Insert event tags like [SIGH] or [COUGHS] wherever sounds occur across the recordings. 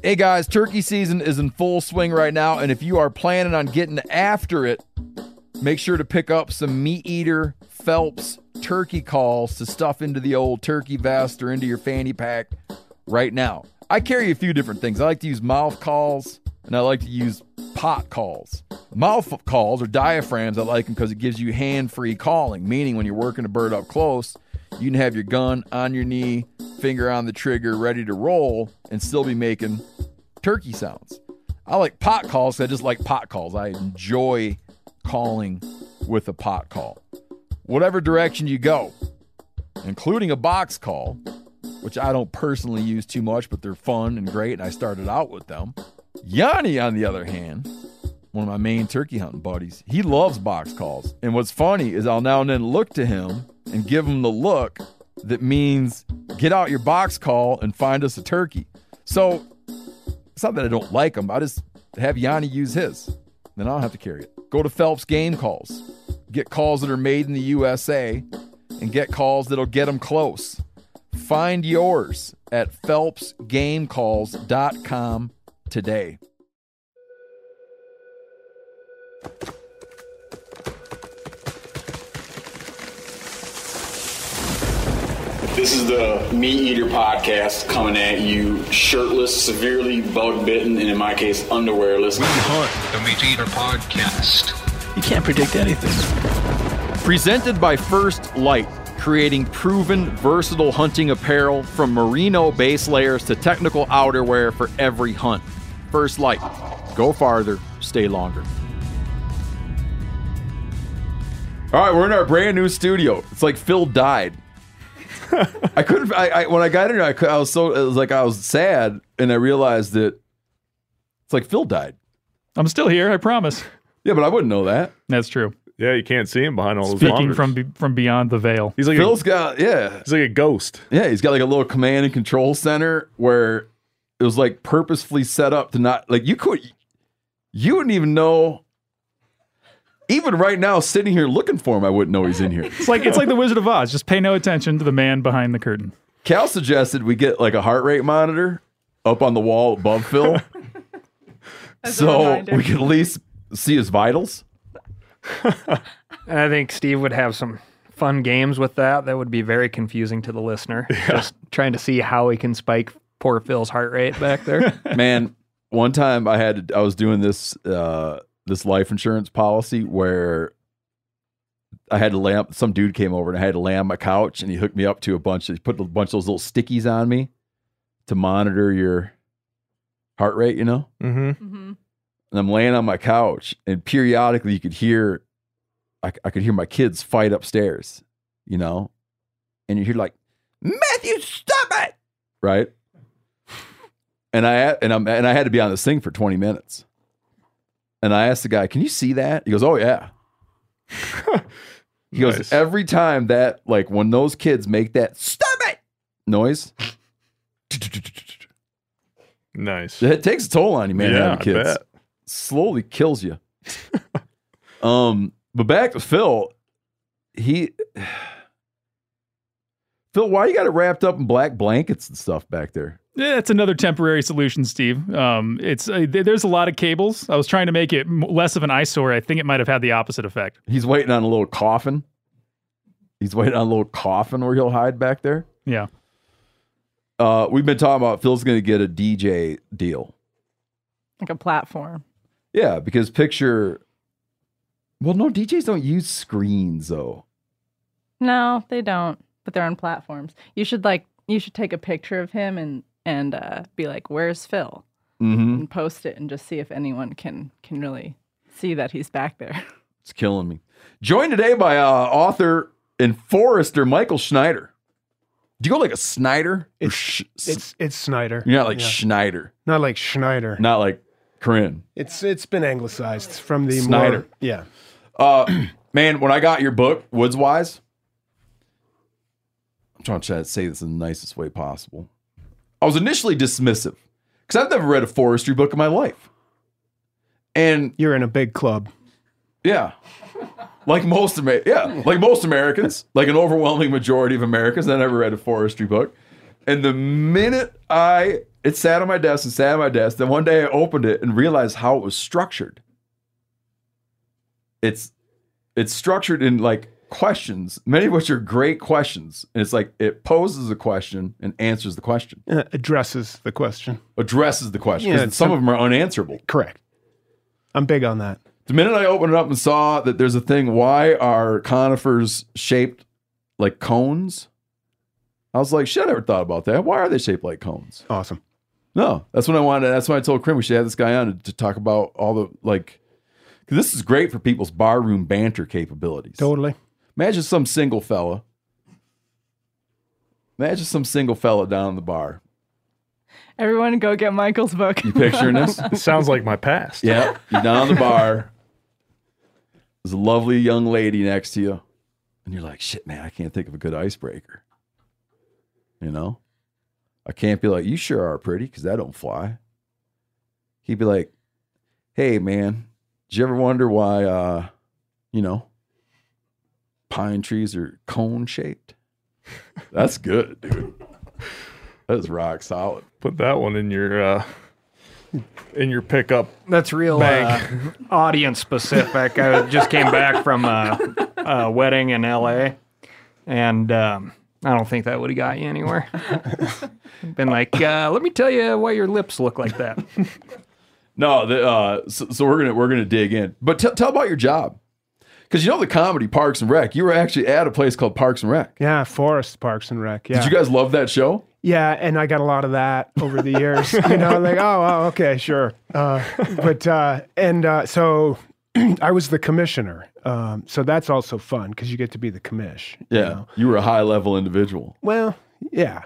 Hey guys, turkey season is in full swing right now, and if you are planning on getting after it, make sure to pick up some MeatEater Phelps turkey calls to stuff into the old turkey vest or into your fanny pack right now. I carry a few different things. I like to use mouth calls and I like to use pot calls. Mouth calls or diaphragms, I like them because it gives you hand free calling, meaning when you're working a bird up close, you can have your gun on your knee, finger on the trigger, ready to roll, and still be making turkey sounds. I like pot calls. I just like pot calls. I enjoy calling with a pot call. Whatever direction you go, including a box call, which I don't personally use too much, but they're fun and great, and I started out with them. Yanni, on the other hand, one of my main turkey hunting buddies, he loves box calls. And what's funny is I'll now and then look to him and give him the look that means get out your box call and find us a turkey. So it's not that I don't like him, I just have Yanni use his. Then I don't have to carry it. Go to Phelps Game Calls. Get calls that are made in the USA and get calls that'll get them close. Find yours at phelpsgamecalls.com today. This is the MeatEater podcast coming at you shirtless, severely bug bitten, and in my case, underwearless. Hunt, the MeatEater Podcast. You can't predict anything. Presented by First Lite, creating proven, versatile hunting apparel from merino base layers to technical outerwear for every hunt. First Lite. Go farther, stay longer. All right, we're in our brand new studio. It's like Phil died. I couldn't. I, I when I got in here, I, I was so it was like I was sad, and I realized that it's like Phil died. I'm still here, I promise. Yeah, but I wouldn't know that. That's true. Yeah, you can't see him behind all those Speaking monitors. from be, from beyond the veil. he's like Phil's a, got yeah. he's like a ghost. Yeah, he's got like a little command and control center where it was like purposefully set up to not like you could you wouldn't even know even right now sitting here looking for him I wouldn't know he's in here. [LAUGHS] It's like it's like the Wizard of Oz. Just pay no attention to the man behind the curtain. Cal suggested we get like a heart rate monitor up on the wall above Phil [LAUGHS] so we can at least see his vitals. And I think Steve would have some fun games with that. That would be very confusing to the listener. Just trying to see how he can spike poor Phil's heart rate back there. [LAUGHS] Man, one time I had I was doing this uh this life insurance policy where I had to lay up some dude came over and I had to lay on my couch and he hooked me up to a bunch of he put a bunch of those little stickies on me to monitor your heart rate, you know? Mm-hmm. And I'm laying on my couch and periodically you could hear I, I could hear my kids fight upstairs, you know? And you hear like, Matthew, stop it! Right? And I and I'm and I had to be on this thing for 20 minutes. And I asked the guy, "Can you see that?" He goes, "Oh yeah." [LAUGHS] he goes, Nice. "Every time that like when those kids make that stop it noise, Nice. it takes a toll on you, man. Yeah, kids slowly kills you." [LAUGHS] um, but back to Phil, he [SIGHS] Phil, why you got it wrapped up in black blankets and stuff back there? Yeah, it's another temporary solution, Steve. Um, it's uh, there's a lot of cables. I was trying to make it less of an eyesore. I think it might have had the opposite effect. He's waiting on a little coffin. He's waiting on a little coffin where he'll hide back there. Yeah. Uh, we've been talking about Phil's going to get a DJ deal. like a platform. Yeah, because picture. Well, no, DJs don't use screens though. No, they don't, but they're on platforms. You should like you should take a picture of him and and uh, be like, "Where's Phil?" Mm-hmm. and post it and just see if anyone can can really see that he's back there. [LAUGHS] It's killing me. Joined today by uh, author and forester Michael Schneider. Do you go like a Snyder? It's sh- it's it's Snyder. you're not like Yeah. Schneider, not like Schneider. not like Corinne. It's it's been anglicized from the Snyder. More, yeah. Uh, [CLEARS THROAT] man, when I got your book, Woods Whys, I'm trying to say this in the nicest way possible. I was initially dismissive because I've never read a forestry book in my life. And You're in a big club. yeah, like most Amer- yeah, like most Americans, like an overwhelming majority of Americans, I never read a forestry book. And the minute I It sat on my desk and sat on my desk. Then one day I opened it and realized how it was structured. It's it's structured in like questions, many of which are great questions. And it's like it poses a question and answers the question, Uh, addresses the question. addresses the question. Yeah, some some- of them are unanswerable. Correct. I'm big on that. The minute I opened it up and saw that there's a thing, why are conifers shaped like cones? I was like, shit, I never thought about that. Why are they shaped like cones? Awesome. No, that's what I wanted. That's why I told Krim we should have this guy on to, to talk about all the like. 'cause this is great for people's barroom banter capabilities. Totally. Imagine some single fella. Imagine some single fella down in the bar. Everyone go get Michael's book. You picturing this? Sounds like my past. yeah, you're down in the bar. There's a lovely young lady next to you, and you're like, "Shit, man, I can't think of a good icebreaker." You know, I can't be like, "You sure are pretty," because that don't fly. He'd be like, "Hey, man, did you ever wonder why, uh, you know, pine trees are cone shaped?" That's good, dude. That is rock solid. Put that one in your uh in your pickup. That's real uh, audience specific. I just came back from a, a wedding in LA, and um, I don't think that would have got you anywhere. Been like, uh, let me tell you why your lips look like that. No, the, uh, so, so we're gonna we're gonna dig in. But t- tell about your job, because you know the comedy Parks and Rec. You were actually at a place called Parks and Rec. Yeah, Forest Parks and Rec. Yeah. Did you guys love that show? Yeah, and I got a lot of that over the years. you know, like, oh, oh okay, sure. Uh, but uh, and uh, so [CLEARS THROAT] I was the commissioner. Um, so that's also fun because you get to be the commish. you Yeah, know. you were a high level individual. Well, yeah.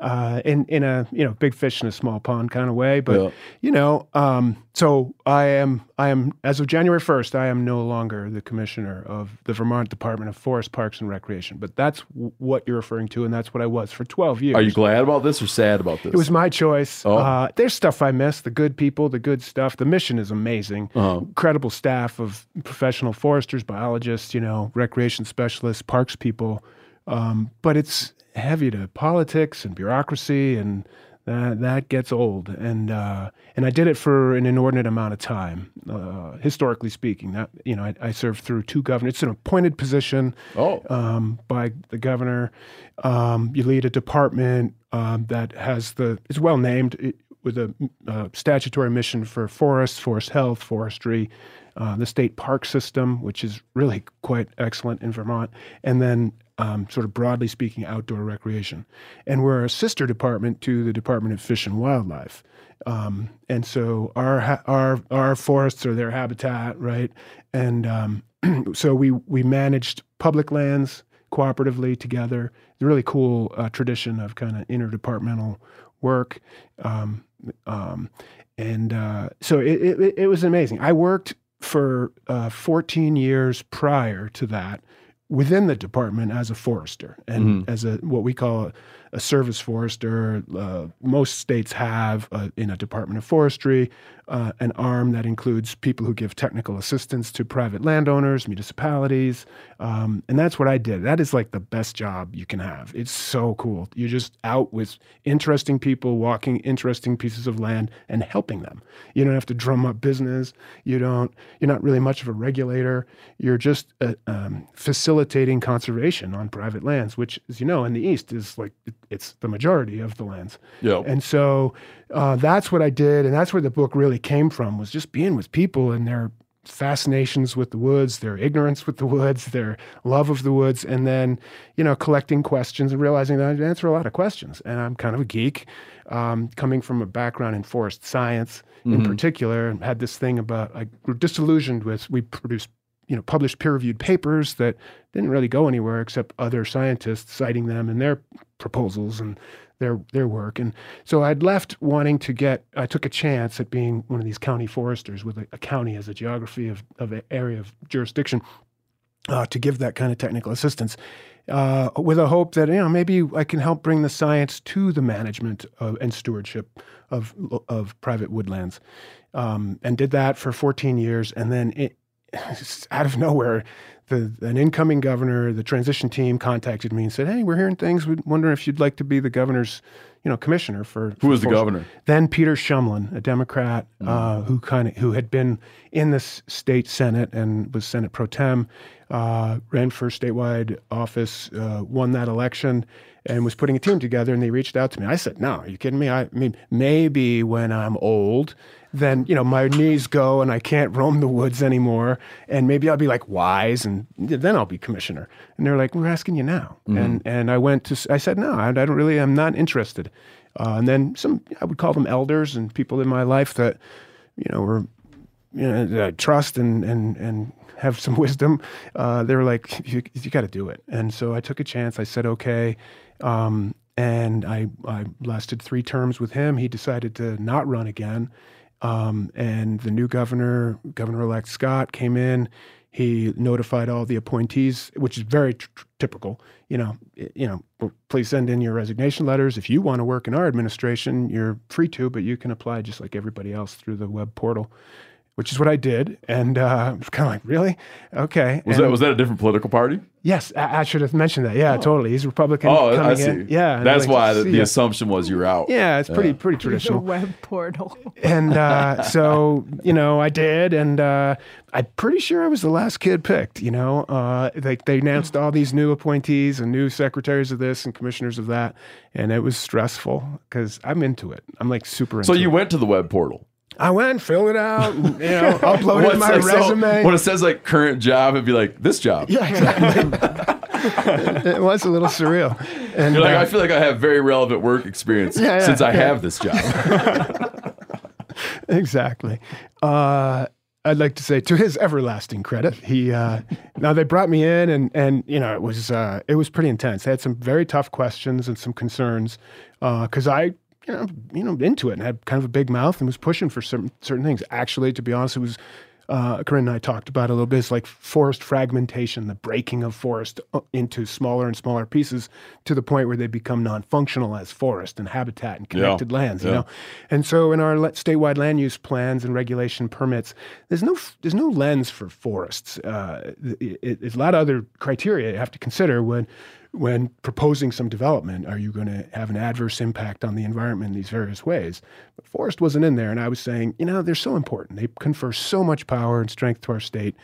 Uh, in in a you know big fish in a small pond kind of way, but Yeah. you know, um, so I am I am as of January first, I am no longer the commissioner of the Vermont Department of Forest Parks and Recreation. But that's w- what you're referring to, and that's what I was for 12 years. Are you glad about this or sad about this? It was my choice. Oh. Uh, there's stuff I miss, the good people, the good stuff. The mission is amazing. Uh-huh. Incredible staff of professional foresters, biologists, you know, recreation specialists, parks people. Um, but it's heavy to politics and bureaucracy, and that that gets old. And uh, and I did it for an inordinate amount of time, uh, historically speaking. That you know, I, I served through two governors. It's an appointed position oh, um, by the governor. Um, you lead a department um, that has the it's well named it- with a uh, statutory mission for forests, forest health, forestry, uh, the state park system, which is really quite excellent in Vermont, and then um, sort of broadly speaking, outdoor recreation. And we're a sister department to the Department of Fish and Wildlife. Um, and so our our our forests are their habitat, right? And um, [CLEARS THROAT] so we we managed public lands cooperatively together. It's a really cool uh, tradition of kind of interdepartmental work. Um, um, and uh, so it, it, it was amazing. I worked for uh, 14 years prior to that within the department as a forester and as a what we call a, a service forester. Uh, most states have uh, in a department of forestry uh, an arm that includes people who give technical assistance to private landowners, municipalities, um, and that's what I did. That is like the best job you can have. It's so cool. You're just out with interesting people, walking interesting pieces of land, and helping them. You don't have to drum up business. You don't. You're not really much of a regulator. You're just uh, um, facilitating conservation on private lands, which, as you know, in the East is like it's the majority of the lands. yeah. And so uh, that's what I did, and that's where the book really came from was just being with people and their fascinations with the woods, their ignorance with the woods, [LAUGHS] their love of the woods, and then you know collecting questions and realizing that I answer a lot of questions. And I'm kind of a geek, um, coming from a background in forest science in particular, and had this thing about I grew disillusioned with we produced you know published peer-reviewed papers that didn't really go anywhere except other scientists citing them in their proposals and their their work. And so I'd left wanting to get. I took a chance at being one of these county foresters with a, a county as a geography of of an area of jurisdiction uh, to give that kind of technical assistance. Uh, with a hope that you know maybe I can help bring the science to the management of, and stewardship of of private woodlands, um, and did that for 14 years, and then it, [LAUGHS] out of nowhere, the an incoming governor, the transition team contacted me and said, "Hey, we're hearing things. We're wondering if you'd like to be the governor's, you know, commissioner for. Who was the governor? Then Peter Shumlin, a Democrat uh, who kind of who had been in the state senate and was Senate pro tem, uh, ran for statewide office, uh, won that election, and was putting a team together. And they reached out to me. I said, "No, are you kidding me? I, I mean, maybe when I'm old." Then you know my knees go and I can't roam the woods anymore, and maybe I'll be like wise, and then I'll be commissioner. And they're like, "We're asking you now," and and I went to I said, "No, I, I don't really. I'm not interested." Uh, and then some, I would call them elders and people in my life that, you know, were, you know, that I trust and, and, and have some [LAUGHS] wisdom. Uh, they were like, you, you got to do it. And so I took a chance. I said, okay. Um, and I, I lasted three terms with him. He decided to not run again. Um, and the new governor, Governor elect Scott, came in. He notified all the appointees, which is very tr- typical. You know, you know, please send in your resignation letters. If you want to work in our administration, you're free to, but you can apply just like everybody else through the web portal, which is what I did. And uh, I was kind of like, really? Okay. Was And- that was that a different political party? Yes, I, I should have mentioned that. Yeah, totally. He's Republican. Oh, coming I see. In. Yeah, and that's like, why the, the assumption was you're out. Yeah, it's pretty pretty The traditional. web portal. and uh, [LAUGHS] so you know, I did, and uh, I'm pretty sure I was the last kid picked. You know, uh, they they announced all these new appointees and new secretaries of this and commissioners of that, and it was stressful because I'm into it. I'm like super. Into it. So you it. went to the web portal. I went, filled it out, and, you [LAUGHS] know, uploaded my like, so- resume. when it says like current job, it'd be like this job. yeah, exactly. [LAUGHS] it was a little surreal. And You're like, uh, I feel like I have very relevant work experience Yeah, yeah, since I yeah. have this job. [LAUGHS] exactly. Uh, I'd like to say to his everlasting credit, he uh, now they brought me in and and you know it was uh, it was pretty intense. They had some very tough questions and some concerns because I you know you know into it and had kind of a big mouth and was pushing for certain certain things. Actually, to be honest, it was. Uh, Corinne and I talked about a little bit. It's like forest fragmentation, the breaking of forest uh, into smaller and smaller pieces to the point where they become non-functional as forest and habitat and connected lands. You yeah. know, and so in our statewide land use plans and regulation permits, there's no there's no lens for forests. Uh, it, it- it's a lot of other criteria you have to consider when when proposing some development. Are you going to have an adverse impact on the environment in these various ways? But forest wasn't in there, and I was saying, you know, they're so important. They confer so much power and strength to our state.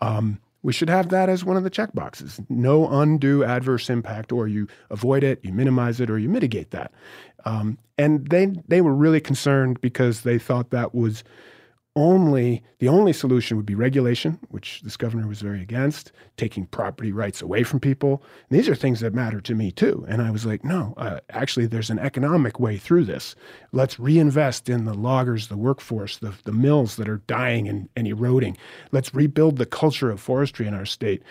Um, we should have that as one of the check boxes. No undue adverse impact, or you avoid it, you minimize it, or you mitigate that. Um, and they they were really concerned because they thought that was only the only solution would be regulation, which this governor was very against, taking property rights away from people. And these are things that matter to me too. And I was like, no, uh, actually, there's an economic way through this. Let's reinvest in the loggers, the workforce, the, the mills that are dying and, and eroding. Let's rebuild the culture of forestry in our state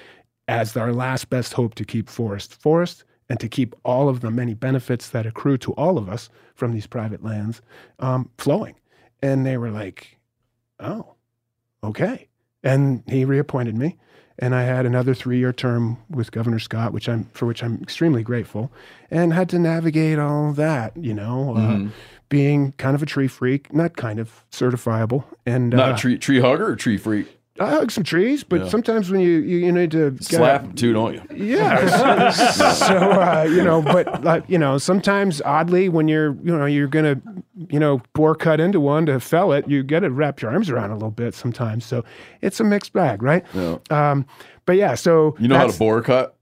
as our last best hope to keep forest forest and to keep all of the many benefits that accrue to all of us from these private lands um, flowing. And they were like, oh, okay. And he reappointed me, and I had another three-year term with Governor Scott, which I'm for which I'm extremely grateful, and had to navigate all that, you know, uh, being kind of a tree freak, not kind of certifiable, and Not uh, a tree tree hugger or tree freak. I hug some trees, but sometimes when you you, you need to get- Slap them too, don't you? [LAUGHS] yeah. so uh, you know, but like, you know, sometimes oddly, when you're you know you're gonna you know bore cut into one to fell it, you get to wrap your arms around a little bit sometimes. So it's a mixed bag, right? Yeah. Um, but yeah, so You know how to bore cut?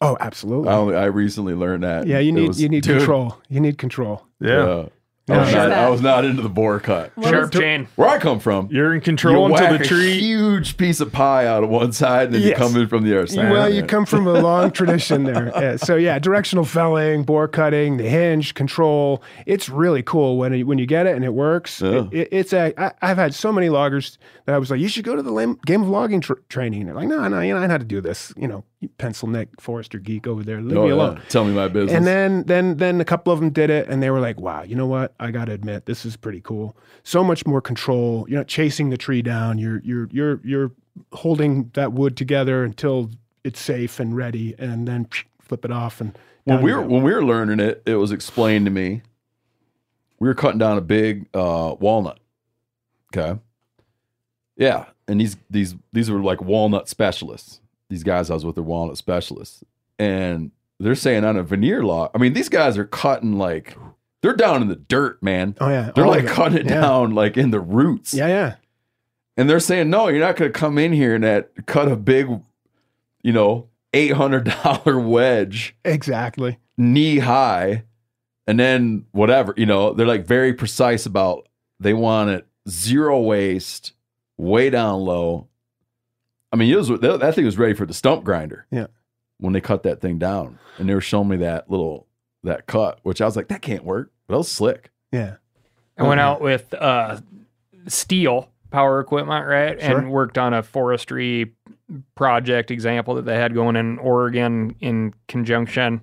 Oh, absolutely. I, only, I recently learned that. yeah, you need was- you need dude, control. You need control. Yeah. uh, I, was not. I was not into the bore cut. Sharp chain. Where I come from, You're in you control until whack the a tree. huge piece of pie out of one side, and then you Yes. come in from the other side. Well, you come from a long [LAUGHS] tradition there. Yeah, so yeah, directional felling, bore cutting, the hinge, control. It's really cool when you, when you get it and it works. Yeah. It- it- it's a. I, I've had so many loggers that I was like, you should go to the lam- game of logging tr- training. They're like, no, no, you know, I know how to do this. You know, you pencil neck forester geek over there. Leave Oh, me yeah. alone. Tell me my business. And then, then, then a couple of them did it, and they were like, "Wow, you know what? I got to admit, this is pretty cool. So much more control. You're not chasing the tree down. You're, you're, you're, you're holding that wood together until it's safe and ready, and then flip it off. And when we were when we were learning it, it was explained to me. We were cutting down a big uh, walnut. Okay. Yeah, and these these these were like walnut specialists. These guys I was with are walnut specialists, and they're saying on a veneer log. I mean, these guys are cutting like They're down in the dirt, man. Oh yeah, They're all like cutting it yeah. down like in the roots. Yeah, yeah. And they're saying, no, you're not going to come in here and that cut a big, you know, $800 [LAUGHS] wedge Exactly. knee high and then whatever, you know, they're like very precise about they want it zero waste, way down low. I mean, it was, that that thing was ready for the stump grinder. Yeah. When they cut that thing down and they were showing me that little, that cut, which I was like, that can't work. But that was slick. Yeah. I went out with uh, Stihl power equipment, right, Sure. and worked on a forestry project example that they had going in Oregon in conjunction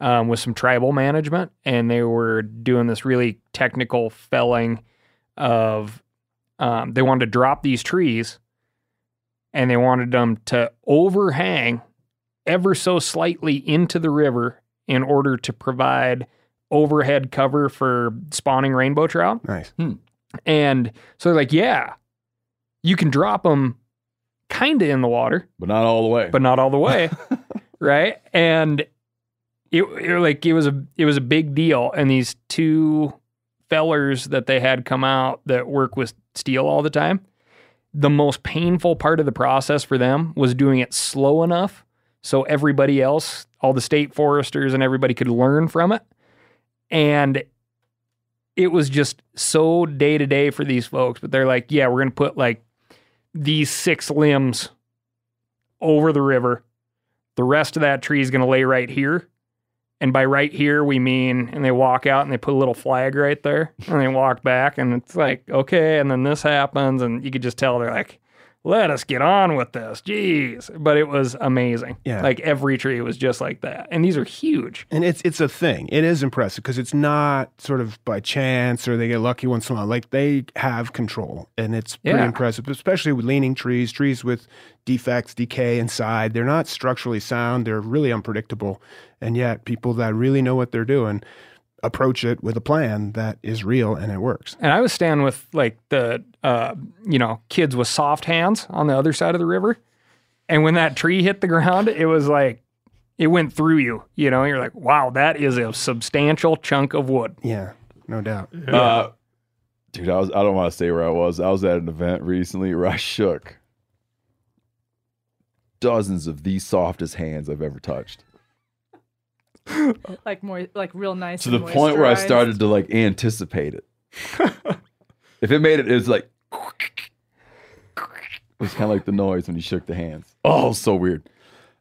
um, with some tribal management, and they were doing this really technical felling of. Um, they wanted to drop these trees, and they wanted them to overhang ever so slightly into the river in order to provide overhead cover for spawning rainbow trout. Nice. Hmm. And so they're like, yeah, you can drop them kind of in the water, But not all the way. but not all the way, [LAUGHS] right? And it, it like it was a it was a big deal. And these two fellers that they had come out that work with Stihl all the time, the most painful part of the process for them was doing it slow enough so everybody else, all the state foresters and everybody could learn from it. And it was just so day to day for these folks. But they're like, yeah, we're going to put like these six limbs over the river. The rest of that tree is going to lay right here. And by right here, we mean, and they walk out and they put a little flag right there and they walk back. And it's like, okay. And then this happens. And you could just tell they're like, let us get on with this. Jeez. But it was amazing. Yeah. Like every tree was just like that. And these are huge. And it's it's a thing. It is impressive because it's not sort of by chance or they get lucky once in a while. Like they have control, and it's pretty Yeah. impressive, especially with leaning trees, trees with defects, decay inside. They're not structurally sound. They're really unpredictable, and yet people that really know what they're doing approach it with a plan that is real and it works. And I was standing with like the uh, you know kids with soft hands on the other side of the river, and when that tree hit the ground, it was like it went through you. You know, you're like, wow, that is a substantial chunk of wood. Yeah, no doubt. Uh, dude, I was I don't want to say where I was. I was at an event recently where I shook dozens of the softest hands I've ever touched. like more like real nice. To the point where I started to like anticipate it. [LAUGHS] if it made it, it was like it was kind of like the noise when you shook the hands. Oh, so weird.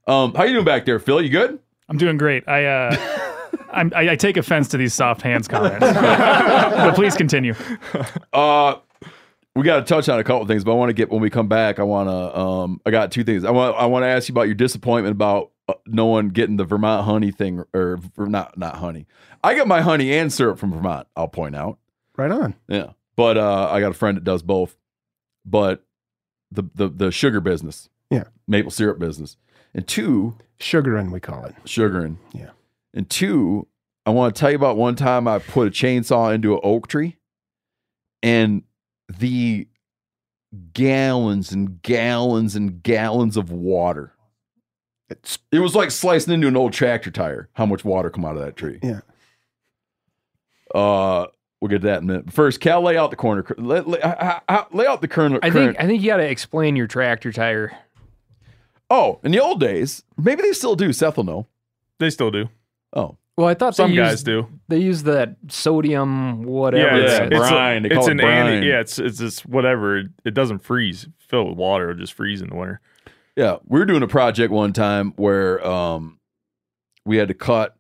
Um, how you doing back there, Phil? You good? I'm doing great. I uh, [LAUGHS] I'm, I, I take offense to these soft hands comments, but, but please continue. Uh, we got to touch on a couple things, but I want to get when we come back. I want to. Um, I got two things. I want. I want to ask you about your disappointment about uh, no one getting the Vermont honey thing, or, or not not honey. I get my honey and syrup from Vermont. I'll point out. Right on. Yeah, but uh, I got a friend that does both. But the the the sugar business, Yeah. maple syrup business, and two Sugaring, we call it. sugaring, Yeah. and two. I want to tell you about one time I put a chainsaw into an oak tree, and the gallons and gallons and gallons of water. It's It was like slicing into an old tractor tire. How much water come out of that tree? Yeah. Uh, we'll get to that in a minute. First, Cal, lay out the corner. Lay, lay, lay out the current. I think I think you got to explain your tractor tire. Oh, in the old days, maybe they still do. Seth will know. They still do. Oh, Well, I thought Some they guys used, do. They use that sodium whatever. Yeah, it's that- a brine. They It's, it an brine. anti. Yeah, it's it's just whatever. It, it doesn't freeze. Fill with water, it'll just freeze in the winter. Yeah, we were doing a project one time where um, we had to cut.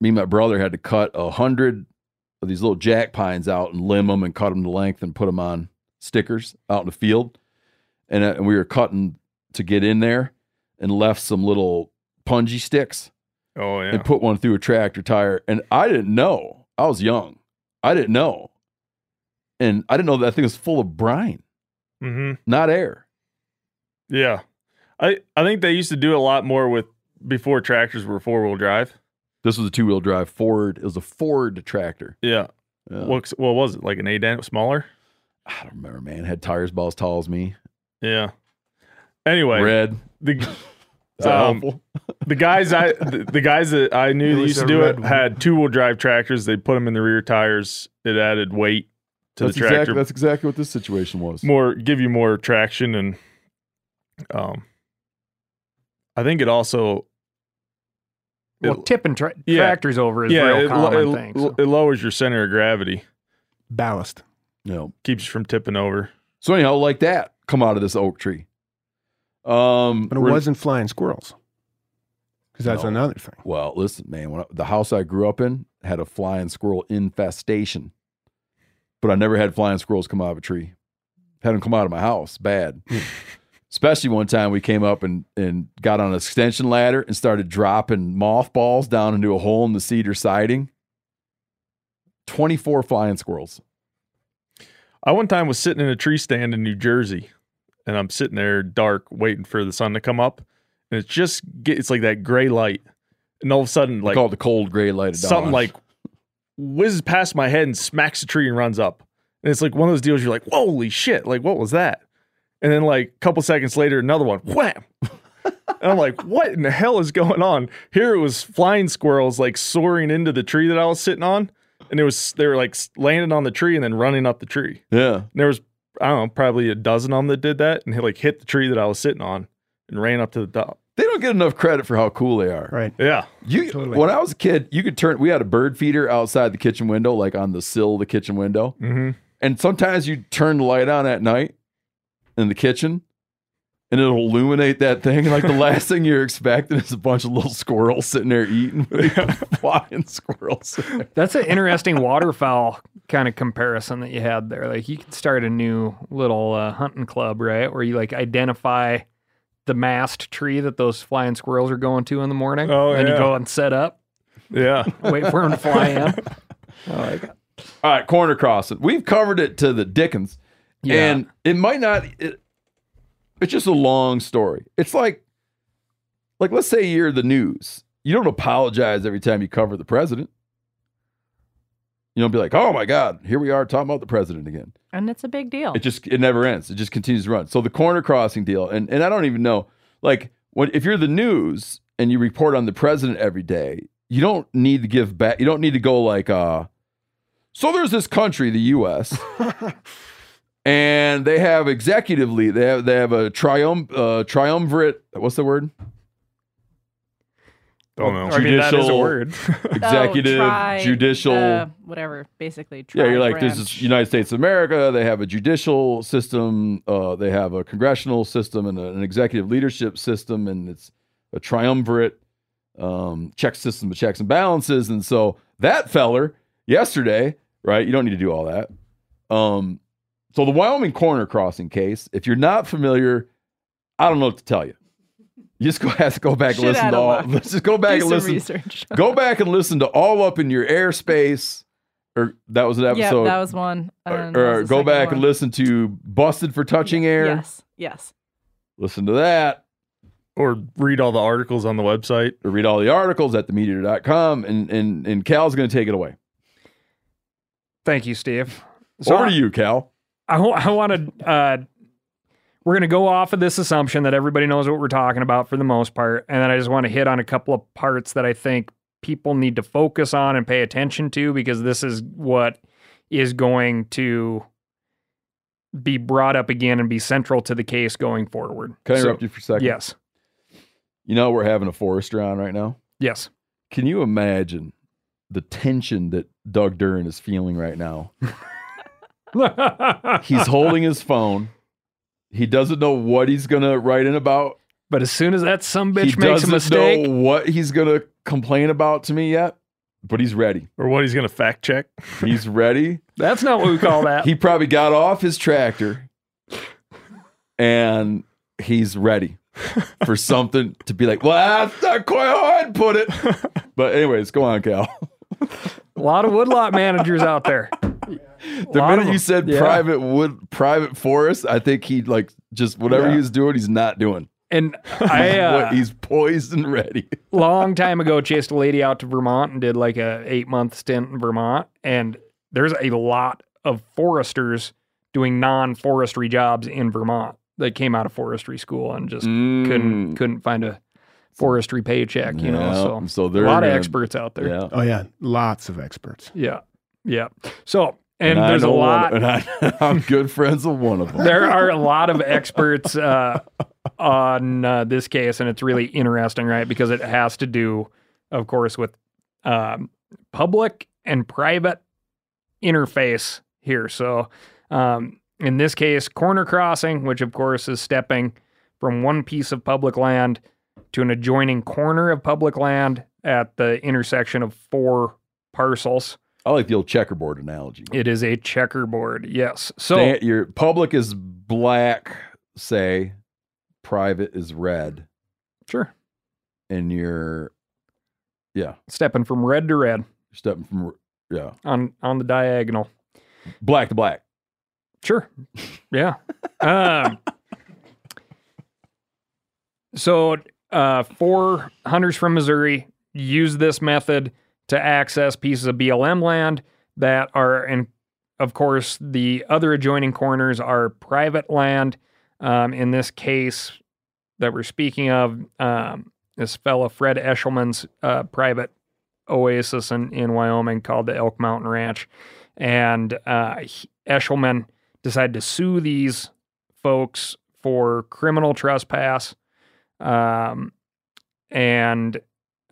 Me and my brother had to cut a hundred of these little jack pines out and limb them and cut them to length and put them on stickers out in the field, and, uh, and we were cutting to get in there and left some little punji sticks Oh yeah. and put one through a tractor tire. And I didn't know. I was young. I didn't know, and I didn't know that thing was full of brine, mm-hmm. not air. Yeah. I I think they used to do a lot more with before tractors were four wheel drive. This was a two wheel drive Ford. It was a Ford tractor. Yeah. Yeah. What what was it like an A dent smaller? I don't remember, man. Had tires about as tall as me. Yeah. Anyway, Red. the [LAUGHS] Is that Um, helpful? [LAUGHS] The guys I the, the guys that I knew that used to do it one. had two wheel drive tractors. They put them in the rear tires. It added weight to That's the tractor. exactly that's exactly what this situation was. more give you more traction and um I think it also Well, it- tipping tra- Yeah. tractors over is yeah, real it, lo- common it, thing. so. it lowers your center of gravity, Ballast. You know. keeps you from tipping over. So anyhow, like that, come out of this oak tree. Um, But it we're- wasn't flying squirrels. Because that's No. another thing. Well, listen, man. When I, the house I grew up in had a flying squirrel infestation, but I never had flying squirrels come out of a tree. Had them come out of my house. Bad. [LAUGHS] Especially one time we came up and and got on an extension ladder and started dropping mothballs down into a hole in the cedar siding. Twenty four flying squirrels. I one time was sitting in a tree stand in New Jersey, and I'm sitting there dark, waiting for the sun to come up, and it's just get, it's like that gray light, and all of a sudden, Like like call it the cold gray light of something like whizzes past my head and smacks the tree and runs up, and it's like one of those deals. You're like, holy shit! Like what was that? And then like a couple seconds later, another one, wham! and I'm like, what in the hell is going on? Here it was flying squirrels like soaring into the tree that I was sitting on, and it was they were like landing on the tree and then running up the tree. yeah. And there was I don't know, probably a dozen of them that did that and hit, like hit the tree that I was sitting on and ran up to the top. They don't get enough credit for how cool they are. Right. Yeah. You Totally. when I was a kid, you could turn. We had a bird feeder outside the kitchen window, like on the sill of the kitchen window, Mm-hmm. and sometimes you turn the light on at night in the kitchen, and it'll illuminate that thing. And like the last thing you're expecting is a bunch of little squirrels sitting there eating, [LAUGHS] flying squirrels. That's an interesting waterfowl kind of comparison that you had there. Like you could start a new little uh, hunting club, right? Where you like identify the mast tree that those flying squirrels are going to in the morning. Oh, and you go and set up, Yeah. [LAUGHS] wait for them to fly in. [LAUGHS] I like it. All right, corner crossing. We've covered it to the Dickens, Yeah. and it might not. It, it's just a long story. It's like, like let's say you're the news. You don't apologize every time you cover the president. You don't be like, oh my God, here we are talking about the president again. And it's a big deal. It just it never ends. It just continues to run. So the corner crossing deal, and and I don't even know, like when if you're the news and you report on the president every day, you don't need to give back. You don't need to go like, uh, so there's this country, the U.S. [LAUGHS] And they have executively, they have they have a triumph, uh, triumvirate. What's the word? Don't know. I mean, that is a Judicial- word. [LAUGHS] [LAUGHS] Executive, Oh, tri- judicial. uh, whatever, basically. Yeah, you're like, this is United States of America. They have a judicial system. Uh, they have a congressional system and a- an executive leadership system, and it's a triumvirate um, check system of checks and balances. And so that feller yesterday, right? You don't need to do all that. Um, so the Wyoming corner crossing case, if you're not familiar, I don't know what to tell you. You just go [LAUGHS] have to go back and Shit listen to all. luck. [LAUGHS] Let's just go back Do and some listen research. [LAUGHS] go back and listen to all up in your airspace or that was an episode. yeah, episode that was one. or, or was go back one. and listen to busted for touching air Yes, yes. listen to that Or read all the articles on the website. or read all the articles at themeateater.com and and and cal's going to take it away Thank you, Steve. over to you cal I, want to. Uh, we're going to go off of this assumption that everybody knows what we're talking about for the most part, and then I just want to hit on a couple of parts that I think people need to focus on and pay attention to because this is what is going to be brought up again and be central to the case going forward. can i So- interrupt you for a second Yes. you know we're having a forester on right now Yes. can you imagine the tension that doug Duren is feeling right now [LAUGHS] he's holding his phone he doesn't know what he's going to write in about but as soon as that some he bitch makes a doesn't mistake, know what he's going to complain about to me yet but he's ready Or what he's gonna fact check. he's ready that's not what we call that. he probably got off his tractor and he's ready for something to be like, well, that's not quite how I'd put it. [LAUGHS] But anyways, go on, Cal. A lot of woodlot managers out there. [LAUGHS] The minute you said Yeah. private wood, private forest, I think he like just whatever Yeah. he was doing, he's not doing. And [LAUGHS] I, uh, he's poised and ready. [LAUGHS] long time ago chased a lady out to Vermont and did like a eight month stint in Vermont. And there's a lot of foresters doing non forestry jobs in Vermont that came out of forestry school and just Mm. couldn't couldn't find a forestry paycheck, you know. Yeah, So, so a lot of gonna- experts out there. Yeah. Oh yeah, lots of experts. Yeah. Yeah. So, and, I there's a know one- lot. and I, [LAUGHS] I'm good friends with one of them. there are a lot of experts uh, on uh, this case, and it's really interesting, right? Because it has to do, of course, with um, public and private interface here. So, um, in this case, corner crossing, which of course is stepping from one piece of public land to an adjoining corner of public land at the intersection of four parcels. I like the old checkerboard analogy. It is a checkerboard, yes. So, your public is black, say, private is red, sure, and you're, yeah, stepping from red to red. stepping from, yeah, on on the diagonal. black to black. Sure. Yeah. um, [LAUGHS] so uh, four hunters from Missouri use this method to access pieces of BLM land that are, and of course, the other adjoining corners are private land. Um, in this case that we're speaking of, um, this fellow Fred Eshelman's uh, private oasis in, in Wyoming called the Elk Mountain Ranch. And uh, Eshelman decided to sue these folks for criminal trespass. Um, and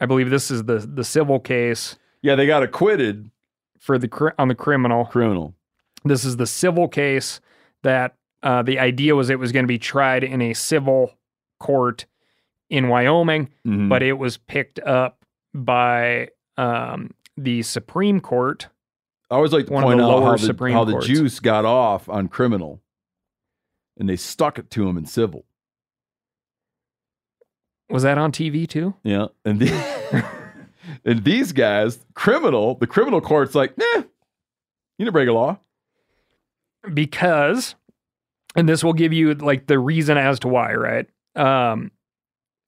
I believe this is the the civil case Yeah, they got acquitted. for the cri- on the criminal. Criminal. This is the civil case that uh, the idea was it was going to be tried in a civil court in Wyoming, Mhm. but it was picked up by um, the Supreme Court. I always like to one of point the out lower how the, Supreme how the Courts. juice got off on criminal, and they stuck it to him in civil. Was that on TV too? Yeah, and the, [LAUGHS] and these guys, criminal, the criminal court's like, nah, you didn't break a law. because and this will give you like the reason as to why right um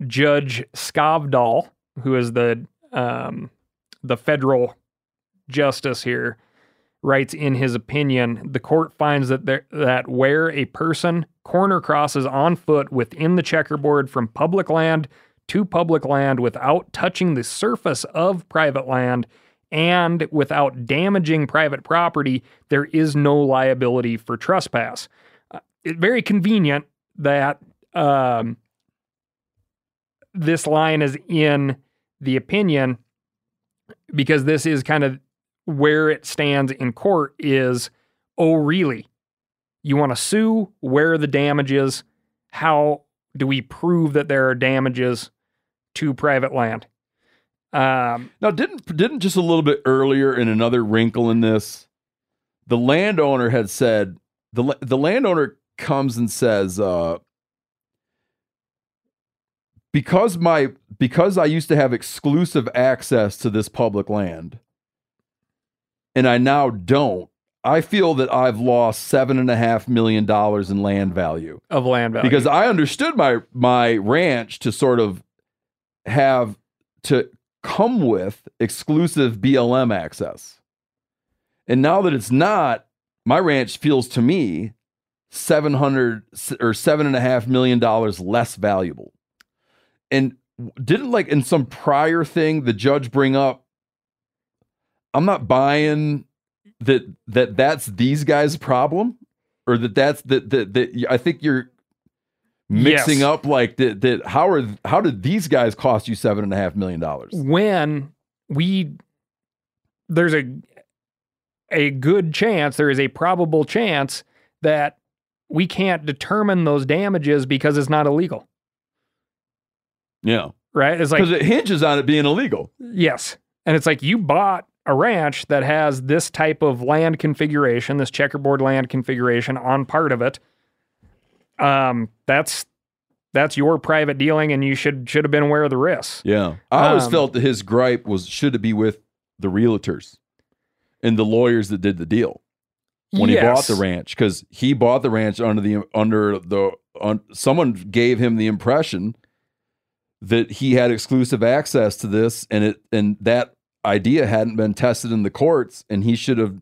judge Skavdahl who is the um the federal justice here writes in his opinion the court finds that there, that where a person corner crosses on foot within the checkerboard from public land to public land without touching the surface of private land and without damaging private property, there is no liability for trespass. Uh, it, very convenient that um, this line is in the opinion because this is kind of where it stands in court is oh really? You want to sue? Where are the damages? How do we prove that there are damages to private land? Um, Now, didn't didn't just a little bit earlier in another wrinkle in this, the landowner had said the the landowner comes and says, uh, because my because I used to have exclusive access to this public land, and I now don't. I feel that I've lost seven and a half million dollars in land value of land value because I understood my my ranch to sort of have to come with exclusive BLM access. And now that it's not, my ranch feels to me seven hundred or seven and a half million dollars less valuable. And didn't like in some prior thing the judge bring up I'm not buying that that that's these guys' problem or that that's that that, that I think you're mixing Yes. up like that that how are how did these guys cost you seven and a half million dollars? when we there's a a good chance there is a probable chance that we can't determine those damages because it's not illegal Yeah, right it's like because it hinges on it being illegal. yes and it's like you bought a ranch that has this type of land configuration this checkerboard land configuration on part of it um that's that's your private dealing and you should should have been aware of the risks. Yeah, I always Um, felt that his gripe was should it be with the realtors and the lawyers that did the deal when he bought the ranch? Because he bought the ranch under the under the un, someone gave him the impression that he had exclusive access to this and it and that idea hadn't been tested in the courts and he should have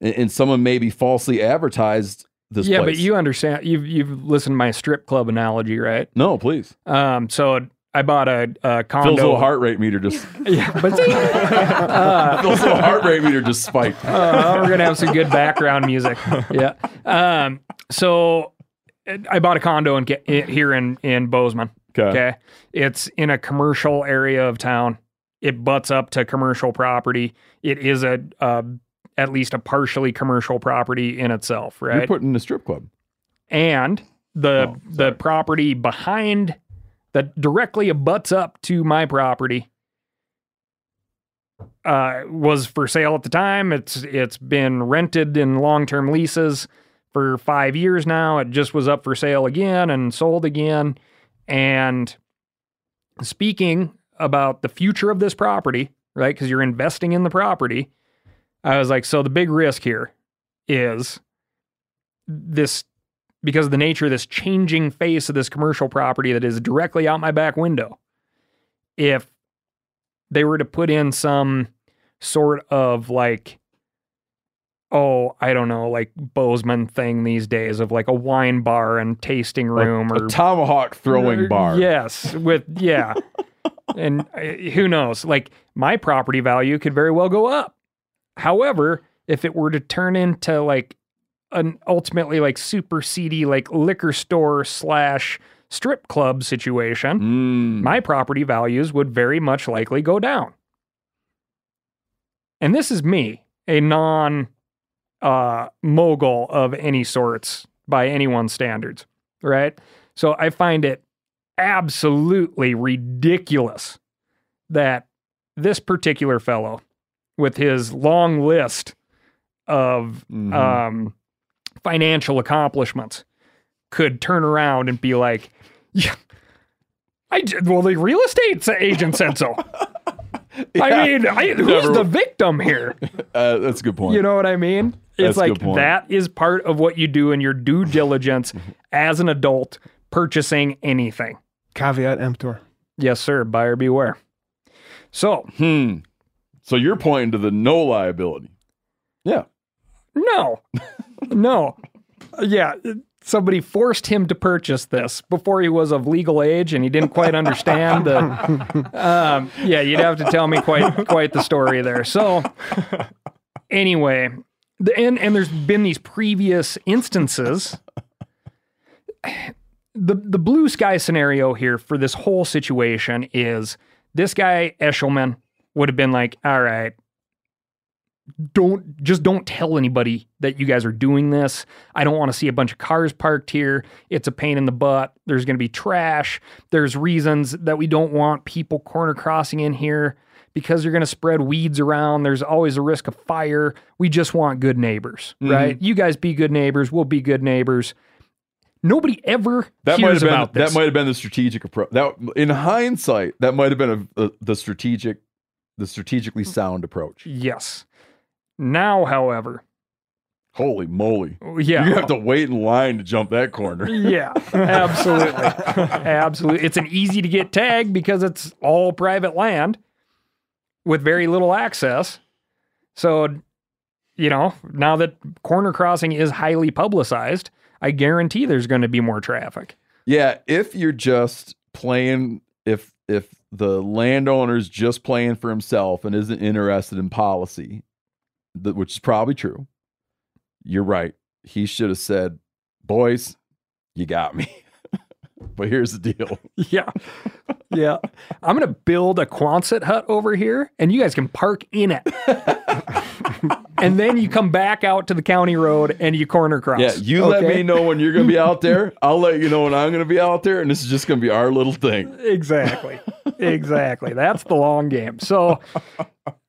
and- someone maybe falsely advertised this yeah place. but you understand you've you've listened to my strip club analogy right no please Um, so I bought a, a condo. Phil's little heart rate meter just [LAUGHS] Yeah, but [LAUGHS] Phil's little heart rate meter just spiked. uh, we're gonna have some good background music. Yeah. Um. So uh, I bought a condo in here in in Bozeman. Okay. Okay. It's in a commercial area of town. It butts up to commercial property. It is a uh, at least a partially commercial property in itself, You're right? putting in a strip club. and the Oh, the property behind that directly abuts up to my property uh, was for sale at the time. It's it's been rented in long term leases for five years now. It just was up for sale again and sold again. And speaking about the future of this property, right? Because you're investing in the property. I was like, so the big risk here is this because of the nature of this changing face of this commercial property that is directly out my back window. If they were to put in some sort of like, oh, I don't know, like Bozeman thing these days of like a wine bar and tasting room A or tomahawk throwing [LAUGHS] bar. Yes, with yeah, [LAUGHS] and uh, who knows? Like my property value could very well go up. However, if it were to turn into like an ultimately like super seedy like liquor store slash strip club situation, Mm. my property values would very much likely go down. And this is me, a non uh, mogul of any sorts by anyone's standards, right? So I find it absolutely ridiculous that this particular fellow, with his long list of Mhm. um, financial accomplishments, could turn around and be like, "Yeah, I j- well, the real estate agent said so." [LAUGHS] I mean, I, who's Never- the victim here? [LAUGHS] Uh, that's a good point. You know what I mean? It's a like that is part of what you do in your due diligence [LAUGHS] as an adult purchasing anything. Caveat emptor. Yes, sir. Buyer beware. So, Hmm. So you're pointing to the no liability. Yeah. no, [LAUGHS] no. Yeah, somebody forced him to purchase this before he was of legal age and he didn't quite understand the. [LAUGHS] Um, yeah, you'd have to tell me quite quite the story there. So, anyway, the, and and there's been these previous instances. The the blue sky scenario here for this whole situation is this guy Eshelman would have been like, all right, don't just don't tell anybody that you guys are doing this. I don't want to see a bunch of cars parked here. It's a pain in the butt. There's going to be trash. There's reasons that we don't want people corner crossing in here because you're going to spread weeds around. There's always a risk of fire. We just want good neighbors, mm-hmm. right? You guys be good neighbors. We'll be good neighbors. Nobody ever That might have been about this. that might have been the strategic approach. That in hindsight, that might have been a, a, the strategic, the strategically hmm. sound approach. yes. Now, however, Holy moly! yeah, You have to wait in line to jump that corner. [LAUGHS] Yeah, absolutely. [LAUGHS] absolutely. It's an easy to get tag because it's all private land with very little access. So, you know, now that corner crossing is highly publicized, I guarantee there's going to be more traffic. Yeah, if you're just playing, if if the landowner's just playing for himself and isn't interested in policy, which is probably true, you're right. He should have said, "Boys, you got me." [LAUGHS] but here's the deal: [LAUGHS] Yeah. Yeah. I'm going to build a Quonset hut over here and you guys can park in it. [LAUGHS] and then you come back out to the county road and you corner cross. yeah, you let me know when you're going to be out [LAUGHS] there. I'll let you know when I'm going to be out there, and this is just going to be our little thing. Exactly. exactly. That's the long game. So, uh,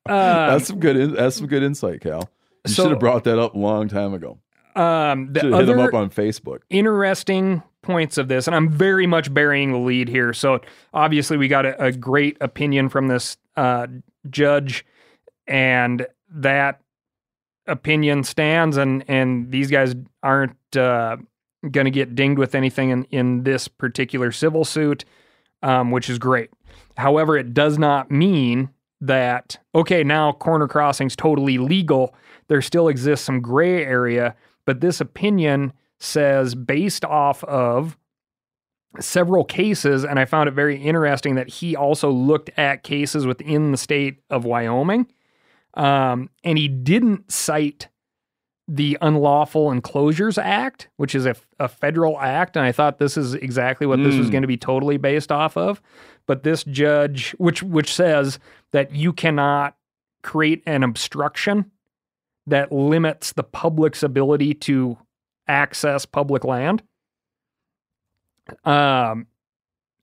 That's some good. In, that's some good insight, Cal. You So- should have brought that up a long time ago. um, the Should have hit him other up on Facebook. interesting points of this, and I'm very much burying the lead here. So, obviously, we got a, a great opinion from this uh, judge, and that opinion stands, and and these guys aren't uh, going to get dinged with anything in, in this particular civil suit, um, which is great. However, it does not mean that okay now corner crossing's totally legal. There still exists some gray area, but this opinion says based off of several cases, and I found it very interesting that he also looked at cases within the state of Wyoming, um, and he didn't cite the Unlawful Enclosures Act, which is a, a federal act, and I thought this is exactly what this was going to be totally based off of. But this judge, which which says that you cannot create an obstruction that limits the public's ability to access public land. Um,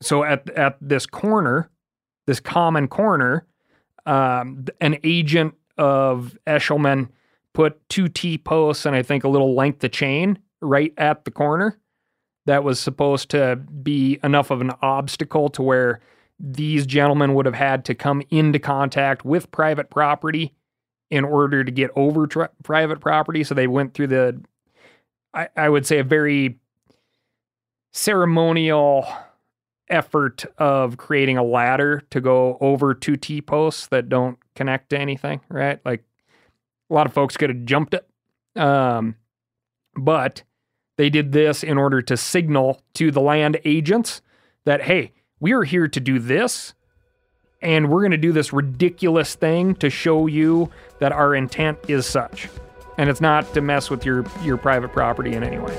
so at at this corner, this common corner, um, an agent of Eshelman put two T posts and I think a little length of chain right at the corner. That was supposed to be enough of an obstacle to where these gentlemen would have had to come into contact with private property in order to get over tri- private property. So they went through the, I, I would say, a very ceremonial effort of creating a ladder to go over two T posts that don't connect to anything, right? Like a lot of folks could have jumped it. Um, but they did this in order to signal to the land agents that, hey, we are here to do this. And we're going to do this ridiculous thing to show you that our intent is such. And it's not to mess with your, your private property in any way.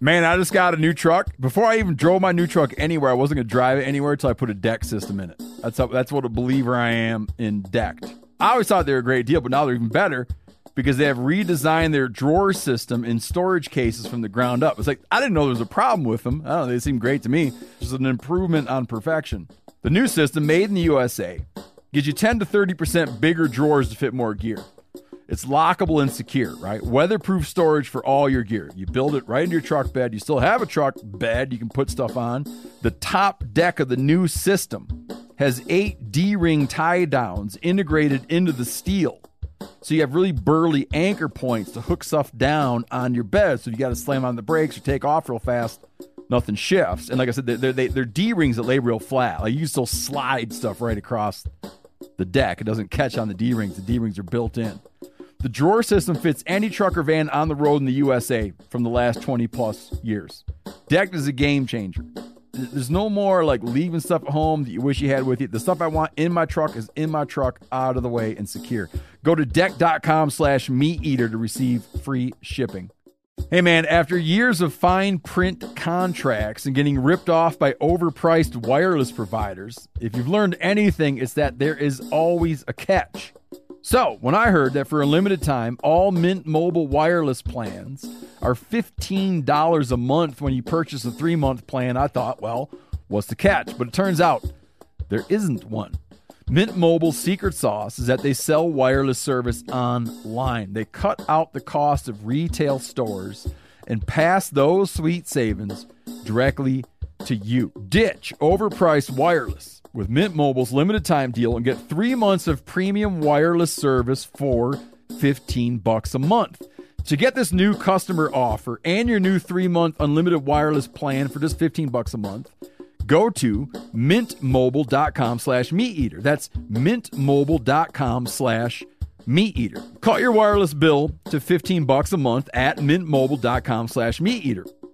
Man, I just got a new truck. Before I even drove my new truck anywhere, I wasn't gonna drive it anywhere until I put a deck system in it. That's how, that's what a believer I am in decked. I always thought they were a great deal, but now they're even better because they have redesigned their drawer system in storage cases from the ground up. It's like I didn't know there was a problem with them. I don't know, they seem great to me. Just an improvement on perfection. The new system, made in the USA, gives you 10 to 30% bigger drawers to fit more gear. It's lockable and secure, right? Weatherproof storage for all your gear. You build it right into your truck bed. You still have a truck bed you can put stuff on. The top deck of the new system has eight D ring tie downs integrated into the steel. So you have really burly anchor points to hook stuff down on your bed. So you got to slam on the brakes or take off real fast. Nothing shifts. And like I said, they're, they're, they're D rings that lay real flat. Like you still slide stuff right across the deck. It doesn't catch on the D rings. The D rings are built in. The drawer system fits any truck or van on the road in the USA from the last 20 plus years. Decked is a game changer. There's no more like leaving stuff at home that you wish you had with you. The stuff I want in my truck is in my truck, out of the way, and secure. Go to decked.com slash meat eater to receive free shipping. Hey man, after years of fine print contracts and getting ripped off by overpriced wireless providers, if you've learned anything, it's that there is always a catch. So, when I heard that for a limited time, all Mint Mobile wireless plans are $15 a month when you purchase a three month plan, I thought, well, what's the catch? But it turns out there isn't one. Mint Mobile's secret sauce is that they sell wireless service online. They cut out the cost of retail stores and pass those sweet savings directly to you. Ditch overpriced wireless with Mint Mobile's limited time deal and get 3 months of premium wireless service for 15 bucks a month. To get this new customer offer and your new 3-month unlimited wireless plan for just 15 bucks a month, go to mintmobile.com slash meat eater. That's mintmobile.com slash meat eater. Cut your wireless bill to 15 bucks a month at mintmobile.com slash meat eater.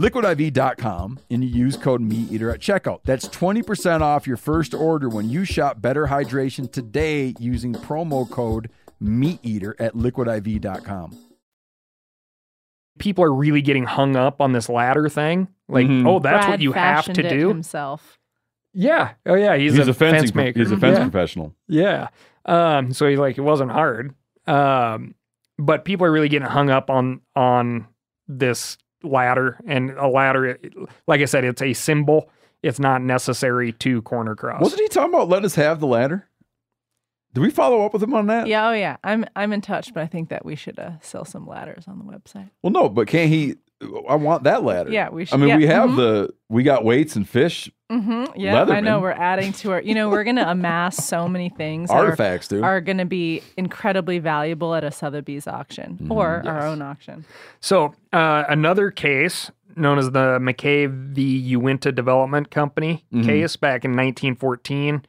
liquidiv.com and you use code MeatEater at checkout. That's 20% off your first order when you shop Better Hydration today using promo code MeatEater at liquidiv.com. People are really getting hung up on this ladder thing. Like, Mhm. oh, that's what you have fashioned to it do. himself. Yeah. Oh, yeah. He's, He's, a, a fencing fence maker. He's a fence Yeah. professional. Yeah. Um, so he's like, it wasn't hard. Um, but people are really getting hung up on on this ladder and a ladder. Like I said, it's a symbol. It's not necessary to corner cross. Wasn't he talking about let us have the ladder? Did we follow up with him on that? Yeah, oh yeah. I'm I'm in touch, but I think that we should uh, sell some ladders on the website. Well, no, but can't he? I want that ladder. Yeah, we should. I mean, yeah, we have mhm. the we got weights and fish Mm-hmm. Yeah, I know. We're adding to our. You know, we're gonna amass so many things. that are- artifacts, dude. Are, going to be incredibly valuable at a Sotheby's auction Mm-hmm. or our own auction. So uh, another case known as the McKay v. Uinta Development Company Mhm. case back in 1914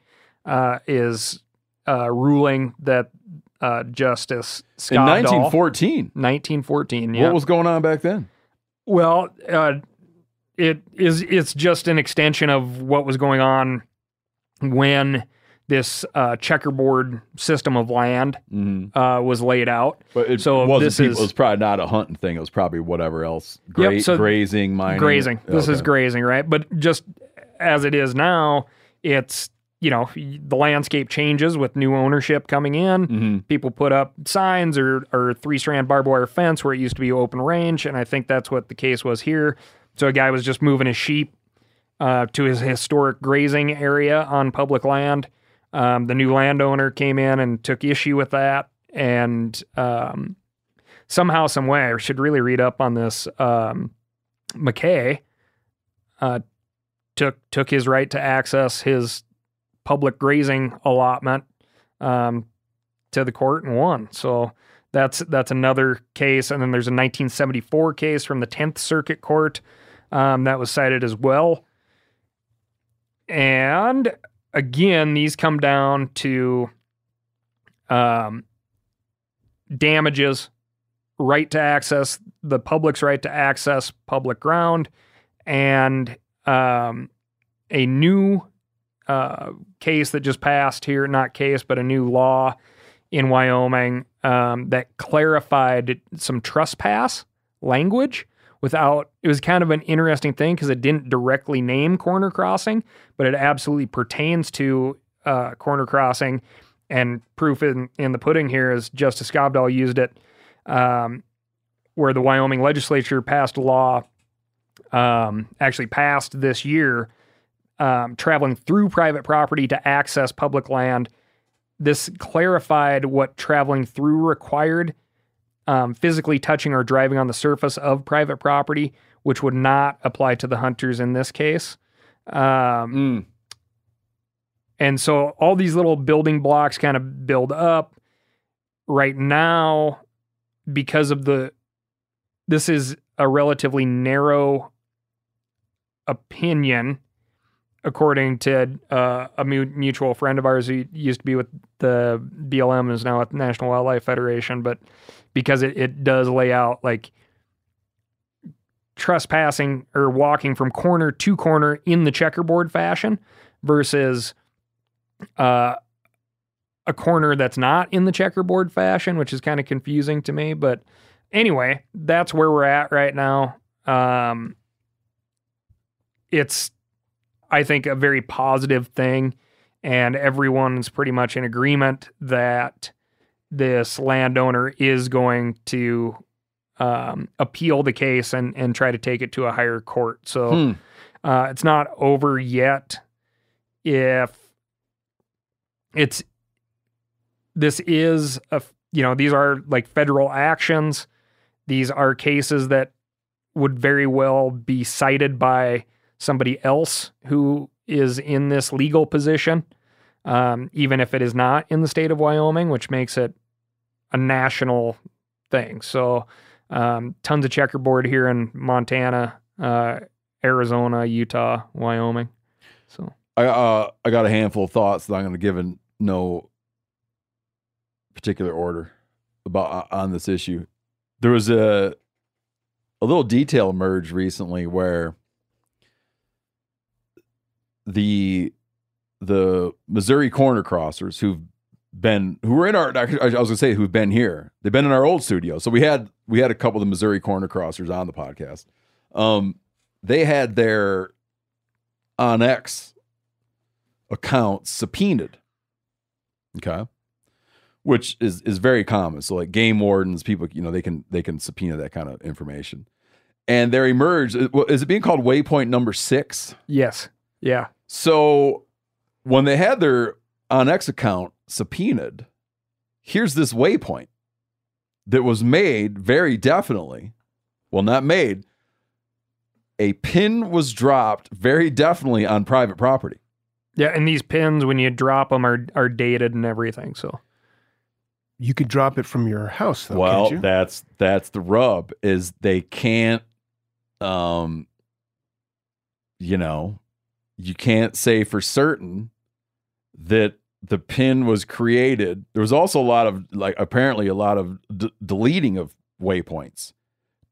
uh, is uh, ruling that uh, Justice In Skavdahl- 1914. 1914. Yeah. What was going on back then? Well, uh, it is. It's just an extension of what was going on when this uh, checkerboard system of land Mhm. uh, was laid out. But it So wasn't. this people, is- it was probably not a hunting thing. It was probably whatever else. Gra- so grazing, mining, grazing. This is grazing, right? But just as it is now, it's you know the landscape changes with new ownership coming in. Mhm. People put up signs or or three strand barbed wire fence where it used to be open range, and I think that's what the case was here. So a guy was just moving his sheep uh, to his historic grazing area on public land. Um, the new landowner came in and took issue with that, and um, somehow, some way, I should really read up on this. Um, McKay uh, took took his right to access his public grazing allotment um, to the court and won. So that's that's another case. And then there's a 1974 case from the 10th Circuit Court um, that was cited as well. And again, these come down to um, damages, right to access, the public's right to access public ground, and um, a new uh, case that just passed here, not case, but a new law in Wyoming um, that clarified some trespass language without it was kind of an interesting thing because it didn't directly name corner crossing but it absolutely pertains to uh, corner crossing. And proof in, in the pudding here is justice Skavdahl used it um, where the wyoming legislature passed a law um, actually passed this year um, traveling through private property to access public land this clarified what traveling through required um, physically touching or driving on the surface of private property, which would not apply to the hunters in this case. Um, Mm. And so all these little building blocks kind of build up. Right now, because of the, this is a relatively narrow opinion, according to uh, a mu- mutual friend of ours who used to be with the BLM and is now at the National Wildlife Federation, but because it, it does lay out like trespassing or walking from corner to corner in the checkerboard fashion versus uh, a corner that's not in the checkerboard fashion, which is kind of confusing to me. But anyway, that's where we're at right now. Um, it's, I think, a very positive thing, and everyone's pretty much in agreement that this landowner is going to um, appeal the case and and try to take it to a higher court. So Hmm. uh, it's not over yet. If it's this is a you know these are like federal actions. These are cases that would very well be cited by somebody else who is in this legal position, um, even if it is not in the state of Wyoming, which makes it a national thing. So, um, tons of checkerboard here in Montana, uh, Arizona, Utah, Wyoming. So, I uh, I got a handful of thoughts that I'm going to give in no particular order about uh, on this issue. There was a a little detail emerged recently where the the Missouri corner crossers who've been who were in our I was gonna say who've been here. They've been in our old studio. So we had we had a couple of the Missouri corner crossers on the podcast. Um they had their onX accounts subpoenaed. Okay. Which is is very common. So like game wardens, people, you know, they can they can subpoena that kind of information. And there emerged is it being called waypoint number six? Yes. Yeah. So when they had their onX account subpoenaed, here's this waypoint that was made very definitely. Well, not made. A pin was dropped very definitely on private property. Yeah, and these pins when you drop them are are dated and everything. So You could drop it from your house, though. well, can't you? that's that's the rub is they can't um you know, you can't say for certain that the pin was created. There was also a lot of like apparently a lot of d- deleting of waypoints.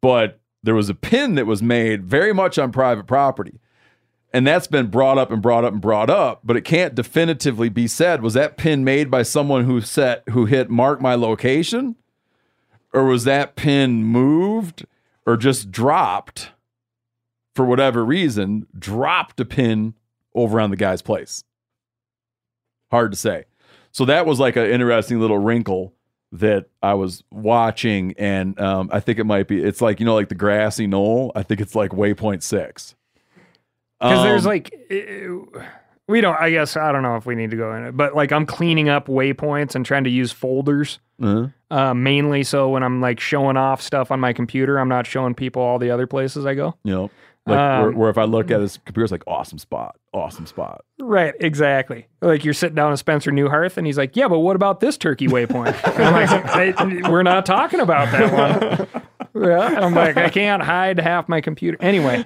But there was a pin that was made very much on private property. And that's been brought up and brought up and brought up, but it can't definitively be said was that pin made by someone who set who hit mark my location or was that pin moved or just dropped for whatever reason, dropped a pin over on the guy's place. Hard to say. So that was like an interesting little wrinkle that I was watching, and um, I think it might be. It's like you know, like the grassy knoll. I think it's like waypoint six. because there's Um, like eh, we don't. I guess I don't know if we need to go in it, but like I'm cleaning up waypoints and trying to use folders. uh-huh. Uh, mainly so when I'm like showing off stuff on my computer, I'm not showing people all the other places I go. know, like where, Um, where if I look at his computer, it's like awesome spot, awesome spot. Right, exactly. Like you're sitting down with Spencer Neuharth, and he's like, "Yeah, but what about this turkey waypoint?" [LAUGHS] I'm like, "I- "We're not talking about that one." Yeah, and I'm like, I can't hide half my computer. Anyway,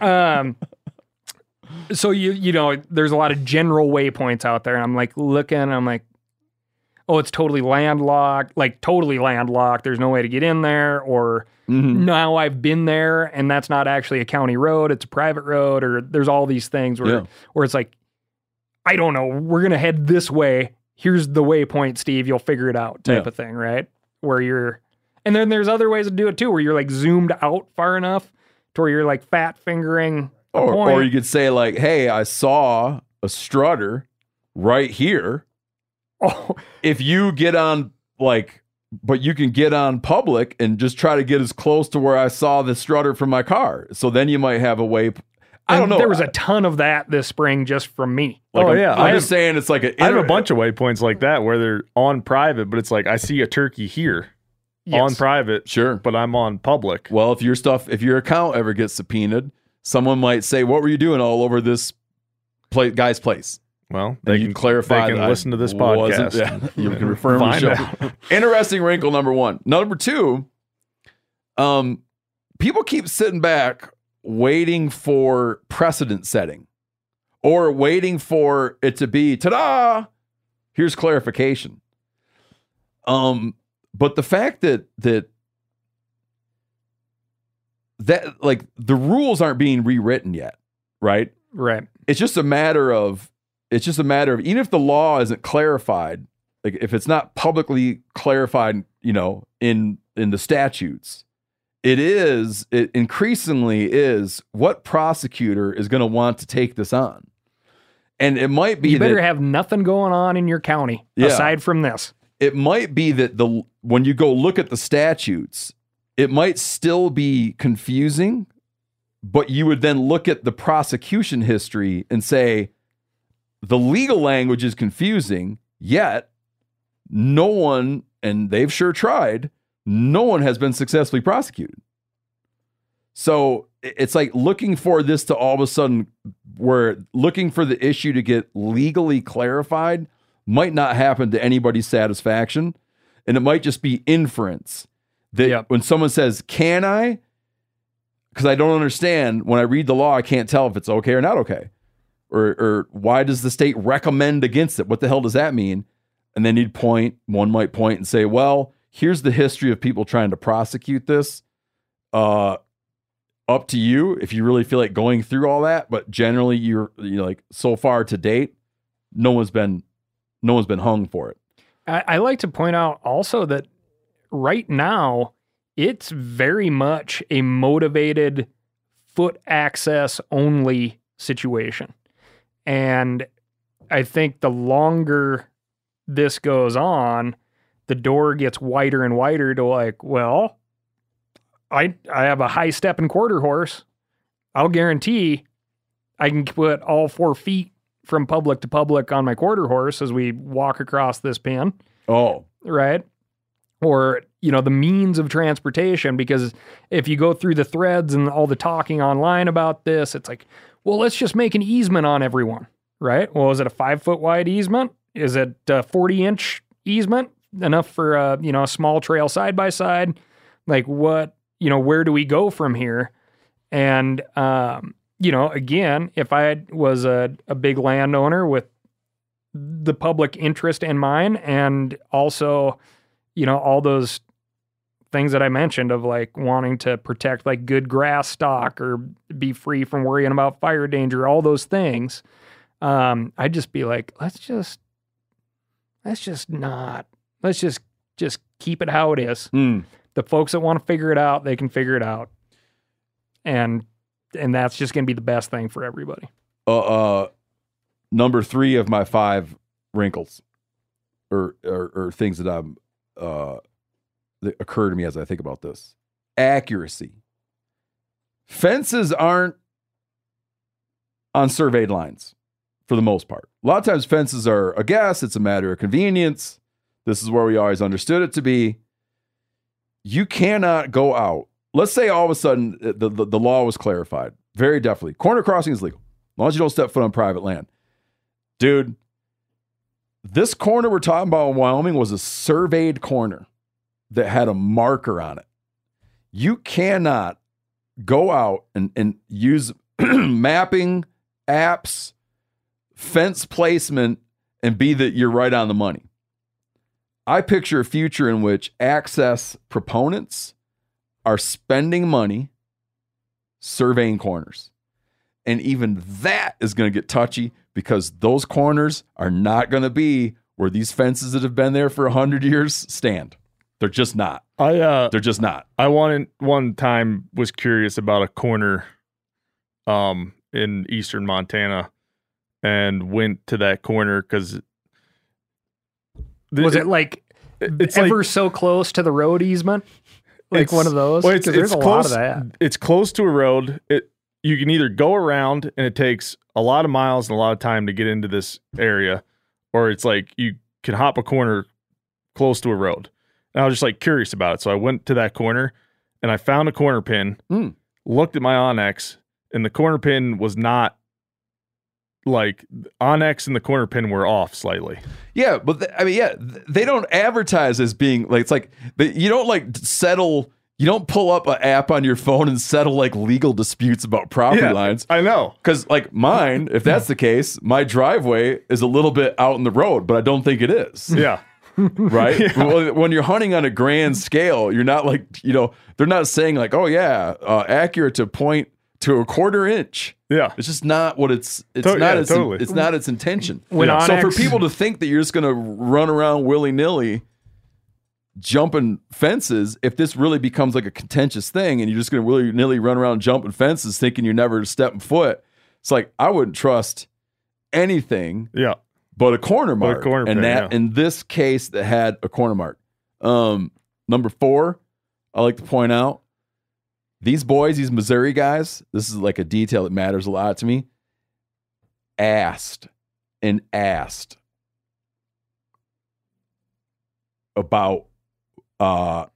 um, so you you know, there's a lot of general waypoints out there, and I'm like looking, and I'm like, oh, it's totally landlocked, like totally landlocked. There's no way to get in there, or Mhm. now I've been there, and that's not actually a county road; it's a private road, or there's all these things where Yeah. where it's like, I don't know, we're gonna head this way. Here's the waypoint, Steve. You'll figure it out, type Yeah. of thing, right? Where you're, and then there's other ways to do it too, where you're like zoomed out far enough to where you're like fat fingering. a Or, point. or you could say like, "Hey, I saw a strutter right here." [LAUGHS] oh, if you get on like but you can get on public and just try to get as close to where I saw the strutter from my car. So then you might have a way I don't and know. There was a ton of that this spring just from me. Oh, like Oh, I'm, yeah. I'm I just saying it's like a I have a bunch of waypoints like that where they're on private, but it's like I see a turkey here on private, Sure. but I'm on public. Well, if your stuff if your account ever gets subpoenaed, someone might say, "What were you doing all over this pla guy's place?" Well, they you can clarify. They can that I listen to this podcast. [LAUGHS] yeah, [LAUGHS] you can confirm the Find show. [LAUGHS] Interesting wrinkle number one. Number two, um, people keep sitting back waiting for precedent setting or waiting for it to be ta-da. Here's clarification. Um, but the fact that that that like the rules aren't being rewritten yet, right? Right. it's just a matter of it's just a matter of even if the law isn't clarified like if it's not publicly clarified you know in in the statutes it is it increasingly is what prosecutor is going to want to take this on and it might be You better that have nothing going on in your county Yeah. aside from this. it might be that the when you go look at the statutes it might still be confusing but you would then look at the prosecution history and say the legal language is confusing yet no one and they've sure tried no one has been successfully prosecuted. So it's like looking for this to all of a sudden where looking for the issue to get legally clarified might not happen to anybody's satisfaction and it might just be inference that Yep. when someone says can i? Because i don't understand when i read the law i can't tell if it's okay or not okay or or why does the state recommend against it what the hell does that mean and then he'd point. One might point and say, "Well, here's the history of people trying to prosecute this." Uh, up to you if you really feel like going through all that. But generally, you're you know, like so far to date, no one's been no one's been hung for it. I, I like to point out also that right now it's very much a motivated foot access only situation. And I think the longer this goes on, the door gets wider and wider to like, well, I I have a high step and quarter horse. I'll guarantee I can put all four feet from public to public on my quarter horse as we walk across this pin Oh, right? Or, you know, the means of transportation. Because if you go through the threads and all the talking online about this, it's like, well, let's just make an easement on everyone, right? Well, is it a five foot wide easement? Is it a 40 inch easement? Enough for a, you know, a small trail side by side? Like, what, you know, where do we go from here? And, um, you know, again, if I was a, a big landowner with the public interest in mind and also you know all those things that i mentioned of like wanting to protect like good grass stock or be free from worrying about fire danger all those things um i'd just be like let's just let's just not let's just just keep it how it is. Hmm. the folks that want to figure it out they can figure it out. And and that's just going to be the best thing for everybody. Uh, uh, number three of my five wrinkles, or or, or things that I'm uh, that occur to me as I think about this. Accuracy. Fences aren't on surveyed lines for the most part. A lot of times fences are a guess. It's a matter of convenience. This is where we always understood it to be. You cannot go out. Let's say all of a sudden uh, the, the, the law was clarified very definitely. Corner crossing is legal as long as you don't step foot on private land. Dude, this corner we're talking about in Wyoming was a surveyed corner that had a marker on it. You cannot go out and, and use [CLEARS THROAT] mapping apps, fence placement, and be that you're right on the money. I picture a future in which access proponents are spending money surveying corners. And even that is going to get touchy because those corners are not going to be where these fences that have been there for 100 years stand. They're just not. I uh They're just not. I wanted one time was curious about a corner um in eastern Montana and went to that corner because was it like it's ever like so close to the road easement? Like one of those? Well, it's, 'Cause there's it's a close. lot of that. It's close to a road. It you can either go around and it takes a lot of miles and a lot of time to get into this area, or it's like you can hop a corner close to a road. And I was just like curious about it, so I went to that corner and I found a corner pin. Mm. Looked at my onX, and the corner pin was not like onX and the corner pin were off slightly. Yeah, but th- I mean, yeah, th- they don't advertise as being like it's like they, you don't like settle. You don't pull up an app on your phone and settle like legal disputes about property Yeah, lines. I know. Because like mine, if that's the case, my driveway is a little bit out in the road, but I don't think it is. Yeah. [LAUGHS] right? Well, when you're hunting on a grand scale, you're not like, you know, they're not saying like, oh yeah, uh, accurate to point to a quarter inch. Yeah. It's just not what it's it's To- not yeah, its totally. it's not its intention. When So for people to think that you're just gonna run around willy nilly jumping fences, if this really becomes like a contentious thing and you're just gonna willy nilly run around jumping fences thinking you're never stepping foot, it's like I wouldn't trust anything Yeah. But a corner But a mark. corner and pin, that yeah. in this case that had a corner mark. Um, number four, I like to point out these boys, these Missouri guys. This is like a detail that matters a lot to me. Asked and asked about, uh,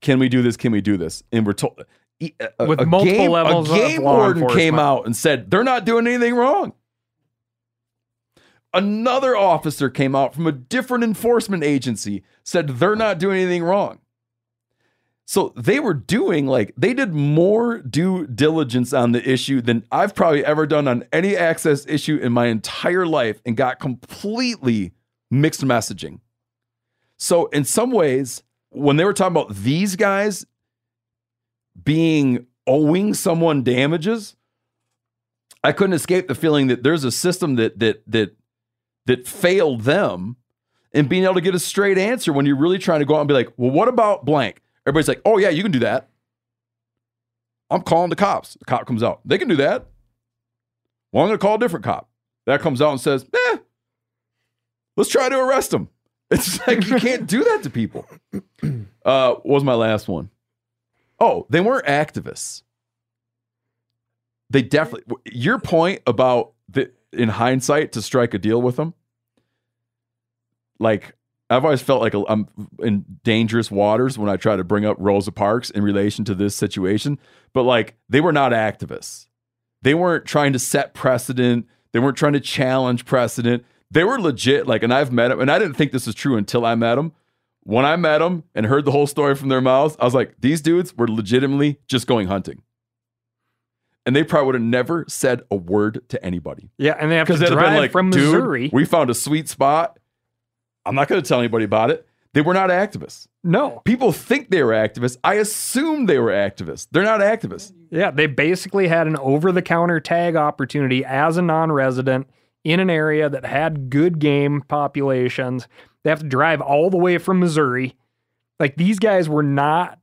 can we do this? Can we do this? And we're told a- With multiple game, levels a of game law warden came out and said they're not doing anything wrong another officer came out from a different enforcement agency said they're not doing anything wrong. So they were doing like they did more due diligence on the issue than i've probably ever done on any access issue in my entire life and got completely mixed messaging. So in some ways, when they were talking about these guys being owing someone damages, I couldn't escape the feeling that there's a system that that that that failed them in being able to get a straight answer when you're really trying to go out and be like, well, what about blank? Everybody's like, oh yeah, you can do that. I'm calling the cops. The cop comes out. They can do that. Well, I'm going to call a different cop. That comes out and says, eh, let's try to arrest him. [LAUGHS] It's like you can't do that to people. [CLEARS THROAT] Uh, what was my last one? Oh, they weren't activists. They definitely. Your point about the in hindsight to strike a deal with them, like I've always felt like I'm in dangerous waters when I try to bring up Rosa Parks in relation to this situation. But like they were not activists. They weren't trying to set precedent. They weren't trying to challenge precedent. They were legit. Like, and I've met them, and I didn't think this was true until I met them. When I met them and heard the whole story from their mouths, I was like, these dudes were legitimately just going hunting. And they probably would have never said a word to anybody. Yeah, and they have to Because they'd have drive been like, from dude, Missouri. we found a sweet spot. I'm not going to tell anybody about it. They were not activists. no. People think they were activists. I assume they were activists. They're not activists. Yeah, they basically had an over the counter tag opportunity as a non resident in an area that had good game populations. They have to drive all the way from Missouri. Like these guys were not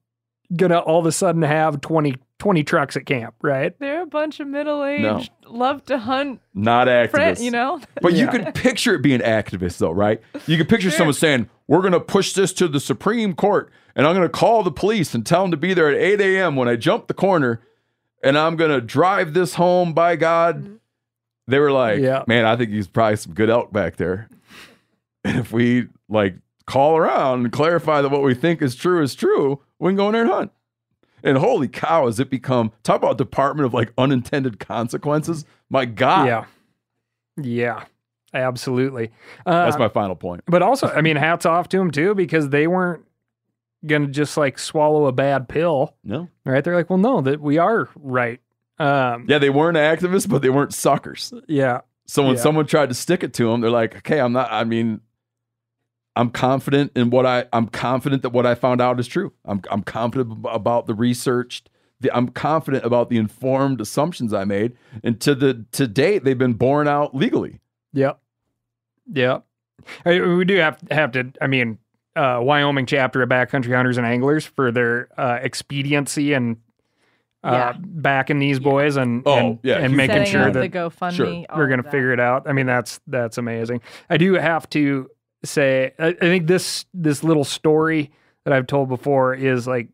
going to all of a sudden have 20, 20 trucks at camp, right? They're a bunch of middle aged, love to hunt, Not activists. friend, you know? [LAUGHS] But you could picture it being activists, though, right? You could picture someone saying, We're going to push this to the Supreme Court, and I'm going to call the police and tell them to be there at 8 a.m. when I jump the corner, and I'm going to drive this home by God. Mm-hmm. They were like, Yeah. Man, I think he's probably some good elk back there. And if we like call around and clarify that what we think is true is true, we can go in there and hunt. And holy cow, has it become talk about department of like unintended consequences? My God. Yeah. Yeah. Absolutely. Uh, That's my final point. But also, I mean, [LAUGHS] hats off to them too, because they weren't going to just like swallow a bad pill, No. right? They're like, well, no, that we are right. Um, Yeah, they weren't activists, but they weren't suckers. yeah. So when Yeah. someone tried to stick it to them, they're like, "Okay, I'm not. I mean, I'm confident in what I. I'm confident that what I found out is true. I'm. I'm confident about the researched. The, I'm confident about the informed assumptions I made, and to the to date, they've been borne out legally. Yep. Yep. I- We do have have to. I mean, uh, Wyoming chapter of Backcountry Hunters and Anglers for their uh, expediency and uh, Yeah. backing these boys and Oh, and, yeah, and making Setting sure that the GoFundMe. Sure. all we're going to figure it out. I mean, that's that's amazing. I do have to say, I, I think this this little story that I've told before is like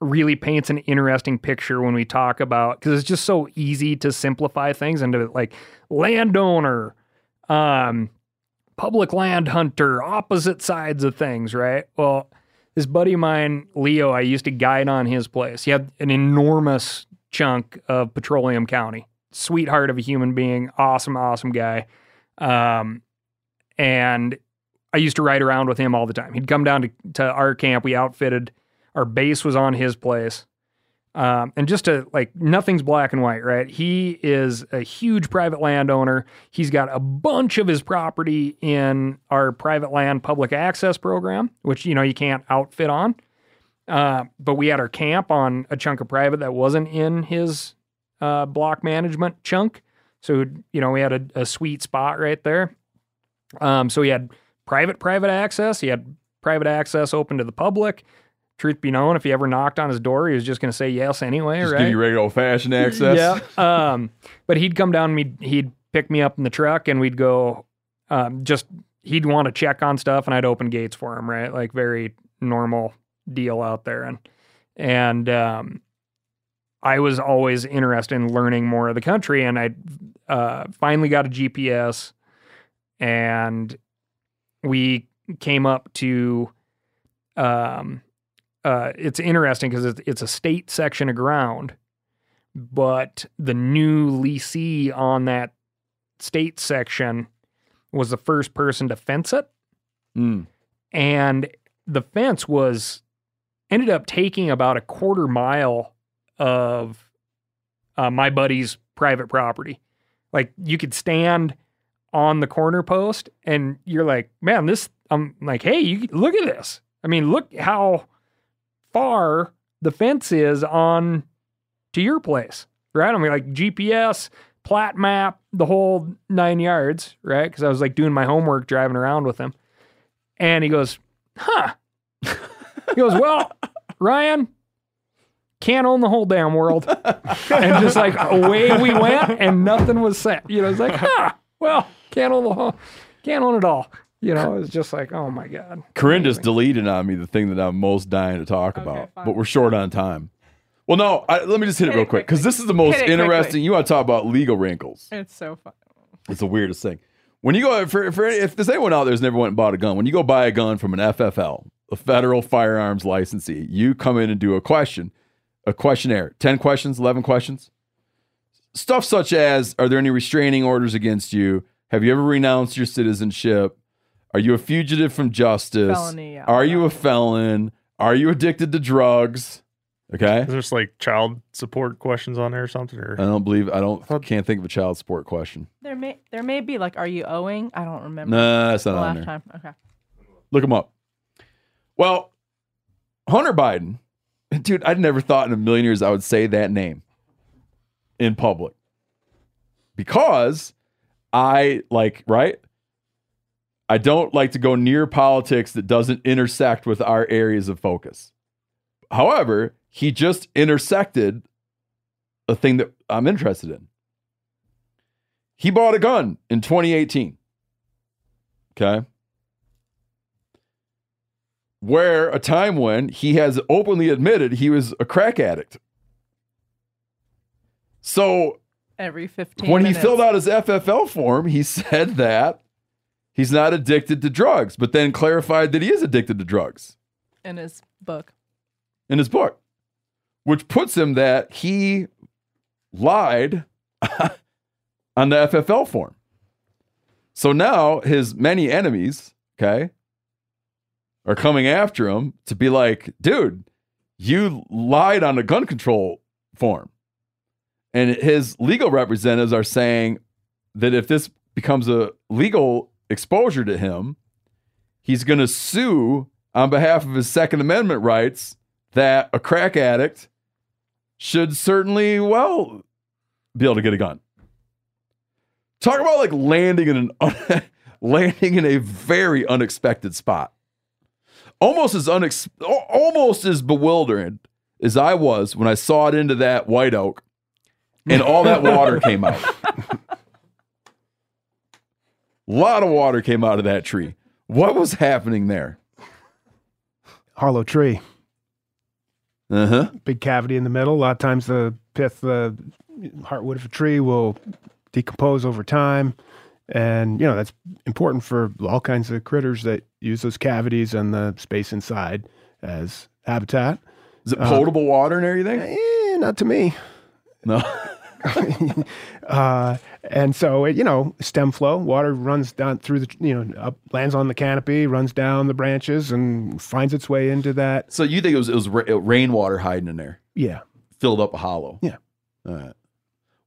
really paints an interesting picture when we talk about because it's just so easy to simplify things into like landowner, um, public land hunter, opposite sides of things, right? Well, this buddy of mine, Leo, I used to guide on his place. He had an enormous chunk of Petroleum County. Sweetheart of a human being, awesome, awesome guy. Um, and I used to ride around with him all the time. He'd come down to, to our camp. We outfitted. Our base was on his place. Um, and just to like, nothing's black and white, right? He is a huge private landowner. He's got a bunch of his property in our private land public access program, which, you know, you can't outfit on. Uh, but we had our camp on a chunk of private that wasn't in his uh, block management chunk. So, you know, we had a, a sweet spot right there. Um, so we had private, private access. He had private access open to the public. Truth be known, if he ever knocked on his door, he was just going to say yes anyway, Just right? give you regular old fashioned access. Yeah. Um, but he'd come down and he'd, he'd pick me up in the truck and we'd go, um, just, he'd want to check on stuff and I'd open gates for him, right? Like very normal deal out there. And, and, um, I was always interested in learning more of the country and I, uh, finally got a GPS and we came up to, um, uh, it's interesting because it's, it's a state section of ground but the new leasee on that state section was the first person to fence it Mm. and the fence was ended up taking about a quarter mile of uh, my buddy's private property like you could stand on the corner post and you're like man this I'm like, hey, you look at this. I mean, look how far the fence is on to your place, right? I mean, like GPS, plat map, the whole nine yards, right? Because I was like doing my homework driving around with him. And he goes, huh. [LAUGHS] he goes, well, Ryan, can't own the whole damn world. [LAUGHS] and just like away we went and nothing was set. You know, it's like, huh, well, can't own the whole, can't own it all. You know, it's just like, oh my God. Corinne just deleted on me the thing that I'm most dying to talk about, but we're short on time. Well, no, I, let me just hit, it real it quick because this is the most Hit quickly. interesting. You want to talk about legal wrinkles? It's so fun. It's the weirdest thing. When you go for, for if there's anyone out there who's never went and bought a gun, when you go buy a gun from an FFL, a federal firearms licensee, you come in and do a question, a questionnaire, ten questions, eleven questions, stuff such as: Are there any restraining orders against you? Have you ever renounced your citizenship? Are you a fugitive from justice? Felony, yeah. Are you a felon? Are you addicted to drugs? Okay. Is there like child support questions on there or something? Or I don't believe I don't can't think of a child support question. There may there may be like, are you owing? I don't remember. Nah, that's not the on last there. time. Okay. Look him up. Well, Hunter Biden, dude, I'd never thought in a million years I would say that name in public because I like, right? I don't like to go near politics that doesn't intersect with our areas of focus. However, he just intersected a thing that I'm interested in. He bought a gun in 2018. Okay where a time when he has openly admitted he was a crack addict. So Every 15 when minutes. he filled out his FFL form, he said that he's not addicted to drugs, but then clarified that he is addicted to drugs in his book. in his book, which puts him that he lied [LAUGHS] on the FFL form. So now his many enemies, okay, are coming after him to be like, dude, you lied on a gun control form. And his legal representatives are saying that if this becomes a legal exposure to him, he's going to sue on behalf of his Second Amendment rights that a crack addict should certainly, well, be able to get a gun. Talk about like landing in an un- [LAUGHS] landing in a very unexpected spot. Almost as unex- almost as bewildering as I was when I sawed into that white oak and all that [LAUGHS] water came out. A lot of water came out of that tree. What was happening there? Hollow tree, Uh huh. big cavity in the middle. A lot of times the pith, the heartwood of a tree will decompose over time. And, you know, that's important for all kinds of critters that use those cavities and the space inside as habitat. Is it potable water and everything? Eh, not to me. No. [LAUGHS] [LAUGHS] uh, and so it, you know, stem flow, water runs down through the, you know, up, lands on the canopy, runs down the branches, and finds its way into that. So you think it was it was ra- rainwater hiding in there, Yeah, filled up a hollow? Yeah. All right.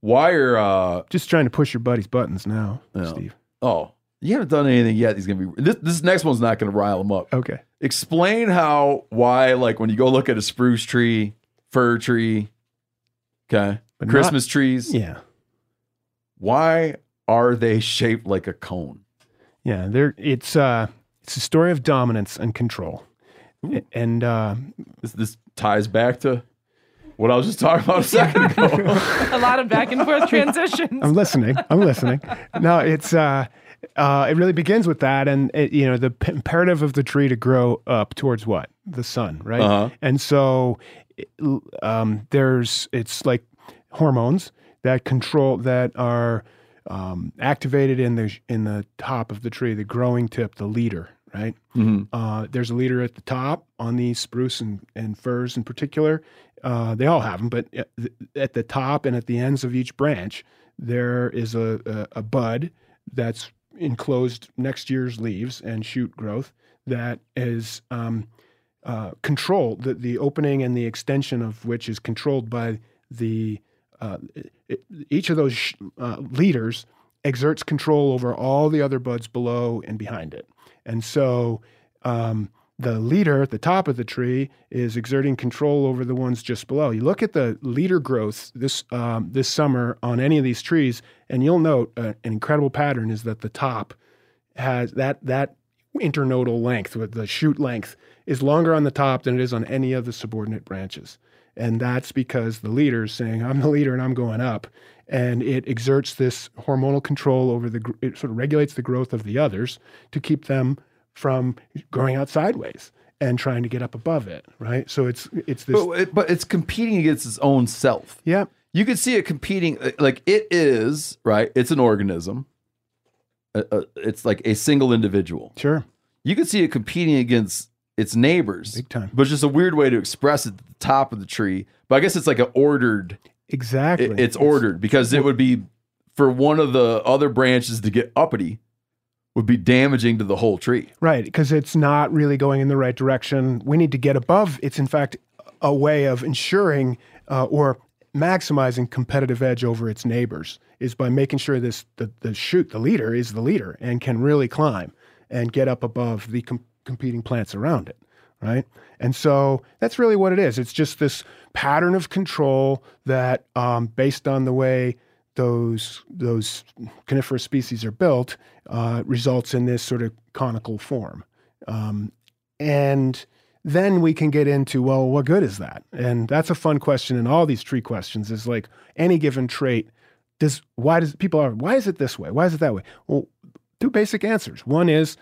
Why are uh just trying to push your buddy's buttons now. Steve. oh you haven't done anything yet? He's gonna be this this next one's not gonna rile him up. Okay. Explain how why like when you go look at a spruce tree, fir tree, okay, But not- Christmas trees, Yeah, why are they shaped like a cone? yeah. There, it's uh, it's a story of dominance and control, A- and uh, This this ties back to what I was just talking about a second ago. [LAUGHS] a lot of back and forth transitions. I'm listening. I'm listening. No, it's uh, uh, it really begins with that, and it, you know the p- imperative of the tree to grow up towards what the sun, right? Uh-huh. And so, it- um, there's it's like hormones that control that are um, activated in the in the top of the tree, the growing tip, the leader, right? Mhm. Uh, there's a leader at the top on these spruce and, and firs in particular. Uh, they all have them, but at the, at the top and at the ends of each branch, there is a, a, a bud that's enclosed next year's leaves and shoot growth that is um, uh, controlled, the, the opening and the extension of which is controlled by the uh, it- each of those sh- uh, leaders exerts control over all the other buds below and behind it. And so um, the leader at the top of the tree is exerting control over the ones just below. You look at the leader growth this um, this summer on any of these trees, and you'll note uh, an incredible pattern is that the top has that that internodal length with the shoot length is longer on the top than it is on any of the subordinate branches. And that's because the leader is saying, I'm the leader and I'm going up. And it exerts this hormonal control over the, it sort of regulates the growth of the others to keep them from growing out sideways and trying to get up above it, right? So it's, it's this, But, it, but it's competing against its own self. yeah, You could see it competing, uh, like it is, right? It's an organism. Uh, uh, it's like a single individual. sure. You could see it competing against its neighbors. Big time. But it's just a weird way to express it at the top of the tree. But I guess it's like an ordered, Exactly. it- it's ordered because it would be for one of the other branches to get uppity would be damaging to the whole tree. Right, because it's not really going in the right direction. We need to get above. It's in fact a way of ensuring uh, or maximizing competitive edge over its neighbors is by making sure this the, the shoot the leader is the leader and can really climb and get up above the com- competing plants around it right? And so that's really what it is. It's just this pattern of control that um, based on the way those those coniferous species are built uh, results in this sort of conical form. Um, and then we can get into well what good is that? And that's a fun question in all these tree questions is like any given trait does why does people are why is it this way? Why is it that way? Well two basic answers. One is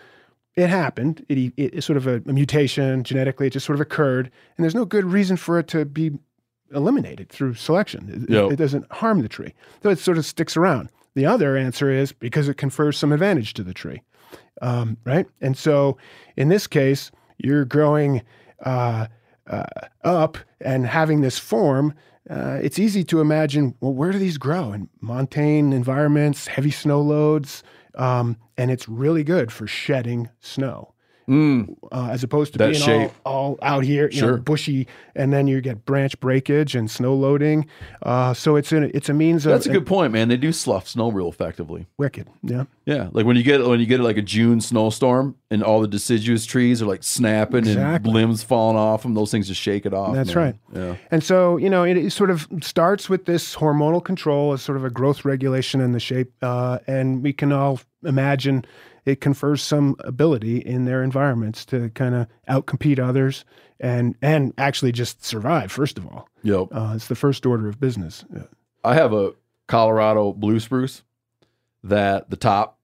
it happened it, it, it's sort of a, a mutation genetically it just sort of occurred and there's no good reason for it to be eliminated through selection it, Yep. it doesn't harm the tree so it sort of sticks around the other answer is because it confers some advantage to the tree um, right? And so in this case, you're growing uh, uh, up and having this form. Uh, it's easy to imagine, well, where do these grow? In montane environments, heavy snow loads, um, and it's really good for shedding snow. Mm, Uh, as opposed to That being shape. all, all out here, you know, Sure. bushy, and then you get branch breakage and snow loading. Uh, so it's a, it's a means of that's a good point, man. They do slough snow real effectively. wicked, yeah. Yeah, like when you get when you get like a June snowstorm and all the deciduous trees are like snapping and limbs falling off them, those things just shake it off. That's man. right. Yeah. And so, you know, it, it sort of starts with this hormonal control as sort of a growth regulation in the shape. Uh, and we can all imagine it confers some ability in their environments to kind of outcompete others and and actually just survive, first of all. Yep. Uh, it's the first order of business. Yeah. I have a Colorado blue spruce that the top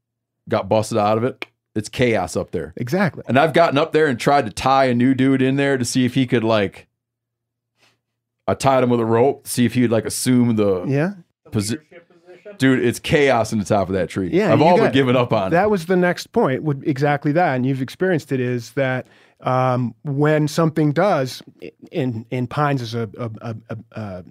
got busted out of it. It's chaos up there. Exactly. And I've gotten up there and tried to tie a new dude in there to see if he could like I tied him with a rope, to see if he would like assume the Yeah. posi- Dude, it's chaos in the top of that tree. Yeah, I've all got- but given up on it. That was the next point. Would exactly that, and you've experienced it. Is that um, when something does in in pines is a, a, a, a, a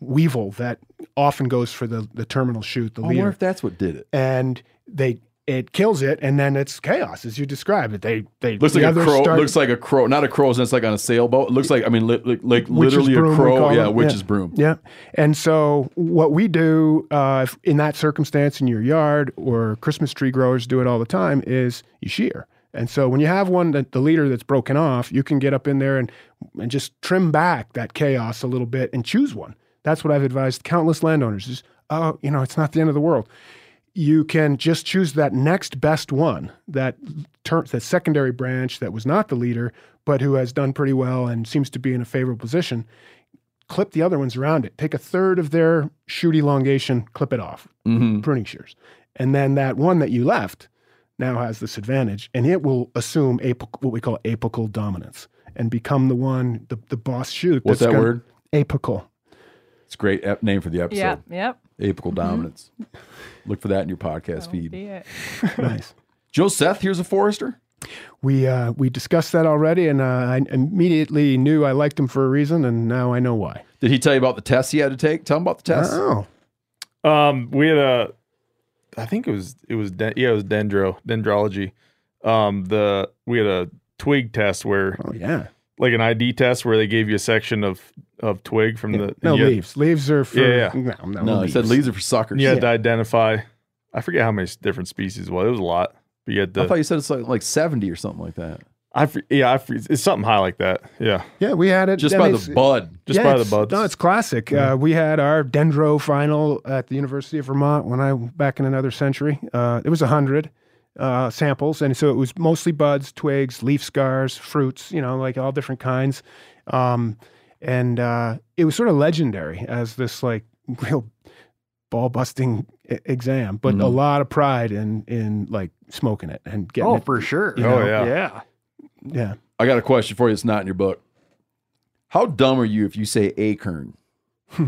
weevil that often goes for the the terminal shoot, the I wonder leader, if that's what did it. and they it kills it, and then it's chaos as you described it. They they Looks the like a crow. start- Looks like a crow. Not a crow's nest like on a sailboat. It looks like I mean, li- li- like literally broom, a crow. Yeah, them. witch's Yeah. broom. Yeah. And so what we do uh, in that circumstance in your yard or Christmas tree growers do it all the time is you shear. And so when you have one that the leader that's broken off, you can get up in there and, and just trim back that chaos a little bit and choose one. That's what I've advised countless landowners is, oh, you know, it's not the end of the world. You can just choose that next best one, that ter- that secondary branch that was not the leader, but who has done pretty well and seems to be in a favorable position clip the other ones around it. Take a third of their shoot elongation, clip it off, Mm-hmm. pruning shears. And then that one that you left now has this advantage, and it will assume apical, what we call apical dominance and become the one, the, the boss shoot. What's that's that gonna- word? Apical. It's a great ep- name for the episode. Yep, yep. Apical dominance. Look for that in your podcast That'll feed. be it. [LAUGHS] nice. Joe Seth, here's a forester. We uh, we discussed that already, and uh, I immediately knew I liked him for a reason, and now I know why. Did he tell you about the tests he had to take? Tell him about the tests. Oh, Um, we had a, I think it was it was de- yeah it was dendro dendrology. Um, the we had a twig test where oh yeah. like an ID test where they gave you a section of of twig from the No you had- leaves. Leaves are for Yeah, no, no, No, he said leaves are for suckers. You had Yeah. to identify I forget how many different species it was. It was a lot. But you had the I thought you said it's like, like 70 or something like that. I yeah, I it's something high like that. Yeah, Yeah, we had it Just I by mean, the bud. just yeah, by the it's- buds. No, it's classic. Uh, we had our dendro final at the University of Vermont when I back in another century. Uh, it was a hundred uh, samples, and so it was mostly buds, twigs, leaf scars, fruits. You know, like all different kinds. Um, and uh, it was sort of legendary as this like [LAUGHS] real ball busting I- exam, but a lot of pride in in like smoking it and getting Oh, it. for sure. you Oh, know? yeah. Yeah. yeah. I got a question for you. It's not in your book. How dumb are you if you say acorn? [LAUGHS] [LAUGHS]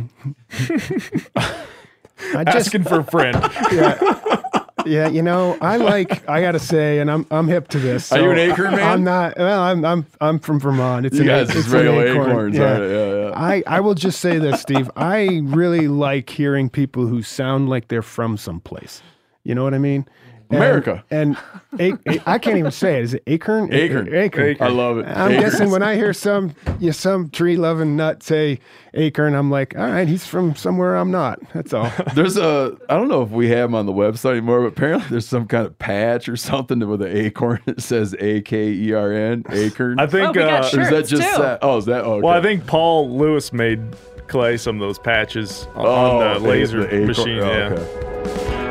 I just asking for a friend. yeah. Yeah, you know, I like. I gotta say, and I'm I'm hip to this. Are you an acorn man? I'm not. Well, I'm I'm I'm from Vermont. It's You an, it's an regular acorn. acorns. Yeah. aren't it? Yeah, yeah. I I will just say this, Steve. I really like hearing people who sound like they're from someplace. You know what I mean? And- America. And, a, a- I can't even say it. Is it acorn? Acorn. Acorn. I love it. I'm Acorns. guessing when I hear some you know, some tree loving nut say acorn, I'm like, all right, he's from somewhere I'm not. That's all. [LAUGHS] There's a I don't know if we have them on the website anymore, but apparently there's some kind of patch or something with an acorn [LAUGHS] that says A K E R N acorn. I think. Oh, we got uh, or is that just that? Oh, is that? Oh, okay. well, I think Paul Lewis made Clay some of those patches on, oh, on the laser acorn. machine. Oh, yeah. okay.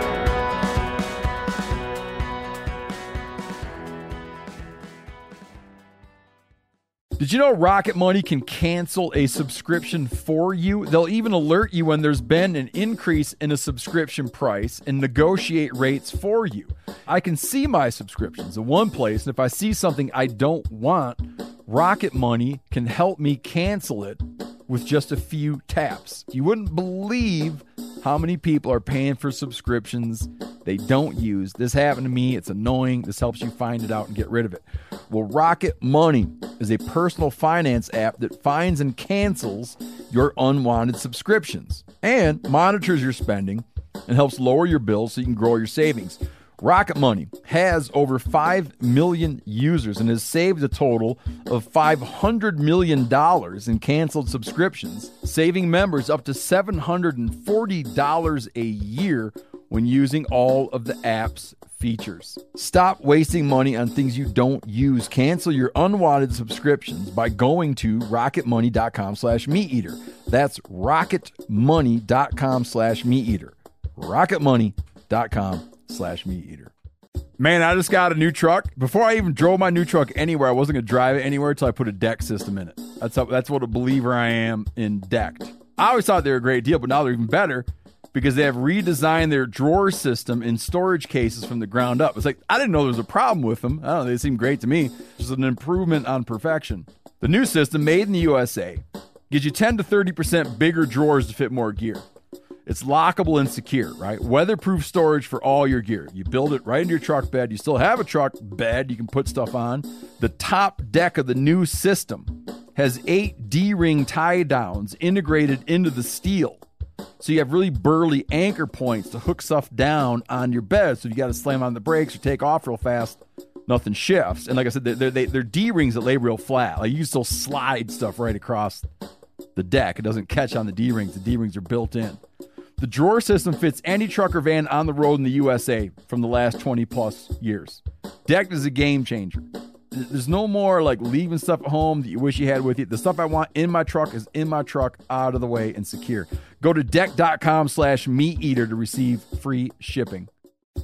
Did you know Rocket Money can cancel a subscription for you? They'll even alert you when there's been an increase in a subscription price and negotiate rates for you. I can see my subscriptions in one place, and if I see something I don't want, Rocket Money can help me cancel it with just a few taps. You wouldn't believe how many people are paying for subscriptions they don't use. This happened to me. It's annoying. This helps you find it out and get rid of it. Well, Rocket Money is a personal finance app that finds and cancels your unwanted subscriptions and monitors your spending and helps lower your bills so you can grow your savings. Rocket Money has over 5 million users and has saved a total of $500 million in canceled subscriptions, saving members up to $740 a year when using all of the app's features. Stop wasting money on things you don't use. Cancel your unwanted subscriptions by going to rocketmoney.com slash meateater. That's rocketmoney.com slash meateater. rocketmoney.com slash meateater. Man, I just got a new truck. Before I even drove my new truck anywhere, I wasn't going to drive it anywhere until I put a deck system in it. That's how, that's what a believer I am in decked. I always thought they were a great deal, but now they're even better because they have redesigned their drawer system in storage cases from the ground up. It's like I didn't know there was a problem with them. I don't know, they seem great to me. Just an improvement on perfection. The new system, made in the USA, gives you 10 to 30% bigger drawers to fit more gear. It's lockable and secure, right? Weatherproof storage for all your gear. You build it right into your truck bed. You still have a truck bed you can put stuff on. The top deck of the new system has eight D ring tie downs integrated into the steel. So you have really burly anchor points to hook stuff down on your bed. So if you got to slam on the brakes or take off real fast, nothing shifts. And like I said, they're, they're, they're D rings that lay real flat. Like you can still slide stuff right across the deck. It doesn't catch on the D rings. The D rings are built in. The drawer system fits any truck or van on the road in the USA from the last 20 plus years. Decked is a game changer. There's no more like leaving stuff at home that you wish you had with you. The stuff I want in my truck is in my truck, out of the way and secure. Go to decked.com slash meat eater to receive free shipping.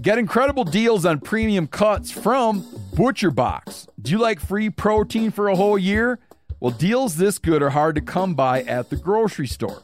Get incredible deals on premium cuts from Butcher Box. Do you like free protein for a whole year? Well, deals this good are hard to come by at the grocery store.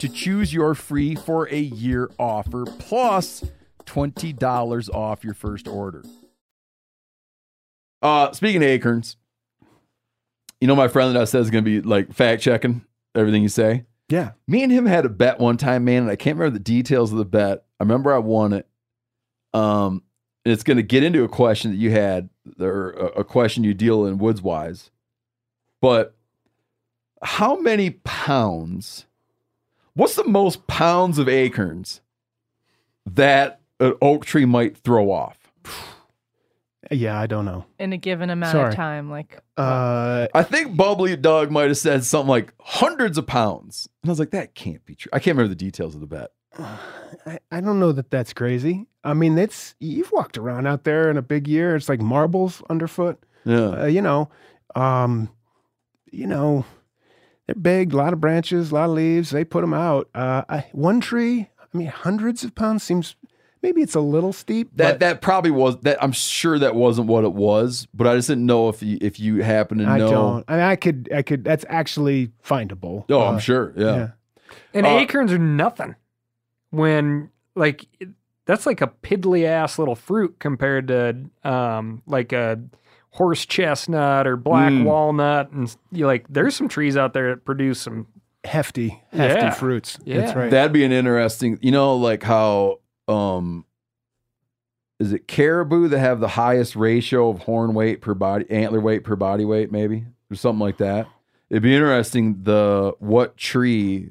to choose your free for a year offer plus $20 off your first order. Uh, speaking of acorns, you know my friend that I said is going to be like fact checking everything you say. Yeah. Me and him had a bet one time, man, and I can't remember the details of the bet. I remember I won it. Um, and it's going to get into a question that you had, or a, a question you deal in Woods Whys. But how many pounds? What's the most pounds of acorns that an oak tree might throw off? Yeah, I don't know. in a given amount Sorry. of time. Like Uh, I think Bubbly Dog might have said something like hundreds of pounds. And I was like, that can't be true. I can't remember the details of the bet. I, I don't know that that's crazy. I mean, it's you've walked around out there in a big year. It's like marbles underfoot. Yeah. Uh, you know, um, you know, they're big, a lot of branches, a lot of leaves. They put them out. Uh, I, one tree. I mean, hundreds of pounds seems maybe it's a little steep. That but that probably was that. I'm sure that wasn't what it was, but I just didn't know if you, if you happen to I know. don't. I, mean, I could. I could. That's actually findable. Oh, Uh, I'm sure. Yeah. yeah. And Uh, acorns are nothing. When like that's like a piddly ass little fruit compared to um like a horse chestnut or black Mm. walnut and s- you like there's some trees out there that produce some Hefty, hefty Yeah. fruits. That's Yeah. right. That'd be an interesting. You know, like how um, is it caribou that have the highest ratio of horn weight per body, antler weight per body weight, maybe or something like that. It'd be interesting. The what tree?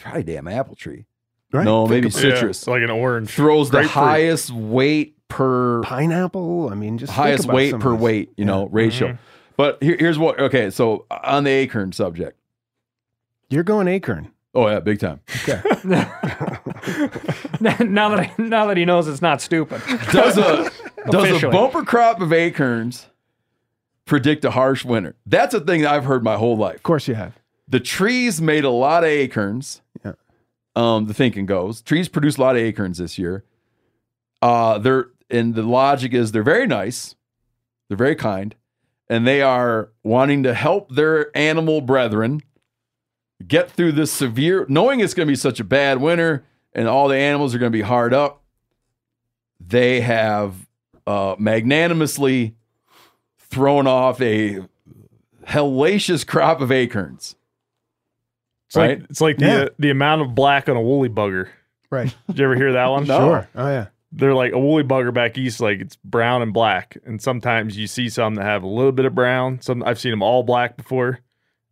Probably damn apple tree. Right. No, maybe Yeah, citrus like an orange. throws the grapefruit. highest weight per Pineapple. I mean, just highest weight per these. weight, you know, ratio. Mhm. But here, here's what. Okay, so on the acorn subject. You're going acorn. Oh yeah, big time. [LAUGHS] now that I, now that he knows it's not stupid. Does a [LAUGHS] does a bumper crop of acorns predict a harsh winter? That's a thing that I've heard my whole life. Of course, you have. The trees made a lot of acorns. Yeah. Um, the thinking goes, trees produce a lot of acorns this year. Uh, they're and the logic is they're very nice, they're very kind, and they are wanting to help their animal brethren get through this severe, knowing it's going to be such a bad winter and all the animals are going to be hard up. They have uh, magnanimously thrown off a hellacious crop of acorns. It's like right? it's like the Yeah. uh, the amount of black on a woolly bugger. Right. Did you ever hear that one? Sure. Oh yeah. They're like a woolly bugger back east, like it's brown and black. And sometimes you see some that have a little bit of brown. Some I've seen them all black before.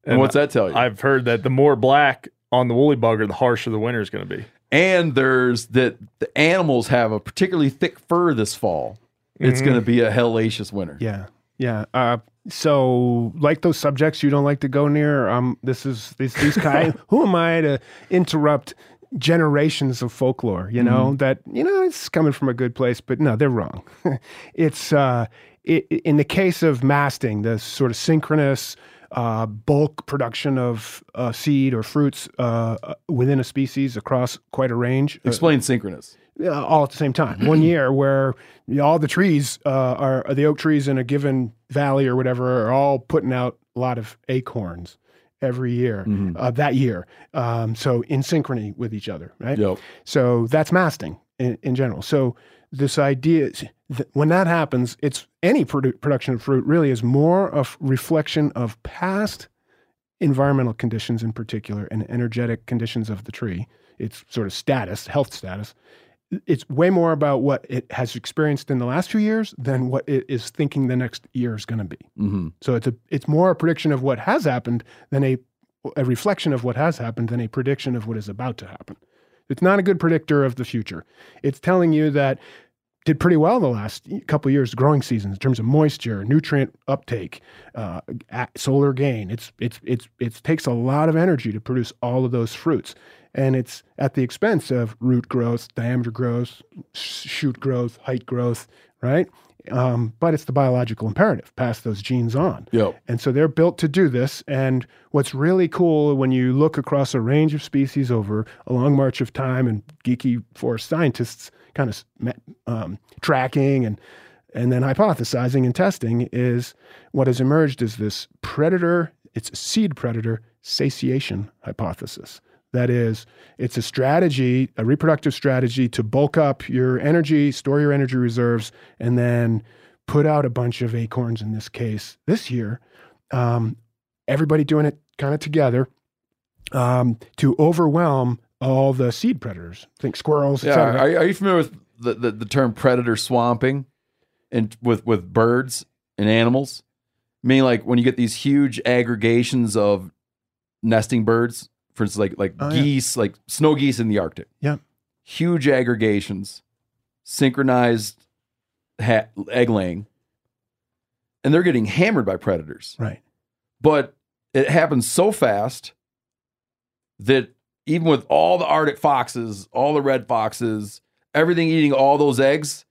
And what's that tell you? I've heard that the more black on the woolly bugger, the harsher the winter is going to be. and there's that the animals have a particularly thick fur this fall. It's going to be a hellacious winter. Yeah. Yeah. Uh, so, like those subjects you don't like to go near. Um, this is these these kind. [LAUGHS] who am I to interrupt generations of folklore? You know that you know it's coming from a good place, but no, they're wrong. [LAUGHS] it's uh, i in the case of masting, the sort of synchronous. Uh, bulk production of uh, seed or fruits uh, uh, within a species across quite a range. Uh, Explain synchronous. all at the same time. [CLEARS THROAT] One year where you know, all the trees uh, are, are the oak trees in a given valley or whatever are all putting out a lot of acorns every year uh, that year. Um, so in synchrony with each other, right? Yep. So that's masting in, in general. So this idea, is that when that happens, it's any produ- production of fruit really is more of reflection of past environmental conditions in particular and energetic conditions of the tree. Its sort of status, health status. It's way more about what it has experienced in the last few years than what it is thinking the next year is going to be. hmm So it's a it's more a prediction of what has happened than a a reflection of what has happened than a prediction of what is about to happen. It's not a good predictor of the future. It's telling you that did pretty well the last couple of years growing seasons in terms of moisture, nutrient uptake, uh, solar gain. It's it's it's it takes a lot of energy to produce all of those fruits, and it's at the expense of root growth, diameter growth, shoot growth, height growth, right? Um, but it's the biological imperative, pass those genes on. Yep. And so they're built to do this. And what's really cool when you look across a range of species over a long march of time and geeky forest scientists kind of um, tracking and and then hypothesizing and testing is what has emerged is this predator, it's a seed predator satiation hypothesis. That is, it's a strategy, a reproductive strategy to bulk up your energy, store your energy reserves, and then put out a bunch of acorns in this case this year. Um, everybody doing it kind of together um, to overwhelm all the seed predators. Think squirrels. Yeah. Are, are you familiar with the, the, the term predator swamping and with, with birds and animals? Meaning like when you get these huge aggregations of nesting birds, for instance, like like Oh, yeah. geese, like snow geese in the Arctic. Yeah. Huge aggregations, synchronized ha- egg laying, and they're getting hammered by predators. Right. But it happens so fast that even with all the Arctic foxes, all the red foxes, everything eating all those eggs,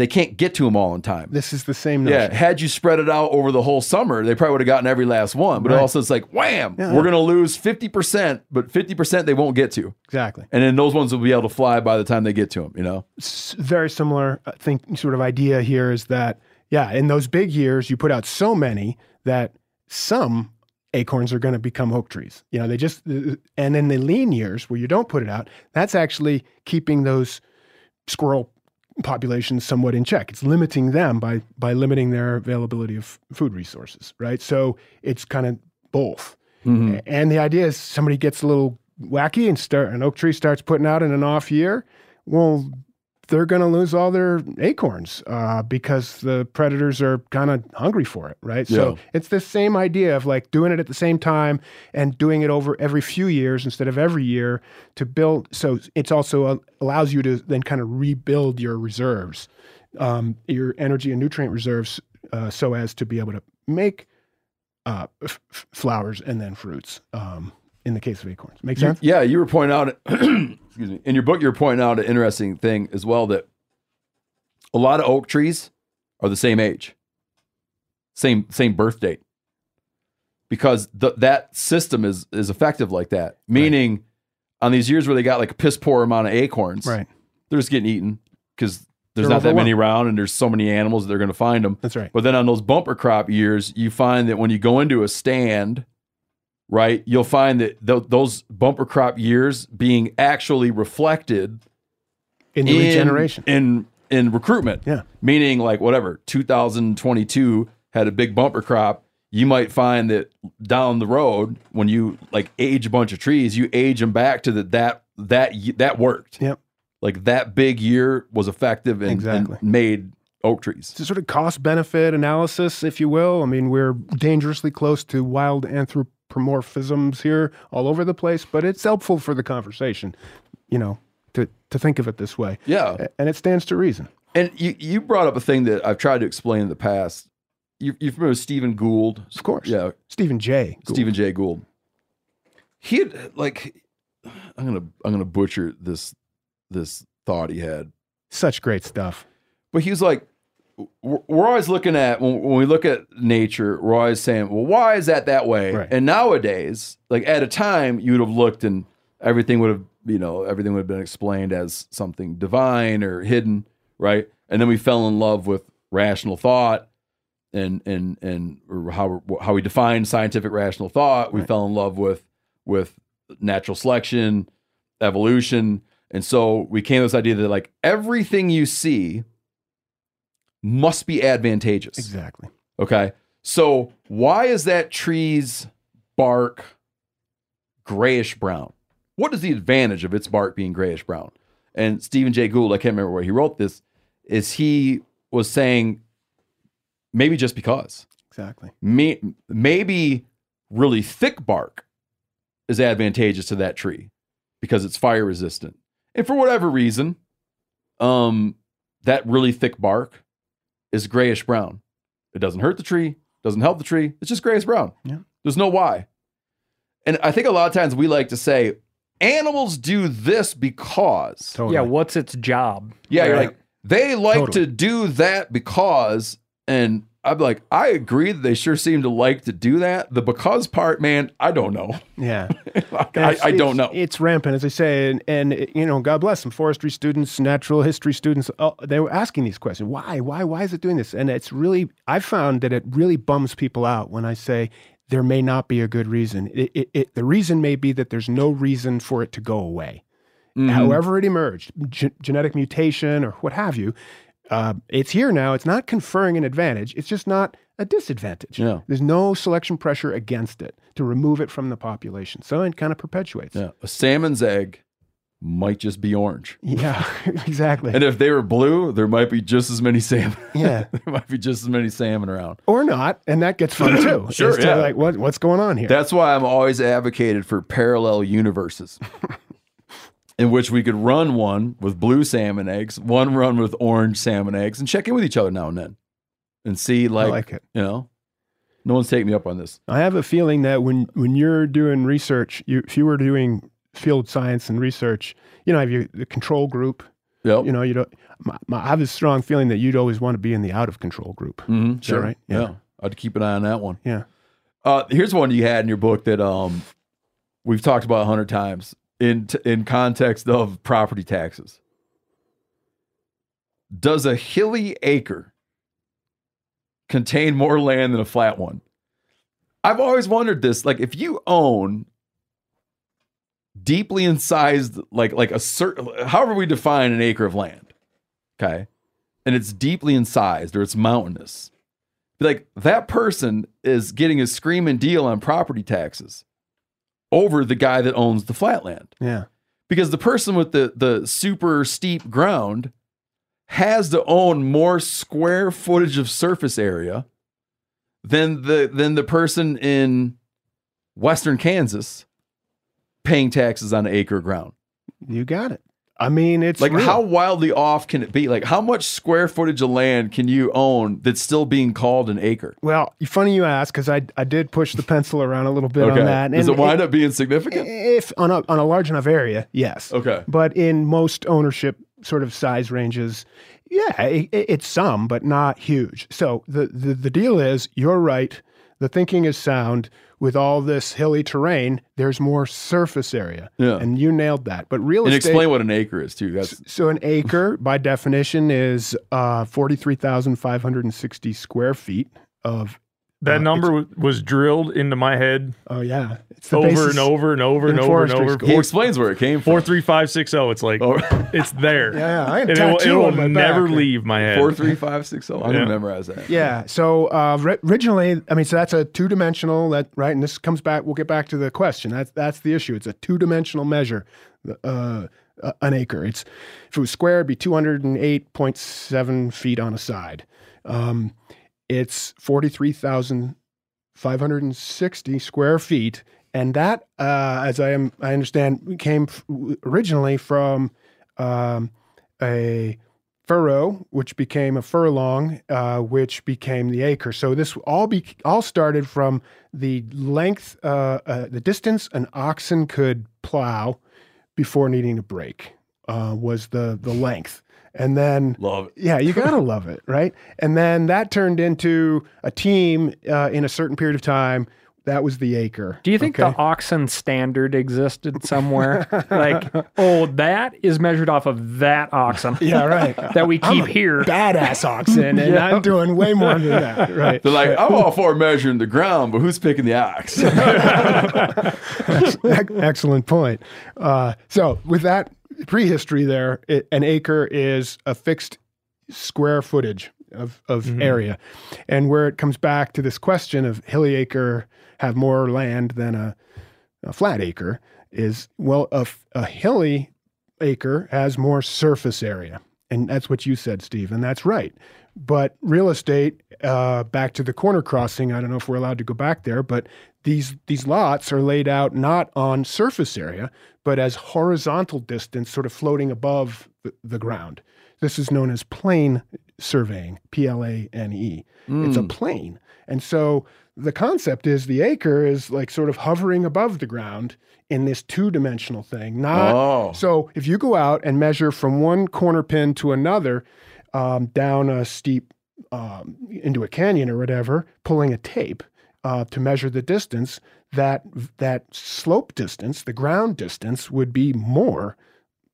they can't get to them all in time. This is the same Yeah, had you spread it out over the whole summer, they probably would have gotten every last one. But Right. also, it's like, wham, Yeah. we're going to lose 50%, but 50% they won't get to. Exactly. And then those ones will be able to fly by the time they get to them, you know? s- very similar I think sort of idea here is that yeah in those big years you put out so many that some acorns are going to become oak trees you know they just uh, and in the lean years where you don't put it out that's actually keeping those squirrel populations somewhat in check. It's limiting them by by limiting their availability of food resources right? So it's kind of both. Mhm. and the idea is somebody gets a little wacky and start an oak tree starts putting out in an off year well they're going to lose all their acorns uh, because the predators are kind of hungry for it, right? So it's the same idea of like doing it at the same time and doing it over every few years instead of every year to build. So it's also uh, allows you to then kind of rebuild your reserves, um, your energy and nutrient reserves, uh, so as to be able to make uh, f- flowers and then fruits. Um, in the case of acorns, make You- sense? yeah, you were pointing out, [CLEARS THROAT] excuse me, in your book, you were pointing out an interesting thing as well that a lot of oak trees are the same age, same same birth date, because th- that system is is effective like that. Meaning, on these years where they got like a piss poor amount of acorns, Right. they're just getting eaten because there's They're not that many around and there's so many animals that they're going to find them. That's right. But then on those bumper crop years, you find that when you go into a stand, right, you'll find that th- those bumper crop years being actually reflected In the regeneration. in in recruitment. Yeah. Meaning like whatever, 2022 had a big bumper crop. You might find that down the road when you like age a bunch of trees, you age them back to the, that that that worked. Yep. Like that big year was effective and, Exactly. and made oak trees. It's a sort of cost benefit analysis, if you will. I mean, we're dangerously close to wild anthropomorphisms here all over the place, but it's helpful for the conversation, you know, to, to think of it this way. Yeah. And it stands to reason. And you, you brought up a thing that I've tried to explain in the past. You, you with Stephen Gould? Of course. Yeah, Stephen J. Gould. Stephen J. Gould. He had like, I'm gonna I'm gonna butcher this this thought he had, Such great stuff. but he was like, we're always looking at when, we look at nature, we're always saying, well, why is that that way? Right. And nowadays, like at a time, you would have looked and everything would have you know everything would have been explained as something divine or hidden, right? And then we fell in love with rational thought and and and how how we define scientific rational thought. We Right. fell in love with with natural selection, evolution, and so we came to this idea that like everything you see must be advantageous. Exactly. Okay. So why is that tree's bark grayish brown? What is the advantage of its bark being grayish brown? And Stephen Jay Gould, I can't remember where he wrote this, is he was saying maybe just because. Exactly. May, maybe really thick bark is advantageous to that tree because it's fire resistant. And for whatever reason, um, that really thick bark is grayish brown. It doesn't hurt the tree, doesn't help the tree. It's just grayish brown. Yeah. There's no why. And I think a lot of times we like to say animals do this because. Totally. Yeah, what's its job? Yeah, you're like, They like Totally. to do that because, and I'm like, I agree that they sure seem to like to do that. The because part, man, I don't know. Yeah. [LAUGHS] Like, I, I don't know. It's rampant, as I say, and, and you know, God bless them. Forestry students, natural history students, oh, they were asking these questions. Why? Why? Why is it doing this? And it's really, I found that it really bums people out when I say there may not be a good reason. It, it, it, the reason may be that there's no reason for it to go away. Mm-hmm. However, it emerged, ge- genetic mutation or what have you, uh, it's here now. It's not conferring an advantage. It's just not a disadvantage. Yeah. There's no selection pressure against it to remove it from the population. So it kind of perpetuates. Yeah, a salmon's egg might just be orange. [LAUGHS] Yeah, [LAUGHS] exactly. And if they were blue, there might be just as many salmon. [LAUGHS] Yeah. there might be just as many salmon around. or not, and that gets fun too. [COUGHS] Sure, yeah. Like what, what's going on here? That's why I'm always advocated for parallel universes. In which we could run one with blue salmon eggs, one run with orange salmon eggs, and check in with each other now and then, and see like, like it. you know, no one's taking me up on this. I have a feeling that when when you're doing research, you, if you were doing field science and research, you know, have you the control group. Yep. You know, you don't. My, my, I have a strong feeling that you'd always want to be in the out of control group. Mhm, that sure. right? Yeah. Yeah. I'd keep an eye on that one. Yeah. Uh, here's one you had in your book that um, we've talked about a hundred times in t- in context of property taxes. Does a hilly acre contain more land than a flat one? I've always wondered this. Like, if you own deeply incised, like like a certain, however we define an acre of land, okay, and it's deeply incised or it's mountainous, like that person is getting a screaming deal on property taxes over the guy that owns the flatland Yeah. because the person with the the super steep ground has to own more square footage of surface area than the than the person in western Kansas paying taxes on an acre of ground. You got it. I mean, it's Like real. how wildly off can it be? Like how much square footage of land can you own that's still being called an acre? Well, funny you ask because I I did push the pencil around a little bit on that. Does and it wind up being significant? If on a on a large enough area, yes. Okay. But in most ownership sort of size ranges, yeah, it, it's some, but not huge. So the, the the deal is, you're right. The thinking is sound. With all this hilly terrain, there's more surface area. Yeah. And you nailed that. But real And estate. explain what an acre is too. That's So an acre, by definition, is uh, forty-three thousand five hundred and sixty square feet of. That uh, number w- was drilled into my head Oh yeah, it's the over and over and over and over and over. school. he explains where it came Four from. three five six zero. It's like Oh. [LAUGHS] it's there. Yeah, yeah, I had a and it will, it will my never back. leave my head. Four three five six zero. I'm Yeah. gonna memorize that. Yeah. So uh, ri- originally, I mean, so that's a two-dimensional. That right, and this comes back. We'll get back to the question. That's that's the issue. It's a two-dimensional measure. Uh, uh, an acre. It's if it was square, it'd be two hundred and eight point seven feet on a side. Um, it's forty-three thousand five hundred and sixty square feet, and that, uh, as I am, I understand, came f- originally from um, a furrow, which became a furlong, uh, which became the acre. So this all be all started from the length, uh, uh, the distance an oxen could plow before needing a break uh, was the the length, and then Love it. yeah, you gotta love it, right? And then that turned into a team uh, in a certain period of time. That was the acre. Do you think okay? the oxen standard existed somewhere? [LAUGHS] like, oh, that is measured off of that oxen [LAUGHS] Yeah, right. [LAUGHS] that we I'm keep a here. badass oxen, and I'm doing way more than that, right? They're like, I'm all for measuring the ground, but who's picking the ox? Excellent point. Uh, so, with that prehistory, there, it, an acre is a fixed square footage of, of area, and where it comes back to this question of hilly acre have more land than a, a flat acre is well, a, a hilly acre has more surface area, and that's what you said, Steve, and that's right. But real estate, uh, back to the corner crossing. I don't know if we're allowed to go back there, but these these lots are laid out not on surface area, but as horizontal distance, sort of floating above the, the ground. This is known as plane surveying, P L A N E. It's a plane, and so the concept is the acre is like sort of hovering above the ground in this two-dimensional thing. Not Oh. so if you go out and measure from one corner pin to another, um, down a steep um, into a canyon or whatever, pulling a tape uh, to measure the distance, that that slope distance, the ground distance, would be more.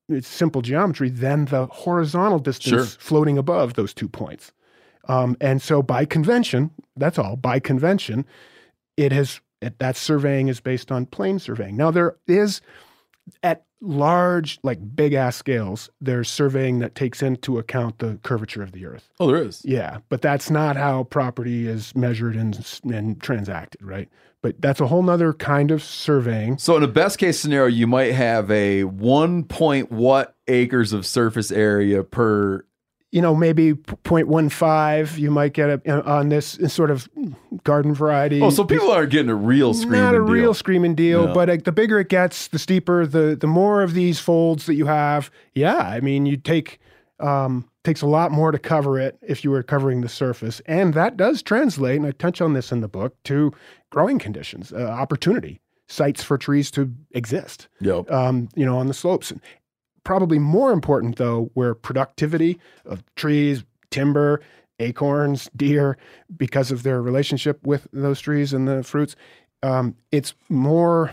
It's simple geometry than the horizontal distance Sure. floating above those two points. Um, and so, by convention, that's all. By convention, it has it, that surveying is based on plane surveying. Now, there is at large, like big ass scales, there's surveying that takes into account the curvature of the Earth. Oh, there is. Yeah, but that's not how property is measured and, and transacted, right? But that's a whole nother kind of surveying. So in a best case scenario, you might have a one point what acres of surface area per. You know, maybe 0.15, you might get a, on this sort of garden variety. Oh, so people aren't getting a real screaming not a real deal. screaming deal, No. but uh, the bigger it gets, the steeper, the the more of these folds that you have. Yeah, I mean, you take um, takes a lot more to cover it if you were covering the surface, and that does translate. And I touch on this in the book to growing conditions, uh, opportunity, sites for trees to exist. Yep. Um, you know, on the slopes. Probably more important though, where productivity of trees, timber, acorns, deer, because of their relationship with those trees and the fruits, um, it's more.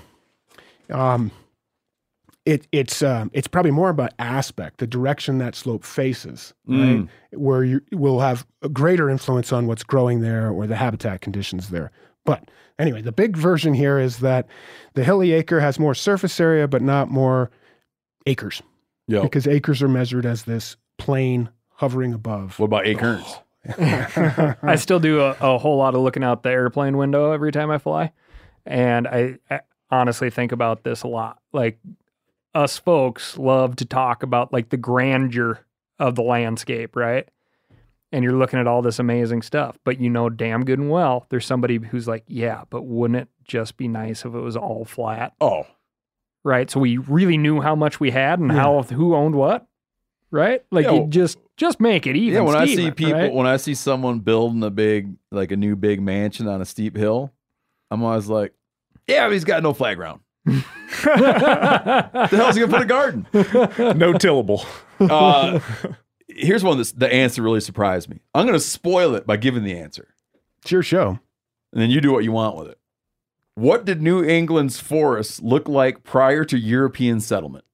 Um, it, it's um, it's probably more about aspect, the direction that slope faces, right? Mm. Where you will have a greater influence on what's growing there or the habitat conditions there. But anyway, the big version here is that the hilly acre has more surface area, but not more acres, Yep. because acres are measured as this plane hovering above. What about acorns? Oh, [LAUGHS] I still do a, a whole lot of looking out the airplane window every time I fly. And I, I honestly think about this a lot. Like us folks love to talk about like the grandeur of the landscape, right? And you're looking at all this amazing stuff, but you know damn good and well there's somebody who's like, yeah, but wouldn't it just be nice if it was all flat? Oh, Right? So we really knew how much we had and how who owned what, right? Like Yeah, you just just make it even. yeah. When I see people, right? when I see someone building a big, like a new big mansion on a steep hill, I'm always like, yeah, he's got no flat ground. [LAUGHS] the hell's he gonna put a garden? [LAUGHS] no tillable. Uh, [LAUGHS] here's one that's the answer really surprised me. I'm gonna spoil it by giving the answer. It's your show. and then you do what you want with it. What did New England's forests look like prior to European settlement?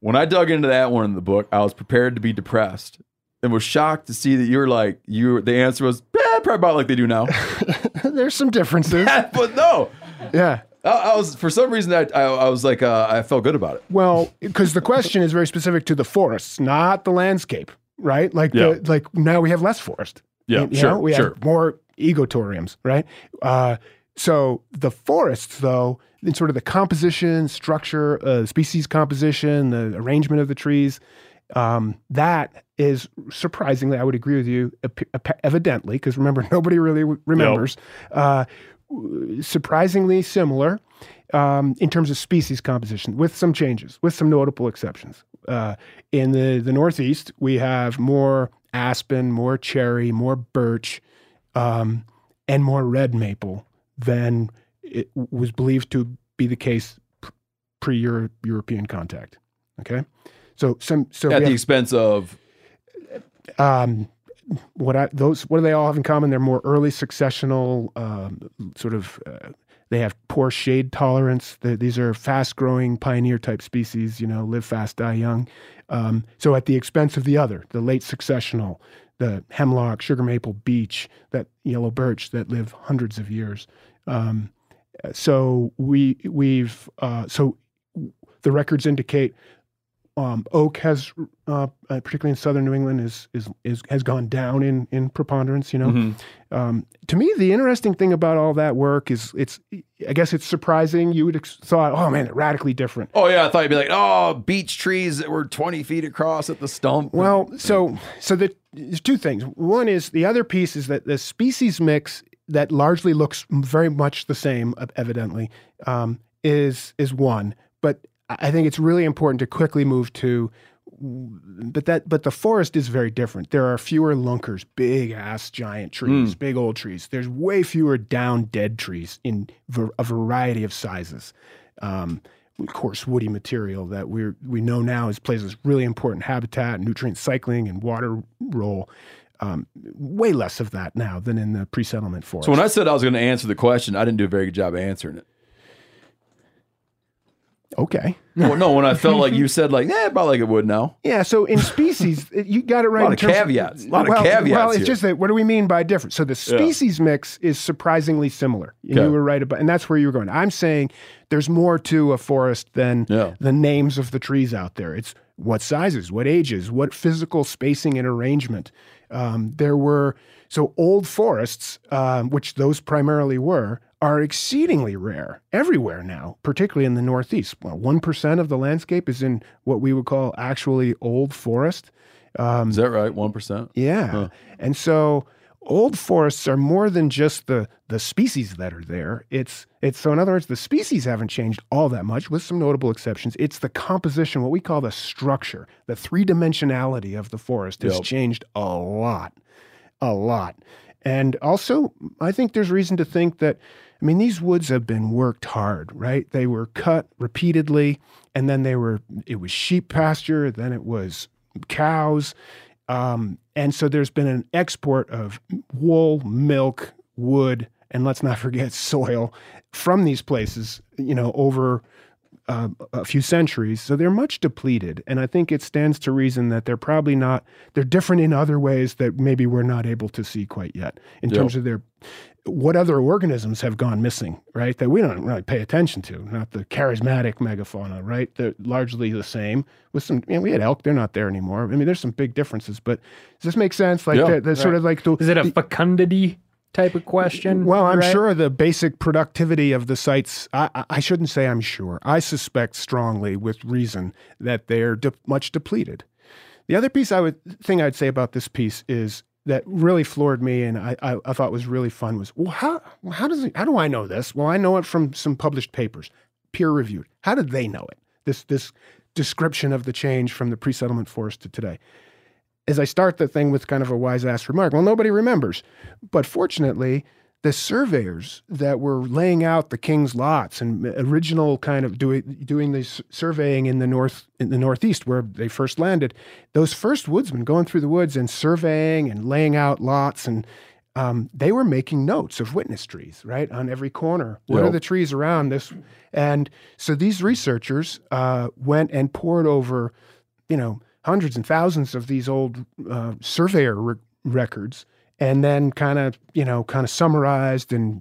When I dug into that one in the book, I was prepared to be depressed and was shocked to see that you were like, you. The answer was eh, probably about like they do now. [LAUGHS] There's some differences. [LAUGHS] but no, yeah. I, I was for some reason I, I, I was like, uh, I felt good about it. Well, because the question is very specific to the forests, not the landscape, right? Like, Yeah. the, like now we have less forest. Yeah, You- you sure, know, we sure. have more ecotoriums, right? Uh, so the forests, though, in sort of the composition, structure, uh, species composition, the arrangement of the trees, um, that is surprisingly, I would agree with you, evidently, because remember, [LAUGHS] nobody really remembers, uh, surprisingly similar um, in terms of species composition, with some changes, with some notable exceptions. Uh, in the, the Northeast, we have more aspen, more cherry, more birch, um, and more red maple than it was believed to be the case pre European contact. Okay, so some so At the have- expense of um, what I those what do they all have in common? They're more early successional, um, sort of. Uh, they have poor shade tolerance. they these are fast growing pioneer type species. You know, live fast, die young. Um, so at the expense of the other, the late successional, the hemlock, sugar maple, beech, that yellow birch that live hundreds of years. Um, so we we've uh, so the records indicate um, oak has, uh, uh, particularly in southern New England, is is is has gone down in in preponderance. You know, Mm-hmm. um, to me, the interesting thing about all that work is it's. I guess it's surprising. You would ex- thought, oh man, they're radically different. oh yeah, I thought you'd be like, oh, beech trees that were 20 feet across at the stump. Well, so so the, there's two things. One is the other piece is that the species mix that largely looks very much the same, evidently, um, is is one. But I think it's really important to quickly move to. But that but the forest is very different. There are fewer lunkers, big ass giant trees, big old trees. There's way fewer down dead trees in ver- a variety of sizes. Um, coarse woody material that we we know now is plays this really important habitat, nutrient cycling, and water role. Um, way less of that now than in the pre-settlement forest. So when I said I was going to answer the question, I didn't do a very good job answering it. Okay, Well, no, when I [LAUGHS] felt like you said like, yeah, about like it would now. yeah. So in species, [LAUGHS] you got it right. A lot of caveats. A lot of well, caveats Well, it's here. just that. What do we mean by different? So the species mix is surprisingly similar. And Okay. You were right about, and that's where you were going. I'm saying there's more to a forest than Yeah. the names of the trees out there. It's what sizes, what ages, what physical spacing and arrangement. Um, there were so old forests, um, which those primarily were, are exceedingly rare everywhere now, particularly in the Northeast. Well, one percent of the landscape is in what we would call actually old forest. Um, is that right? One percent. Yeah. And so old forests are more than just the the species that are there. It's it's so in other words, the species haven't changed all that much, with some notable exceptions. It's the composition, what we call the structure, the three dimensionality of the forest has Yep. changed a lot. A lot. And also, I think there's reason to think that, I mean, these woods have been worked hard, right? They were cut repeatedly, and then they were, it was sheep pasture, then it was cows. Um, and so there's been an export of wool, milk, wood, and let's not forget [LAUGHS] soil from these places, you know, over uh, a few centuries. So they're much depleted. And I think it stands to reason that they're probably not, they're different in other ways that maybe we're not able to see quite yet in Yeah. terms of their, what other organisms have gone missing, right? That we don't really pay attention to, not the charismatic megafauna, right? They're largely the same with some, you know, we had elk, they're not there anymore. I mean, there's some big differences, but does this make sense? Like Yeah. the, the sort of like the, Is it a fecundity type of question? well, I'm right? sure the basic productivity of the sites, I, I- shouldn't say I'm sure. I suspect strongly, with reason, that they're de- much depleted. The other piece I would thing I'd say about this piece is that really floored me and I, I, I thought was really fun was well how how does it, how do I know this? Well, I know it from some published papers, peer reviewed. How did they know it? This this description of the change from the pre-settlement forest to today as I start the thing with kind of a wise ass remark, well, nobody remembers. But fortunately, the surveyors that were laying out the king's lots and original kind of doing doing this surveying in the north in the northeast where they first landed, those first woodsmen going through the woods and surveying and laying out lots and um, they were making notes of witness trees, right, on every corner. What are the trees around this? And so these researchers uh, went and poured over, you know, hundreds and thousands of these old uh, surveyor re- records, and then kind of, you know, kind of summarized and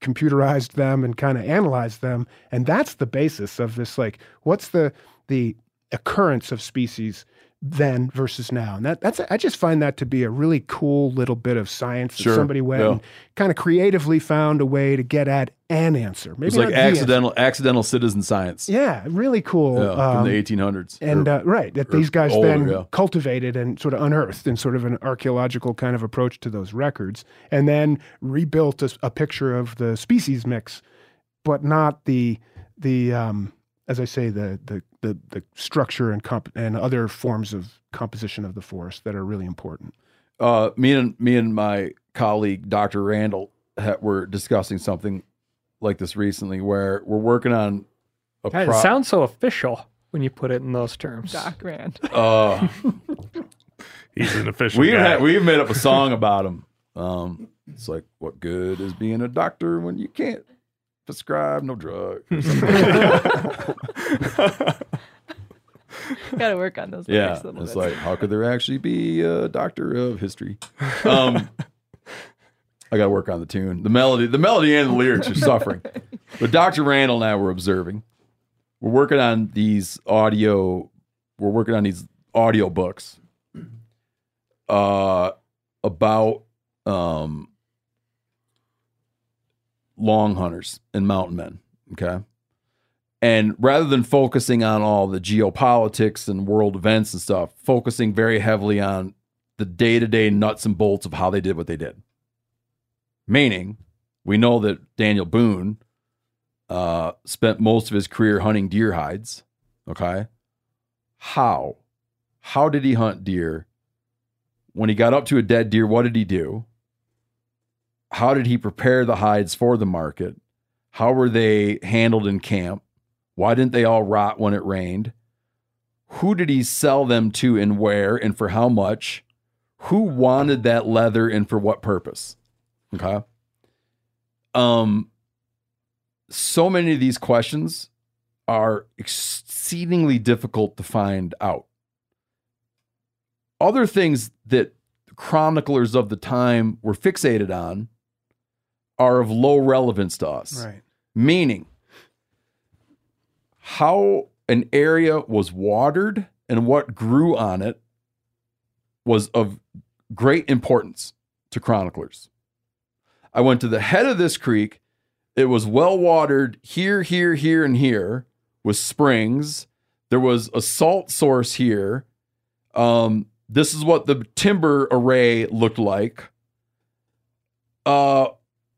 computerized them and kind of analyzed them, and that's the basis of this. Like, what's the the occurrence of species then versus now. And that, that's I just find that to be a really cool little bit of science that Sure, somebody went yeah. and kind of creatively found a way to get at an answer. Maybe It's like the answer. accidental accidental citizen science. Yeah, really cool. Yeah, from um, the 1800s. and Or- uh, right that these guys older, then yeah. cultivated and sort of unearthed in sort of an archaeological kind of approach to those records and then rebuilt a picture of the species mix but not the the um, as i say the the the, the structure and comp- and other forms of composition of the forest that are really important uh, me and me and my colleague Dr. Randall ha- were discussing something like this recently, where we're working on a God, pro- it sounds so official when you put it in those terms. Doc Rand. [LAUGHS] uh, He's an official we guy. had, we made up a song about him. Um, it's like, what good is being a doctor when you can't prescribe no drug? [LAUGHS] Got to work on those yeah, a little it's bit. like, how could there actually be a doctor of history? Um, I got to work on the tune, the melody, the melody and the lyrics are suffering. [LAUGHS] But Dr. Randall and I were observing. We're working on these audio. We're working on these audio books. Uh, about um long hunters and mountain men. Okay. And rather than focusing on all the geopolitics and world events and stuff, focusing very heavily on the day to day nuts and bolts of how they did what they did. Meaning, we know that Daniel Boone uh, spent most of his career hunting deer hides. Okay. How? How did he hunt deer? When he got up to a dead deer, what did he do? How did he prepare the hides for the market? How were they handled in camp? Why didn't they all rot when it rained? Who did he sell them to and where and for how much? Who wanted that leather and for what purpose? Okay. Um so many of these questions are exceedingly difficult to find out. Other things that chroniclers of the time were fixated on are of low relevance to us. Right. Meaning, how an area was watered and what grew on it was of great importance to chroniclers. I went to the head of this creek. It was well watered here, here, here, and here with springs. There was a salt source here. Um, this is what the timber array looked like. Uh,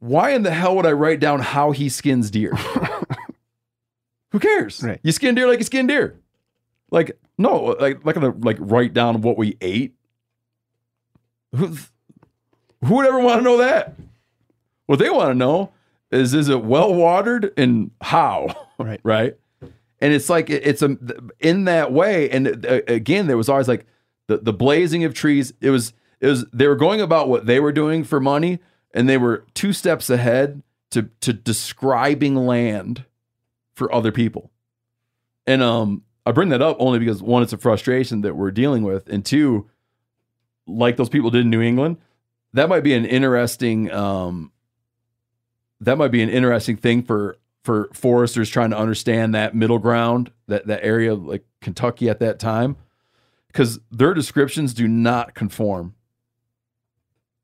why in the hell would I write down how he skins deer? [LAUGHS] Who cares? Right. You skin deer like you skin deer. Like no, like not gonna like write down what we ate. Who, who would ever want to know that? What they want to know is is it well watered and how? [LAUGHS] Right. right. And it's like it's a in that way. And uh, again, there was always like the the blazing of trees. It was it was they were going about what they were doing for money, and they were two steps ahead to to describing land for other people. And um, I bring that up only because one, it's a frustration that we're dealing with, and two, like those people did in New England, that might be an interesting um, that might be an interesting thing for for foresters trying to understand that middle ground, that that area like Kentucky at that time, because their descriptions do not conform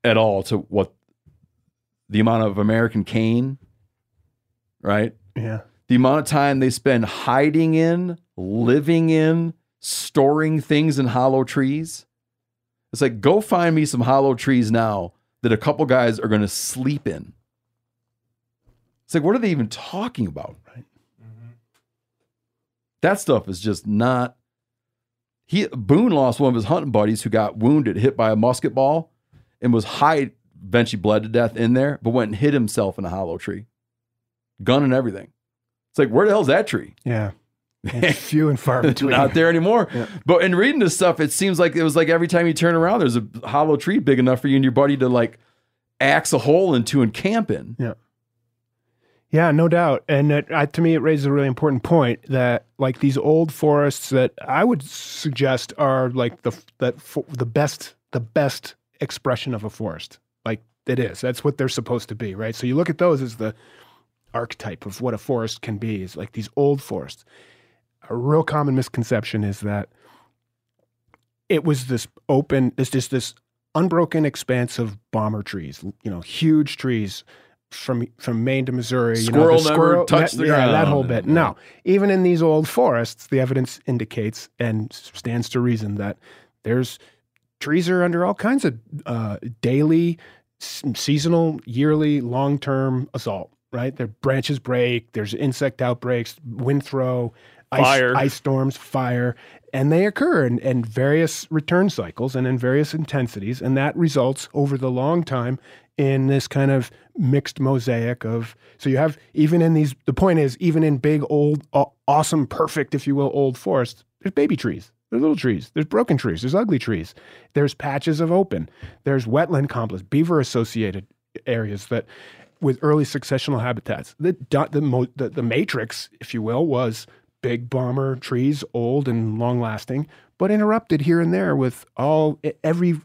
at all to what the amount of American cane, right? Yeah. the amount of time they spend hiding in, living in, storing things in hollow trees. It's like, go find me some hollow trees now that a couple guys are going to sleep in. It's like, what are they even talking about? Right. Mm-hmm. That stuff is just not. He Boone lost one of his hunting buddies who got wounded, hit by a musket ball, and was hide. Eventually bled to death in there, but went and hid himself in a hollow tree, gun and everything. It's like, where the hell's that tree? Yeah. [LAUGHS] It's few and far between. Not there anymore. Yeah. But in reading this stuff, it seems like it was like every time you turn around, there's a hollow tree big enough for you and your buddy to like axe a hole into and camp in. Yeah. Yeah, no doubt. And it, I, to me, it raises a really important point that, like these old forests, that I would suggest are like the that the best the best expression of a forest. It is. That's what they're supposed to be, right? So you look at those as the archetype of what a forest can be. Is like these old forests. A real common misconception is that it was this open. It's just this unbroken expanse of bomber trees. You know, huge trees from from Maine to Missouri. you know, the Squirrel touched that, the yeah, that whole bit. No, even in these old forests, the evidence indicates and stands to reason that there's trees are under all kinds of uh, daily, seasonal, yearly, long term assault. Right, their branches break. There's insect outbreaks, wind throw, ice, Fire. ice storms, fire, and they occur in, in various return cycles and in various intensities, and that results over the long time in this kind of mixed mosaic of. So you have even in these. The point is, even in big, old, awesome, perfect, if you will, old forests, there's baby trees. There's little trees. There's broken trees. There's ugly trees. There's patches of open. There's wetland complex, beaver associated areas that with early successional habitats. The, the, the, the matrix, if you will, was big bomber trees, old and long lasting, but interrupted here and there with all every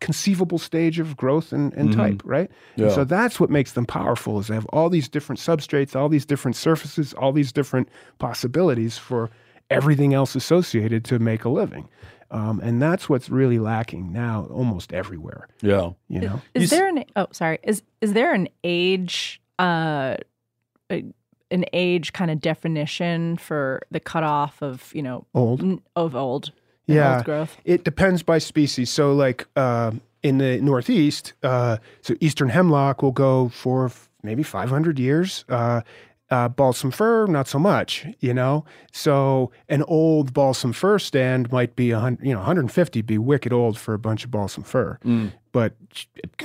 conceivable stage of growth and, and mm-hmm. type, right? And Yeah. so that's what makes them powerful is they have all these different substrates, all these different surfaces, all these different possibilities for everything else associated to make a living. Um, and that's what's really lacking now almost everywhere, Yeah. you know? You Is there an oh sorry is is there an age uh a- an age kind of definition for the cutoff of you know Old. n- of old Yeah. old growth? It depends by species. So, like um in the Northeast, uh, so eastern hemlock will go for f- maybe 500 years. Uh, Uh, balsam fir, not so much, you know. So an old balsam fir stand might be a hundred, you know, 150 be wicked old for a bunch of balsam fir, but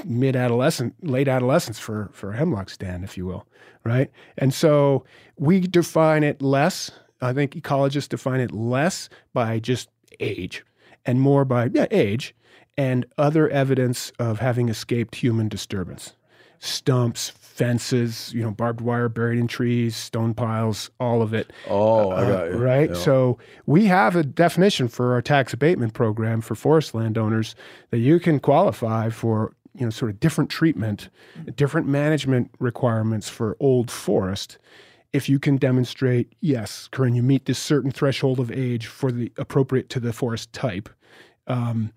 mid adolescent, late adolescence for for a hemlock stand, if you will, right? And so we define it less. I think ecologists define it less by just age, and more by yeah age and other evidence of having escaped human disturbance stumps, fences, you know, barbed wire buried in trees, stone piles, all of it. Oh, I Uh, got you. right. Yeah. So we have a definition for our tax abatement program for forest landowners that you can qualify for, you know, sort of different treatment, different management requirements for old forest. If you can demonstrate, yes, Corinne, you meet this certain threshold of age for the appropriate to the forest type. Um,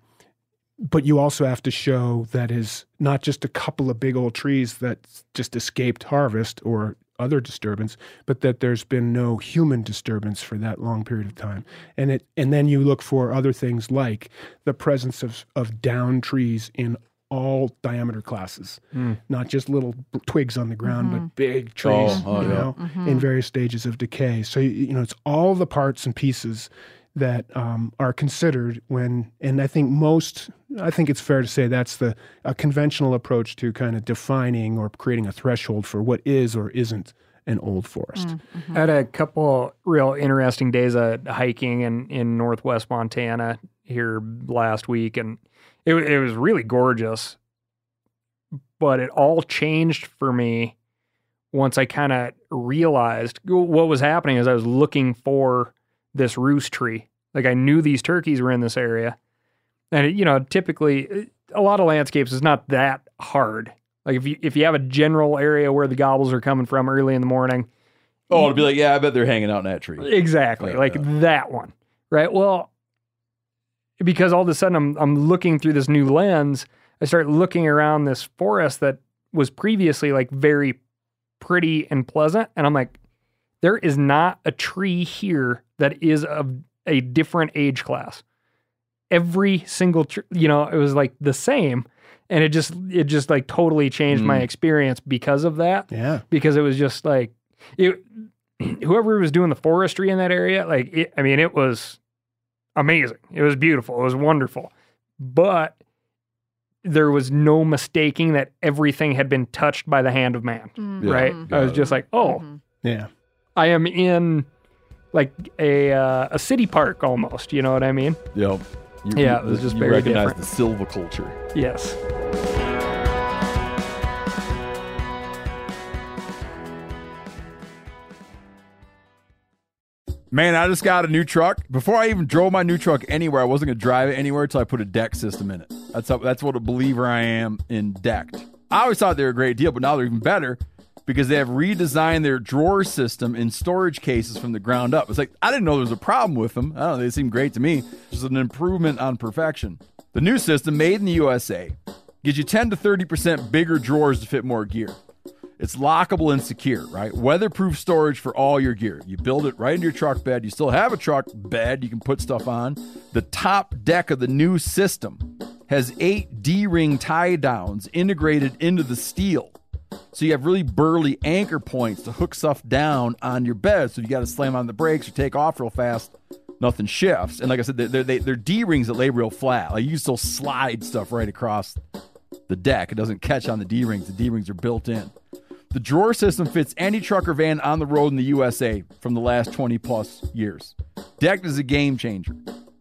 but you also have to show that is not just a couple of big old trees that just escaped harvest or other disturbance, but that there's been no human disturbance for that long period of time. And it and then you look for other things like the presence of of down trees in all diameter classes, hmm. not just little b- twigs on the ground, but mm-hmm. big trees, Oh, oh, you yeah. know, mm-hmm. in various stages of decay. So you you know, it's all the parts and pieces that um, are considered when, and I think most, I think it's fair to say that's the a conventional approach to kind of defining or creating a threshold for what is or isn't an old forest. I had a couple real interesting days of hiking in, in northwest Montana here last week, and it, wa- it was really gorgeous. But it all changed for me once I kind of realized what was happening as I was looking for this roost tree. Like I knew these turkeys were in this area, and it, you know, typically a lot of landscapes is not that hard. Like if you if you have a general area where the gobbles are coming from early in the morning, Oh, it'd be like, yeah, I bet they're hanging out in that tree. Exactly. Yeah, like that one. Right. Well, because all of a sudden I'm I'm looking through this new lens, I start looking around this forest that was previously like very pretty and pleasant. And I'm like, there is not a tree here that is of a different age class. Every single tr- you know, it was like the same. And it just it just like totally changed my Mm. experience because of that Yeah. because it was just like it, [CLEARS THROAT] whoever was doing the forestry in that area like it, i mean it was amazing it was beautiful it was wonderful but there was no mistaking that everything had been touched by the hand of man mm. Yeah, right mm-hmm. i was just like oh mm-hmm. Yeah. i am in like a uh, a city park almost you know what i mean Yep. You, Yeah, you- it was just you very recognize different. the silviculture. yes Man, I just got a new truck. Before I even drove my new truck anywhere, I wasn't gonna drive it anywhere until I put a deck system in it. That's how, that's what a believer I am in decked. I always thought they were a great deal, but now they're even better because they have redesigned their drawer system in storage cases from the ground up. It's like I didn't know there was a problem with them. I don't know, they seem great to me. Just an improvement on perfection. The new system, made in the USA, gives you 10 to 30% bigger drawers to fit more gear. It's lockable and secure, right? Weatherproof storage for all your gear. You build it right into your truck bed. You still have a truck bed you can put stuff on. The top deck of the new system has eight D ring tie downs integrated into the steel. So you have really burly anchor points to hook stuff down on your bed. So you got to slam on the brakes or take off real fast, nothing shifts. And like I said, they're, they're, they're D rings that lay real flat. Like you can still slide stuff right across the deck. It doesn't catch on the D rings. The D rings are built in. The drawer system fits any truck or van on the road in the USA from the last 20 plus years. Decked is a game changer.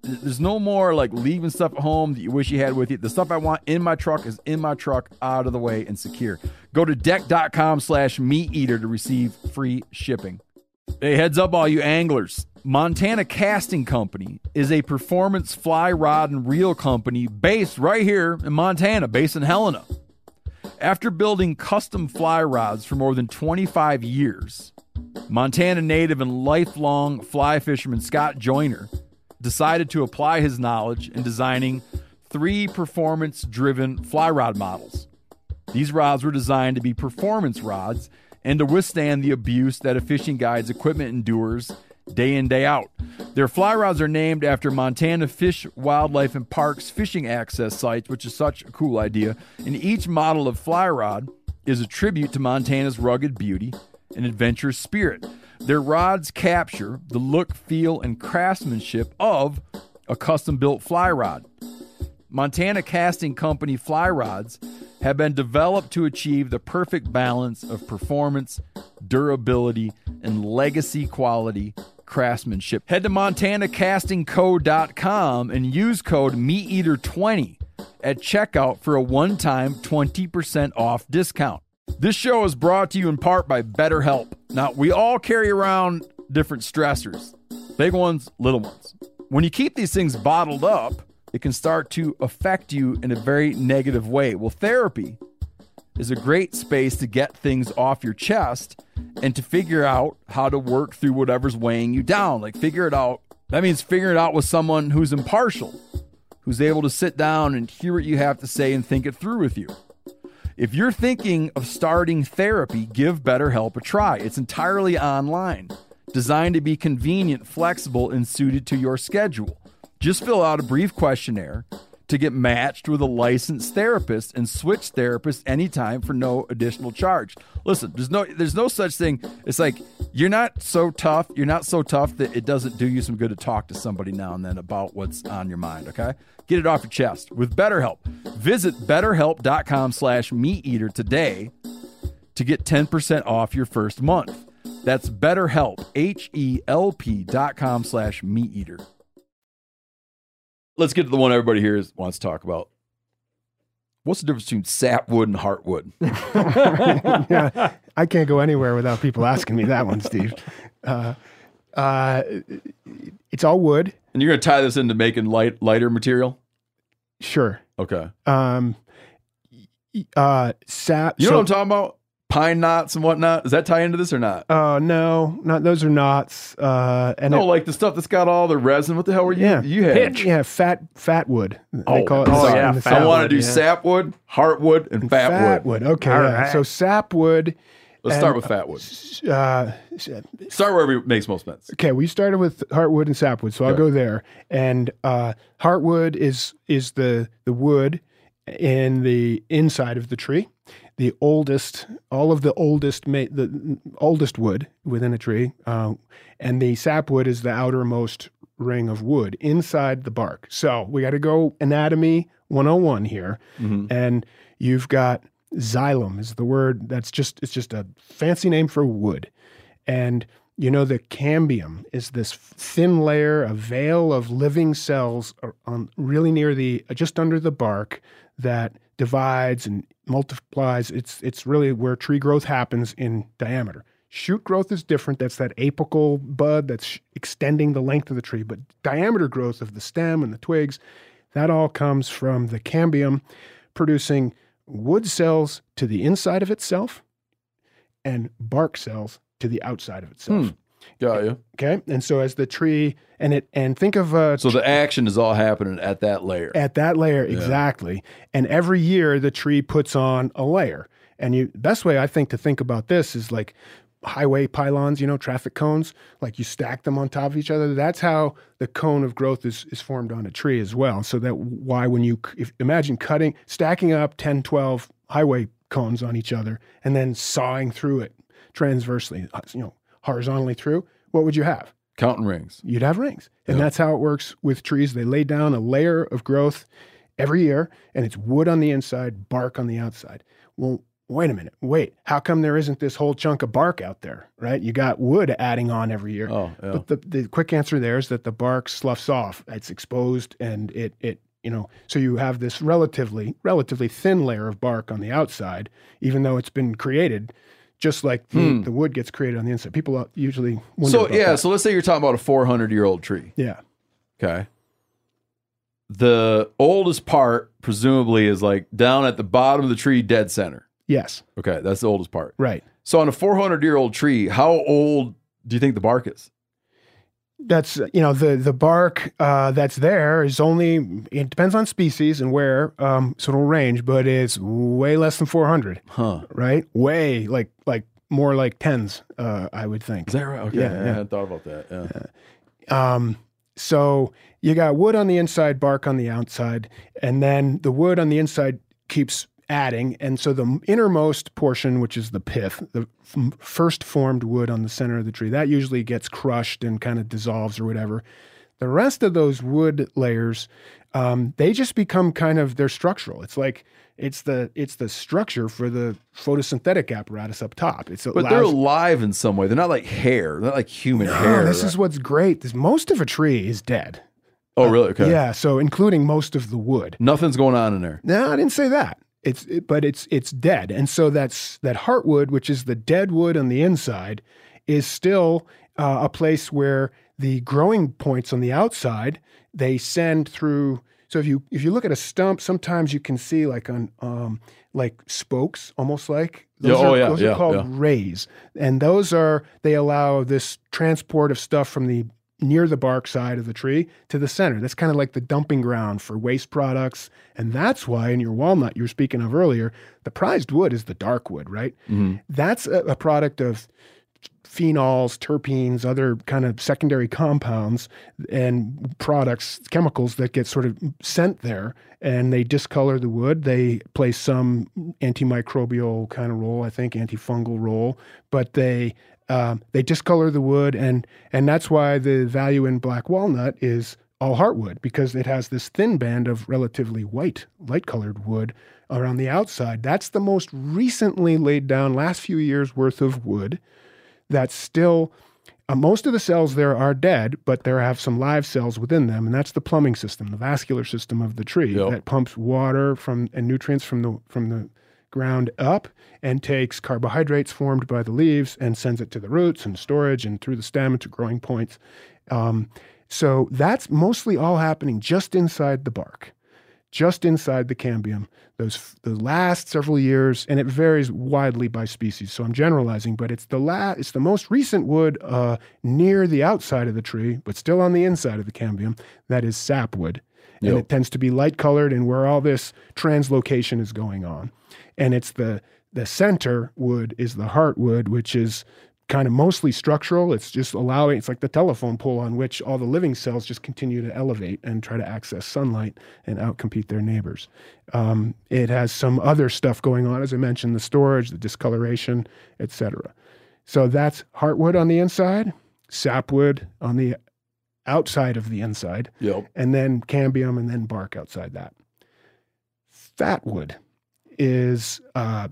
There's no more like leaving stuff at home that you wish you had with you. The stuff I want in my truck is in my truck, out of the way and secure. Go to decked.com slash meateater to receive free shipping. Hey, heads up, all you anglers. Montana Casting Company is a performance fly rod and reel company based right here in Montana, based in Helena. After building custom fly rods for more than 25 years, Montana native and lifelong fly fisherman Scott Joyner decided to apply his knowledge in designing three performance driven fly rod models. These rods were designed to be performance rods and to withstand the abuse that a fishing guide's equipment endures day in, day out. Their fly rods are named after Montana Fish, Wildlife, and Parks fishing access sites, which is such a cool idea. And each model of fly rod is a tribute to Montana's rugged beauty and adventurous spirit. Their rods capture the look, feel, and craftsmanship of a custom built fly rod. Montana Casting Company fly rods have been developed to achieve the perfect balance of performance, durability, and legacy quality craftsmanship. Head to montanacastingco.com and use code MeatEater20 at checkout for a one-time 20% off discount. This show is brought to you in part by BetterHelp. Now, we all carry around different stressors, big ones, little ones. When you keep these things bottled up, it can start to affect you in a very negative way. Well, therapy is a great space to get things off your chest and to figure out how to work through whatever's weighing you down. Like, figure it out. That means figuring it out with someone who's impartial, who's able to sit down and hear what you have to say and think it through with you. If you're thinking of starting therapy, give BetterHelp a try. It's entirely online, designed to be convenient, flexible, and suited to your schedule. Just fill out a brief questionnaire to get matched with a licensed therapist and switch therapists anytime for no additional charge. Listen, there's no there's no such thing. It's like you're not so tough, you're not so tough that it doesn't do you some good to talk to somebody now and then about what's on your mind, okay? Get it off your chest with BetterHelp. Visit betterhelp.com slash meateater today to get 10% off your first month. That's betterhelp, H-E-L-P dot com slash meateater. Let's get to the one everybody here is, wants to talk about. What's the difference between sapwood and heartwood? [LAUGHS] yeah, I can't go anywhere without people asking me that one, Steve. Uh, uh, it's all wood. And you're going to tie this into making light lighter material? Sure. Okay. Um, uh, sap. You know what I'm talking about? Pine knots and whatnot. Does that tie into this or not? Uh, no, not those are knots. Uh, and no, it- like the stuff that's got all the resin. What the hell were you? yeah, you had Yeah, fat fat wood. They Oh, call it. sorry. in the I want to do sapwood, heartwood, and fatwood. Fatwood. Okay, All yeah. right. so sapwood. Let's and, start with fatwood. Uh, Start wherever it makes most sense. Okay, we started with heartwood and sapwood, so I'll Okay. go there. And uh, heartwood is is the the wood in the inside of the tree, the oldest, all of the oldest ma- the oldest wood within a tree, uh, and the sapwood is the outermost ring of wood inside the bark. So we got to go anatomy 101 here, and you've got xylem is the word that's just it's just a fancy name for wood. And you know, the cambium is this thin layer, a veil of living cells on really near the just under the bark that divides and multiplies. It's it's really where tree growth happens in diameter. Shoot growth is different. That's that apical bud that's extending the length of the tree. But diameter growth of the stem and the twigs, that all comes from the cambium producing wood cells to the inside of itself and bark cells to the outside of itself. Hmm. Got you. Okay, and so as the tree and it and think of uh, So the action is all happening at that layer. at that layer exactly, and every year the tree puts on a layer. And you best way I think to think about this is like highway pylons, you know, traffic cones. Like you stack them on top of each other. That's how the cone of growth is is formed on a tree as well. So that why when you if, imagine cutting stacking up 10, 12 highway cones on each other and then sawing through it transversely, uh, you know, horizontally through, what would you have? Counting rings. you'd have rings. And that's how it works with trees. They lay down a layer of growth every year, and it's wood on the inside, bark on the outside. Well, wait a minute. Wait, how come there isn't this whole chunk of bark out there, right? You got wood adding on every year. Oh, yeah. But the, the quick answer there is that the bark sloughs off. It's exposed and it, it, you know, so you have this relatively, relatively thin layer of bark on the outside, even though it's been created just like the, the wood gets created on the inside. People uh, usually wonder Hmm. So yeah, that. so let's say you're talking about a 400 year old tree. yeah. Okay. The oldest part presumably is like down at the bottom of the tree, dead center. Yes. Okay, that's the oldest part. Right. So on a 400 year old tree, how old do you think the bark is? That's you know the the bark uh, that's there is only it depends on species and where um, so it'll range, but it's way less than 400. Huh? Right? Way like like more like tens. Uh, I would think. Is that right? Okay, Yeah, I yeah. hadn't thought about that. Yeah. Um, so you got wood on the inside, bark on the outside, and then the wood on the inside keeps adding. And so the innermost portion, which is the pith, the f- first formed wood on the center of the tree, that usually gets crushed and kind of dissolves or whatever. The rest of those wood layers, um, they just become kind of they're structural. It's like it's the it's the structure for the photosynthetic apparatus up top. It's But they're alive in some way. They're not like hair. They're not like human no, hair. this is what's great. This, most of a tree is dead. oh, really? Okay. Yeah, so including most of the wood. Nothing's going on in there. No, I didn't say that. It's it, but it's it's dead, and so that's that heartwood, which is the dead wood on the inside, is still uh, a place where the growing points on the outside they send through. So if you if you look at a stump, sometimes you can see like on um, like spokes, almost like. Those Yeah, oh, are, yeah, those yeah, are called rays, and those are they allow this transport of stuff from the near the bark side of the tree to the center. That's kind of like the dumping ground for waste products. And that's why in your walnut you were speaking of earlier, the prized wood is the dark wood, right? Mm-hmm. That's a, a product of phenols, terpenes, other kind of secondary compounds and products, chemicals that get sort of sent there and they discolor the wood. They play some antimicrobial kind of role, I think, antifungal role, but they um, they discolor the wood and and that's why the value in black walnut is all heartwood because it has this thin band of relatively white, light colored wood around the outside. That's the most recently laid down last few years worth of wood that's still uh, most of the cells there are dead, but there have some live cells within them, and that's the plumbing system, the vascular system of the tree Yep. that pumps water from and nutrients from the from the ground up and takes carbohydrates formed by the leaves and sends it to the roots and storage and through the stem to growing points. Um, so that's mostly all happening just inside the bark just inside the cambium those the last several years and it varies widely by species so i'm generalizing but it's the la- it's the most recent wood uh, near the outside of the tree but still on the inside of the cambium that is sapwood and Yep. it tends to be light colored and where all this translocation is going on and it's the the center wood is the heartwood which is kind of mostly structural. It's just allowing, it's like the telephone pole on which all the living cells just continue to elevate and try to access sunlight and outcompete their neighbors. Um, it has some other stuff going on, as I mentioned, the storage, the discoloration, etc. So that's heartwood on the inside, sapwood on the outside of the inside, Yep. and then cambium and then bark outside that. Fatwood is uh,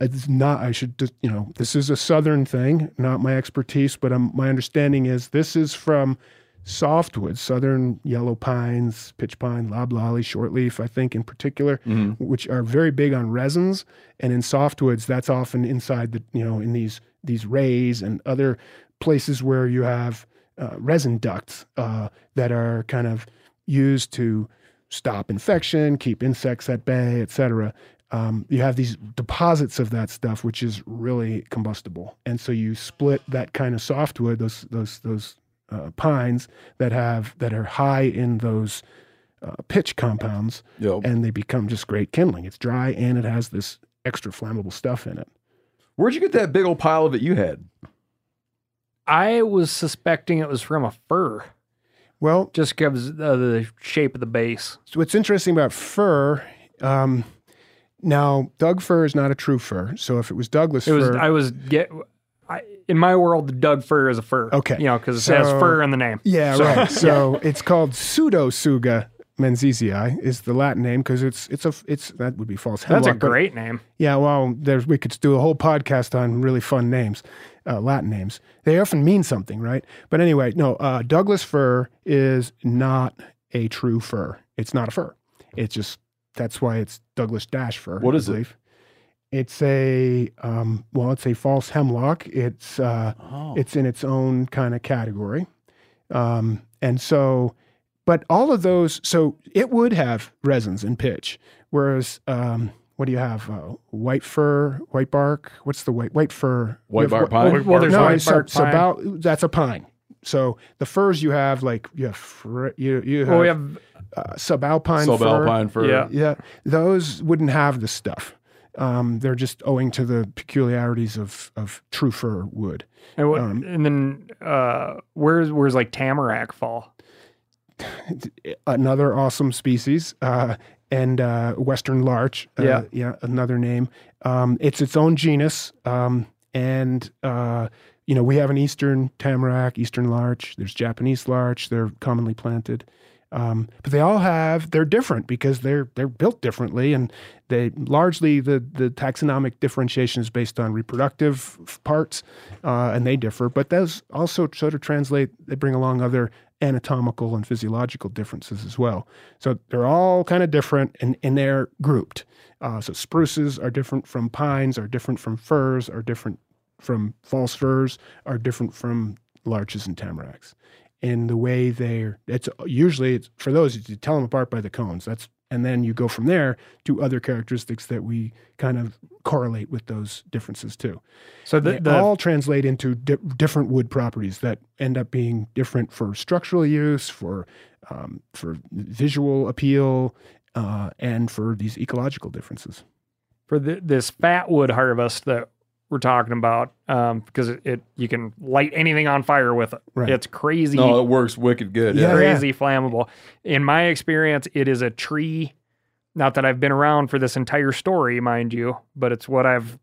it's not. I should just you know this is a southern thing, not my expertise, but um, my understanding is this is from softwoods, southern yellow pines, pitch pine, loblolly, shortleaf, I think in particular, which are very big on resins. And in softwoods, that's often inside the you know in these these rays and other places where you have uh, resin ducts uh, that are kind of used to stop infection, keep insects at bay, etc. Um, you have these deposits of that stuff, which is really combustible, and so you split that kind of softwood, those those those uh, pines that have that are high in those uh, pitch compounds, Yep. and they become just great kindling. It's dry and it has this extra flammable stuff in it. Where'd you get that big old pile of it you had? I was suspecting it was from a fir, Well, just because of the shape of the base. So what's interesting about fir, um, now Doug fir is not a true fir. So if it was Douglas It was fir, I was get I, in my world. The Doug fir is a fir. Okay. you know because it has So- fir in the name. yeah, So- right. [LAUGHS] So it's called Pseudotsuga menziesii is the Latin name because it's it's a it's that would be false. That's a hemlock, but- great name. Yeah, well, there's we could do a whole podcast on really fun names, uh, Latin names. They often mean something, right? But anyway, no, uh, Douglas fir is not a true fir. It's not a fir. It's just that's why it's Douglas dash fir. What I is it? It's a um, well, it's a false hemlock. It's uh, Oh. it's in its own kind of category, um, and so, but all of those, so it would have resins and pitch, whereas um, what do you have? Uh, white fir, white bark. What's the white white fir? White You bark pine? Well, there's no, white it's, bark so pine. about that's a pine. So the firs you have like you have fr- you you have, Well, we have uh, subalpine fir. Subalpine fir. Yeah. Yeah, those wouldn't have the stuff. Um, they're just owing to the peculiarities of of true fir wood. and, what, um, and then uh, where's where's like tamarack fall? [LAUGHS] Another awesome species, uh, and uh, western larch. Uh, Yeah. yeah, another name. Um, it's its own genus, um, and uh, you know we have an eastern tamarack, eastern larch. There's Japanese larch. They're commonly planted. Um, but they all have they're different because they're they're built differently and they largely the the taxonomic differentiation is based on reproductive parts uh, and they differ but those also sort of translate they bring along other anatomical and physiological differences as well. So they're all kind of different and, and they're grouped. Uh, so spruces are different from pines are different from firs are different from false firs are different from larches and tamaracks in the way they're it's usually it's for those you tell them apart by the cones. That's and then you go from there to other characteristics that we kind of correlate with those differences too. So the, they the all translate into di- different wood properties that end up being different for structural use for um, for visual appeal uh, and for these ecological differences. For the, this fat wood harvest that we're talking about, um, because it, it you can light anything on fire with it. Right. It's crazy. No, it works wicked good. Yeah. Yeah. crazy flammable. In my experience, it is a tree. Not that I've been around for this entire story, mind you, but it's what I've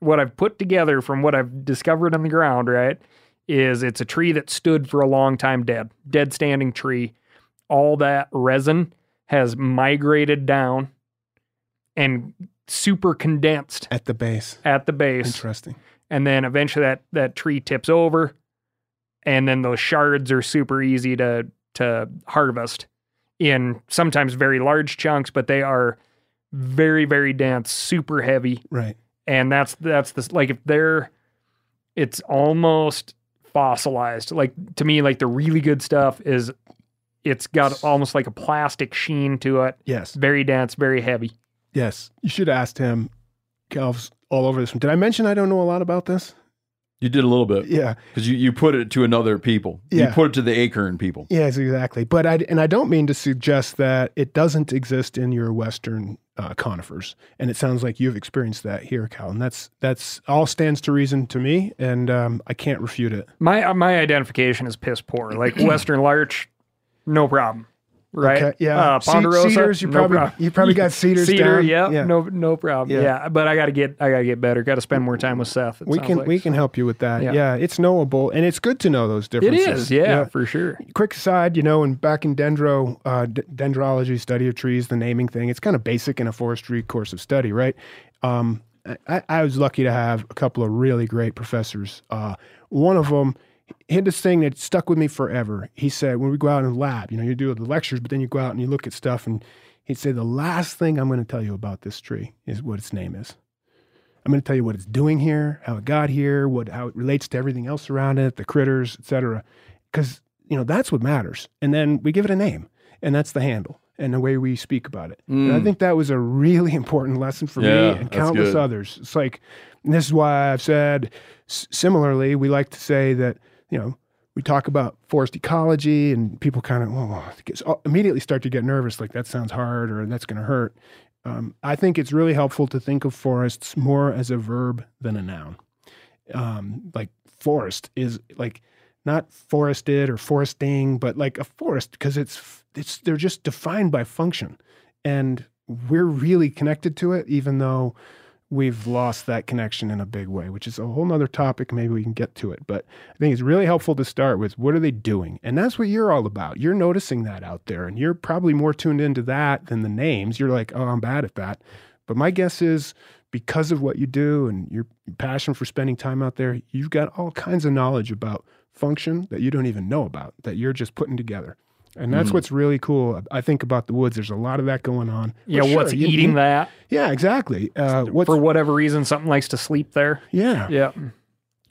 what I've put together from what I've discovered on the ground. Right, is it's a tree that stood for a long time dead, dead standing tree. All that resin has migrated down and super condensed at the base. at the base. Interesting. And then eventually that that tree tips over and then those shards are super easy to to harvest in sometimes very large chunks but they are very very dense super heavy. Right. And that's that's the like if they're it's almost fossilized. Like to me like the really good stuff is it's got almost like a plastic sheen to it. Yes. Very dense very heavy yes you should have asked him Cal's all over this one did i mention i don't know a lot about this You did a little bit yeah because you, you put it to another people. Yeah. You put it to the acorn people. Yes, exactly. But I and I don't mean to suggest that it doesn't exist in your Western uh, conifers, and it sounds like you've experienced that here, Cal, and that's that's all stands to reason to me, and um, I can't refute it. My my identification is piss poor. Like Western larch, no problem. Right? Okay, yeah. Uh, Ponderosa, cedars, you no probably- problem. you probably got cedars [LAUGHS] Cedar, down. yeah, Yeah. no no problem. Yeah. Yeah. but I got to get I got to get better. Got to spend more time with Seth. We can like. we can help you with that. Yeah. Yeah. it's knowable, and it's good to know those It differences. is, yeah, for sure. quick aside, you know, and back in dendro, uh, d- dendrology, study of trees, the naming thing, it's kind of basic in a forestry course of study, right? Um, I, I was lucky to have a couple of really great professors. Uh, one of them, he had this thing that stuck with me forever. He said, when we go out in the lab, you know, you do the lectures, but then you go out and you look at stuff, and he'd say, the last thing I'm going to tell you about this tree is what its name is. I'm going to tell you what it's doing here, how it got here, what how it relates to everything else around it, the critters, etc. Because you know that's what matters. And then we give it a name, and that's the handle and the way we speak about it. And I think that was a really [LAUGHS] important lesson for Mm. Yeah, me and countless good. others. It's like and this is why I've said s- similarly. We like to say that you know we talk about forest ecology, and people kind of well, immediately start to get nervous, like that sounds hard or that's going to hurt. Um, I think it's really helpful to think of forests more as a verb than a noun. Um, like forest is like not forested or foresting, but like a forest because it's it's they're just defined by function, and we're really connected to it, even though we've lost that connection in a big way, which is a whole nother topic. Maybe we can get to it, but I think it's really helpful to start with what are they doing, and that's what you're all about. You're noticing that out there, and you're probably more tuned into that than the names. You're like, oh, I'm bad at that, but my guess is because of what you do and your passion for spending time out there, you've got all kinds of knowledge about function that you don't even know about that you're just putting together. And that's what's really cool. I think about the woods. There's a lot of that going on. Yeah, For what's you- eating you- that? Yeah, exactly. Uh, For whatever reason, something likes to sleep there. yeah. Yeah.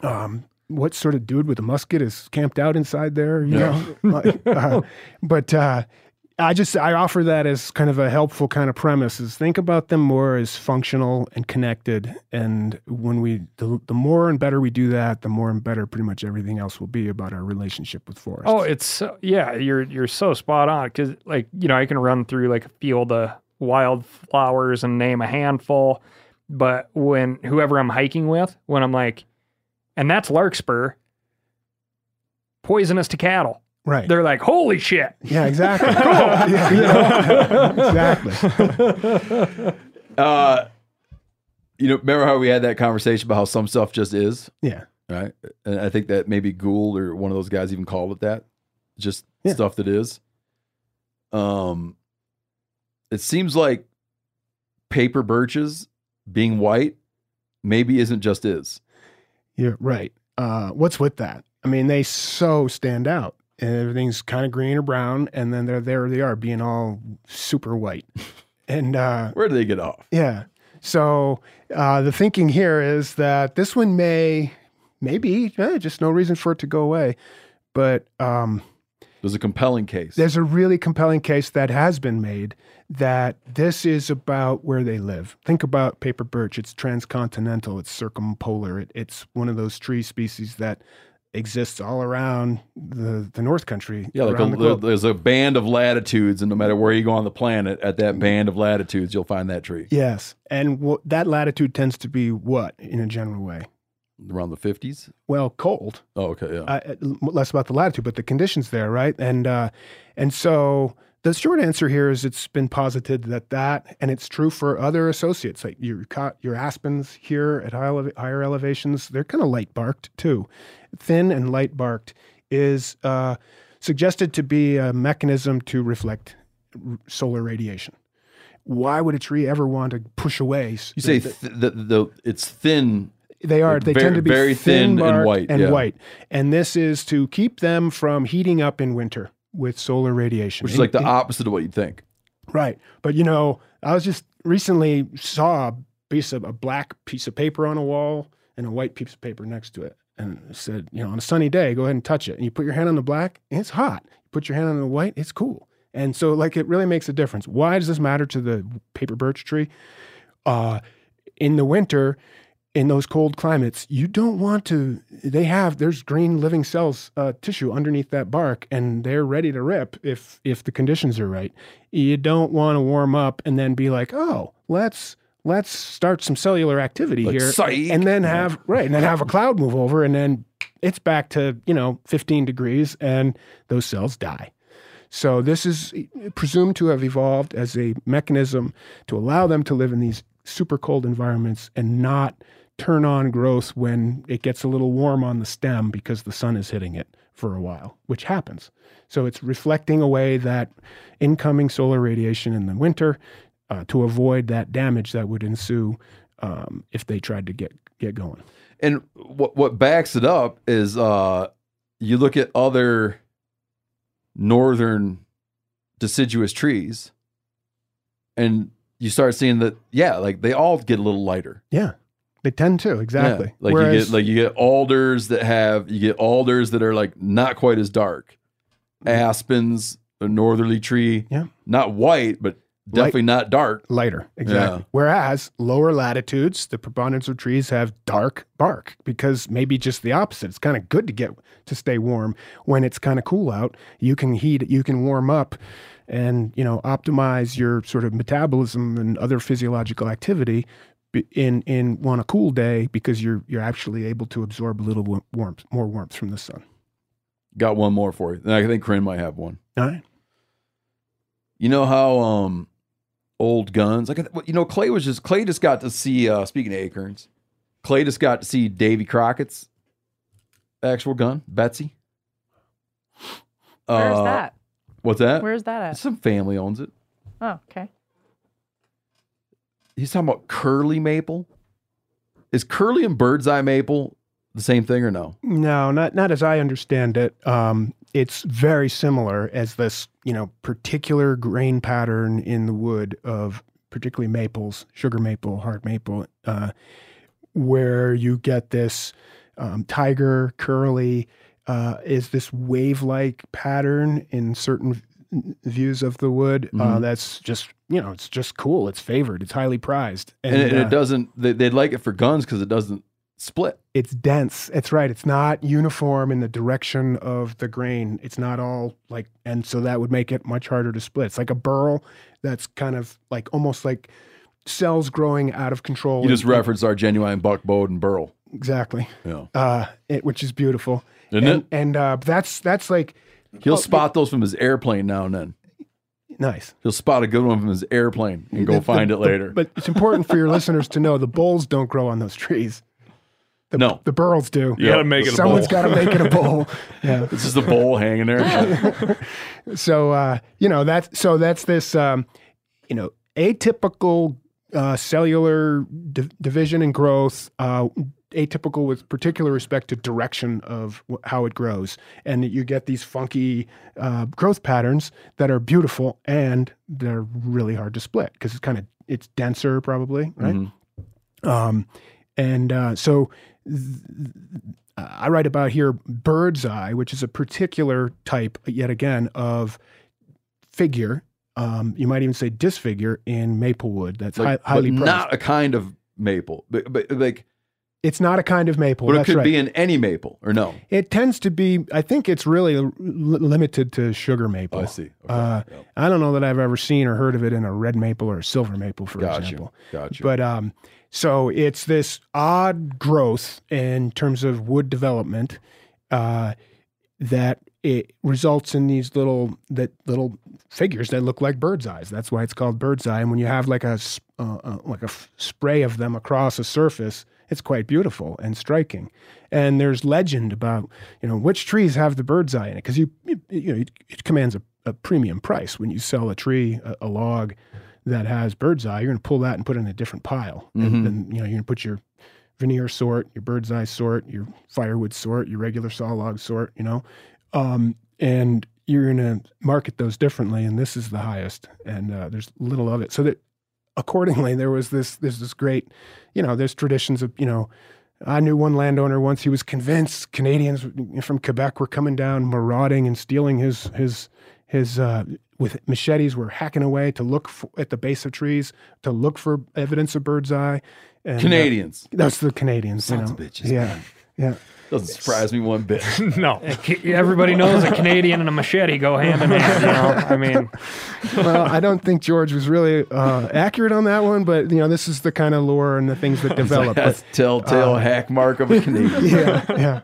um, what sort of dude with a musket is camped out inside there? You know, Like, uh, [LAUGHS] but uh, I just I offer that as kind of a helpful kind of premise. Is think about them more as functional and connected, and when we the, the more and better we do that, the more and better pretty much everything else will be about our relationship with forests. Oh, it's so, yeah, you're you're so spot on because like you know I can run through like a field of wildflowers and name a handful, but when whoever I'm hiking with, when I'm like, and that's larkspur, poisonous to cattle. Right. they're like, "Holy shit!" Yeah, exactly. [LAUGHS] cool. [LAUGHS] Yeah, yeah. exactly. [LAUGHS] You know, remember how we had that conversation about how some stuff just is, Yeah. right? And I think that maybe Gould or one of those guys even called it that, just Yeah. stuff that is. Um, it seems like paper birches being white maybe isn't just is. You're right. Uh, what's with that? I mean, they so stand out. And everything's kind of green or brown, and then they're there they are being all super white. [LAUGHS] And uh, Where do they get off? yeah, so uh, the thinking here is that this one may, maybe, eh, just no reason for it to go away. But um, There's a compelling case. there's a really compelling case that has been made that this is about where they live. Think about paper birch. It's transcontinental, it's circumpolar. It, it's one of those tree species that exists all around the, the North Country. yeah, like a, the there's a band of latitudes, and no matter where you go on the planet, at that band of latitudes, you'll find that tree Yes. And wh- that latitude tends to be what in a general way? around the 50s. Well, cold. Oh, okay, yeah. uh, less about the latitude, but the conditions there, right? And uh, and so the short answer here is it's been posited that that, and it's true for other associates like your your aspens here at higher elevations. They're kind of light barked too, thin and light barked is uh, suggested to be a mechanism to reflect r- solar radiation. Why would a tree ever want to push away? you say the- th- the, the it's thin. they are. They very- tend to be very thin and white, And yeah. white. And this is to keep them from heating up in winter with solar radiation. Which is like the opposite of what you'd think. right. But you know, I was just recently saw a piece of a black piece of paper on a wall and a white piece of paper next to it, and it said, you know, on a sunny day, go ahead and touch it. And you put your hand on the black, it's hot. You put your hand on the white, it's cool. And so, like, it really makes a difference. Why does this matter to the paper birch tree? uh, in the winter, in those cold climates, you don't want to. They have there's green living cells uh, tissue underneath that bark, and they're ready to rip if if the conditions are right. You don't want to warm up and then be like, oh, let's let's start some cellular activity Like, here, psych. and then have right, and then have a cloud move over, and then it's back to you know 15 degrees, and those cells die. So this is presumed to have evolved as a mechanism to allow them to live in these super cold environments and not turn on growth when it gets a little warm on the stem because the sun is hitting it for a while, which happens. So it's reflecting away that incoming solar radiation in the winter uh, to avoid that damage that would ensue um, if they tried to get get going. And what what backs it up is uh you look at other northern deciduous trees and you start seeing that yeah, like they all get a little lighter. Yeah, they tend to exactly. Yeah. Like you get like you get alders that have you get alders that are like not quite as dark. Mm. Aspens, a northerly tree. Yeah. Not white, but definitely not dark. lighter exactly Yeah. whereas lower latitudes the preponderance of trees have dark bark because maybe just the opposite it's kind of good to get to stay warm when it's kind of cool out you can heat you can warm up and you know optimize your sort of metabolism and other physiological activity in in on a cool day because you're you're actually able to absorb a little warmth more warmth from the sun Got one more for you. And I think Corinne might have one. all right You know how um old guns like you know Clay was just Clay just got to see uh speaking of acorns, Clay just got to see Davy Crockett's actual gun, Betsy. Where's Uh, that? What's that? Where's that at? Some family owns it. Oh, okay. He's talking about curly maple. Is curly and bird's eye maple the same thing or no? No, not not as I understand it. Um, it's very similar as this, you know, particular grain pattern in the wood of particularly maples, sugar maple, hard maple, uh, where you get this um, tiger curly uh, is this wave-like pattern in certain views of the wood. Uh, Mhm. that's just you know, it's just cool. It's favored. It's highly prized, And, it, and uh, it doesn't. They, they'd like it for guns because it doesn't split. it's dense. It's right. It's not uniform in the direction of the grain. It's not all like, and so that would make it much harder to split. It's like a burl that's kind of like almost like cells growing out of control. You just And- referenced our genuine buck, and burl. exactly, Yeah. uh, it, which is beautiful, Isn't and, it? And uh, that's that's like He'll spot those from his airplane now and then. Nice. He'll spot a good one from his airplane and go The- find the- it later. the- but it's important for your [LAUGHS] listeners to know the bulls don't grow on those trees. The, No. the burls do. You gotta make it a Someone's bowl. got to make it a bowl. [LAUGHS] Yeah. It's just a bowl hanging there. [LAUGHS] So uh, you know that's so that's this um, you know atypical uh, cellular di- division and growth. Uh, atypical with particular respect to direction of wh- how it grows, and you get these funky uh, growth patterns that are beautiful and they're really hard to split because it's kind of it's denser probably right. Um, and uh, so th- I write about here bird's eye, which is a particular type, yet again, of figure. Um, you might even say disfigure in maple wood. That's Like, hi- highly not a kind of maple, but, but like, it's not a kind of maple. but it that's could right. be in any maple, or no? It tends to be. I think it's really l- limited to sugar maple. Oh, I see. Okay. Uh, Yep. I don't know that I've ever seen or heard of it in a red maple or a silver maple, for Got example. you. Got you. But um, so it's this odd growth in terms of wood development uh, that it results in these little that little figures that look like bird's eyes. That's why it's called bird's eye. And when you have like a uh, uh, like a f- spray of them across a surface, it's quite beautiful and striking. And there's legend about you know which trees have the bird's eye in it because you, you you know it, it commands a, a premium price when you sell a tree a, a log that has bird's eye, you're going to pull that and put it in a different pile. And then, you know, you're going to put your veneer sort, your bird's eye sort, your firewood sort, your regular saw log sort, you know, um, and you're going to market those differently. And this is the highest, and uh, there's little of it. So that accordingly, there was this, there's this great, you know, there's traditions of, you know, I knew one landowner once. He was convinced Canadians from Quebec were coming down, marauding and stealing his his his uh, with machetes were hacking away to look for, at the base of trees to look for evidence of bird's eye. And, uh, Canadians. that's the Canadians. Sons you of know. bitches, Yeah, man. yeah. Doesn't surprise me one bit. [LAUGHS] no. Everybody knows a Canadian and a machete go hand in hand. You know, I mean, [LAUGHS] well, I don't think George was really uh, accurate on that one, but you know, this is the kind of lore and the things that [LAUGHS] develop. That's But, telltale uh, hack mark of a Canadian. yeah, yeah.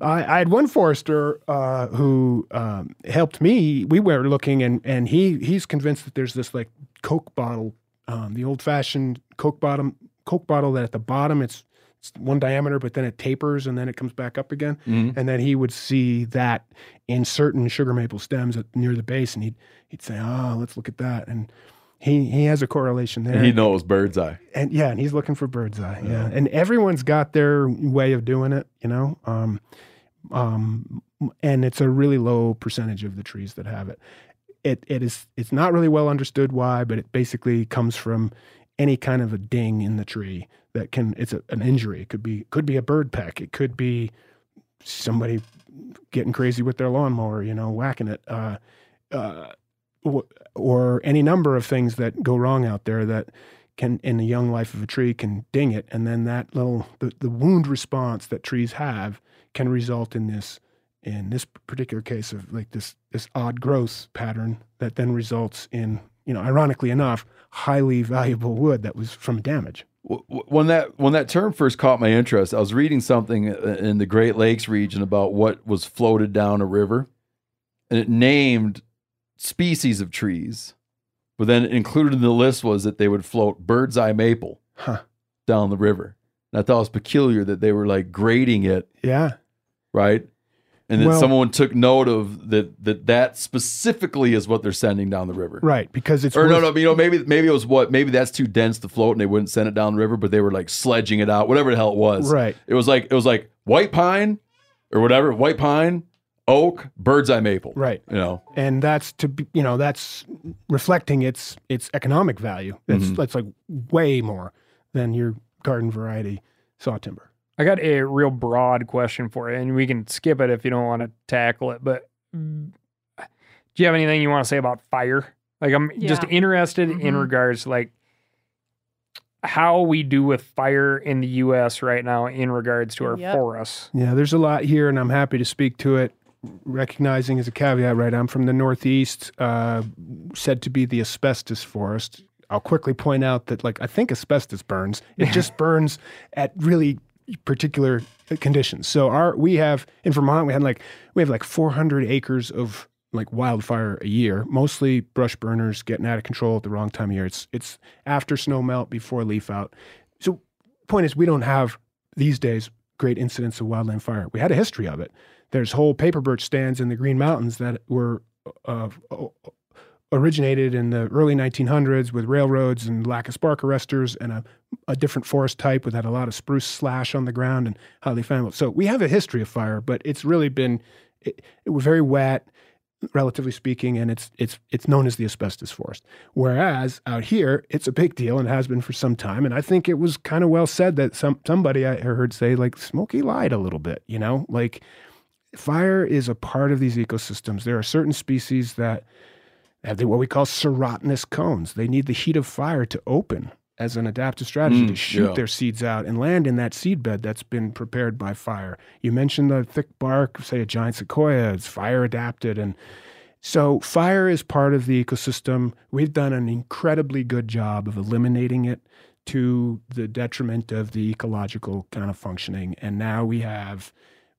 I, I had one forester uh, who um, helped me. We were looking, and and he he's convinced that there's this like Coke bottle, um, the old fashioned Coke bottom Coke bottle that at the bottom it's, it's one diameter, but then it tapers and then it comes back up again. And then he would see that in certain sugar maple stems at, near the base, and he'd he'd say, "Oh, let's look at that." And he he has a correlation there. And he knows bird's eye. and yeah, and he's looking for bird's eye. Yeah, and everyone's got their way of doing it, you know. Um, um, and it's a really low percentage of the trees that have it. It it is it's not really well understood why, but it basically comes from any kind of a ding in the tree that can. It's a, an injury. It could be could be a bird peck. It could be somebody getting crazy with their lawnmower, you know, whacking it. Uh, uh, or, any number of things that go wrong out there that can in the young life of a tree can ding it and then that little the, the wound response that trees have can result in this in this particular case of like this this odd growth pattern that then results in you know ironically enough highly valuable wood that was from damage When that when that term first caught my interest, I was reading something in the Great Lakes region about what was floated down a river, and it named species of trees, but then included in the list was that they would float bird's eye maple Huh. down the river. And I thought it was peculiar that they were like grading it yeah right? And then Well- someone took note of that that that specifically is what they're sending down the river. right because it's Or no, worth- no, but, you know, maybe maybe it was what maybe that's too dense to float and they wouldn't send it down the river, but they were like sledging it out, whatever the hell it was. Right. It was like it was like white pine or whatever, white pine, oak, bird's eye maple. Right. You know. and that's to be you know that's reflecting its its economic value that's Mm-hmm. that's like way more than your garden variety saw timber I got a real broad question for you, and we can skip it if you don't want to tackle it. But mm, do you have anything you want to say about fire? Like, I'm just interested in Mhm. regards to like how we do with fire in the U.S. right now in regards to our Yep. forests. Yeah, there's a lot here, and I'm happy to speak to it. Recognizing as a caveat, right? I'm from the Northeast, uh, said to be the asbestos forest. I'll quickly point out that, like, I think asbestos burns. It [LAUGHS] just burns at really particular conditions. So our we have in Vermont we had like we have like 400 acres of like wildfire a year, mostly brush burners getting out of control at the wrong time of year. It's it's after snow melt, before leaf out. So point is we don't have these days great incidents of wildland fire. We had a history of it. There's whole paper birch stands in the Green Mountains that were uh, originated in the early 1900s with railroads and lack of spark arresters and a, a different forest type with had a lot of spruce slash on the ground and highly it. So we have a history of fire, but it's really been it, it was very wet, relatively speaking, and it's it's it's known as the asbestos forest. Whereas out here, it's a big deal and has been for some time. And I think it was kind of well said that some somebody I heard say like Smokey lied a little bit. You know, like fire is a part of these ecosystems. There are certain species that have what we call serotinous cones. They need the heat of fire to open as an adaptive strategy Mm, to shoot yeah. their seeds out and land in that seed bed that's been prepared by fire. You mentioned the thick bark, say a giant sequoia, it's fire adapted. And so fire is part of the ecosystem. We've done an incredibly good job of eliminating it to the detriment of the ecological kind of functioning. And now we have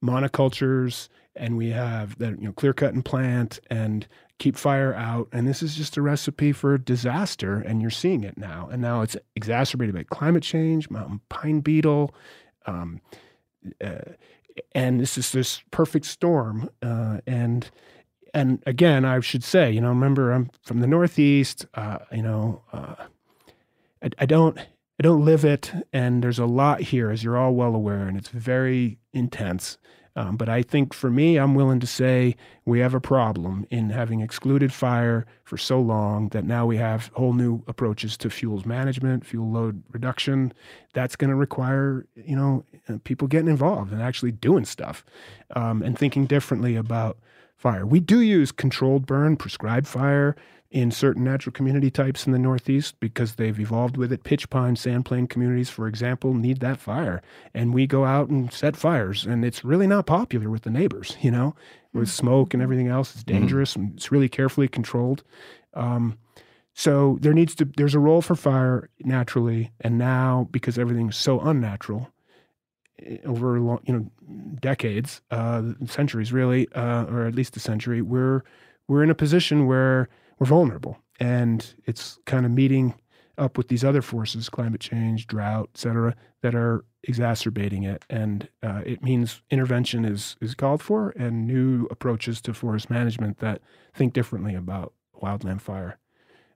monocultures and we have that you know clear cut and plant and keep fire out and this is just a recipe for disaster and you're seeing it now and now it's exacerbated by climate change mountain pine beetle um, uh, and this is this perfect storm uh, and and again i should say you know remember i'm from the northeast uh, you know uh, I, I don't I don't live it, and there's a lot here, as you're all well aware, and it's very intense. Um, but I think for me, I'm willing to say we have a problem in having excluded fire for so long that now we have whole new approaches to fuels management, fuel load reduction. That's going to require, you know, people getting involved and actually doing stuff um, and thinking differently about fire. We do use controlled burn, prescribed fire in certain natural community types in the Northeast because they've evolved with it. Pitch pine, sandplain communities, for example, need that fire. And we go out and set fires, and it's really not popular with the neighbors, you know, with smoke and everything else. It's dangerous and it's really carefully controlled. Um, so there needs to there's a role for fire naturally, and now because everything's so unnatural, eh, over long, you know decades, uh, centuries really, uh, or at least a century, we're we're in a position where we're vulnerable, and it's kind of meeting up with these other forces, climate change, drought, et cetera, that are exacerbating it. And uh, it means intervention is is called for, and new approaches to forest management that think differently about wildland fire.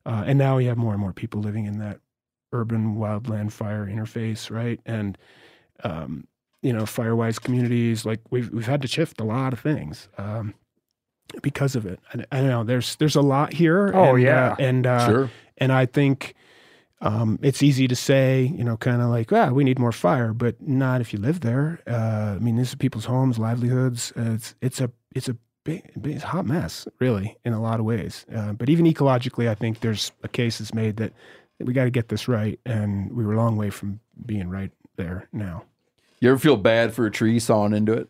Uh, and now we have more and more people living in that urban wildland fire interface, right? And um, you know, firewise communities, like we've we've had to shift a lot of things um, because of it. I, I don't know. There's there's a lot here. Oh, and, yeah. uh, and uh, Sure. and I think um, it's easy to say, you know, kind of like, ah, we need more fire, but not if you live there. Uh, I mean, this is people's homes, livelihoods. Uh, it's it's a it's a big, big it's a hot mess, really, in a lot of ways. Uh, but even ecologically, I think there's a case that's made that we got to get this right, and we were a long way from being right there now. You ever feel bad for a tree sawing into it?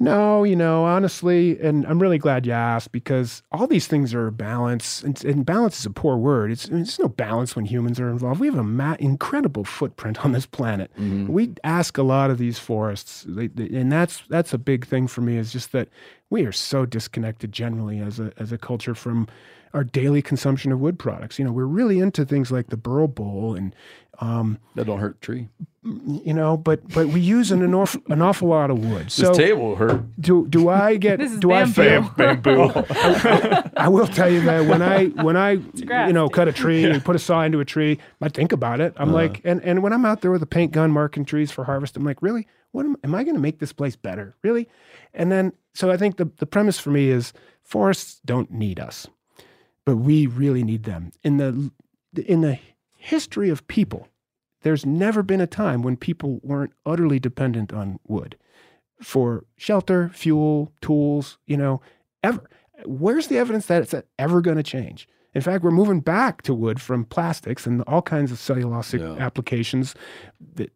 No, you know, honestly, and I'm really glad you asked because all these things are balance, and, and balance is a poor word. It's it's no balance when humans are involved. We have a ma- incredible footprint on this planet. We ask a lot of these forests, they, they- and that's that's a big thing for me. Is just that we are so disconnected generally as a as a culture from our daily consumption of wood products. You know, we're really into things like the burl bowl and um, That don't hurt the tree. You know, but but we use an, an, awful, an awful lot of wood. So this table will hurt. do do I get This is do I bamboo. feel Bamboo. [LAUGHS] I will tell you that when I when I you know cut a tree and put a saw into a tree, I think about it. I'm uh-huh. like, and and when I'm out there with a paint gun marking trees for harvest, I'm like, really, what am, am I going to make this place better? Really? And then so I think the the premise for me is forests don't need us, but we really need them in the in the history of people. There's never been a time when people weren't utterly dependent on wood for shelter, fuel, tools, you know, ever. Where's the evidence that it's ever going to change? In fact, we're moving back to wood from plastics and all kinds of cellulosic Yeah. applications. That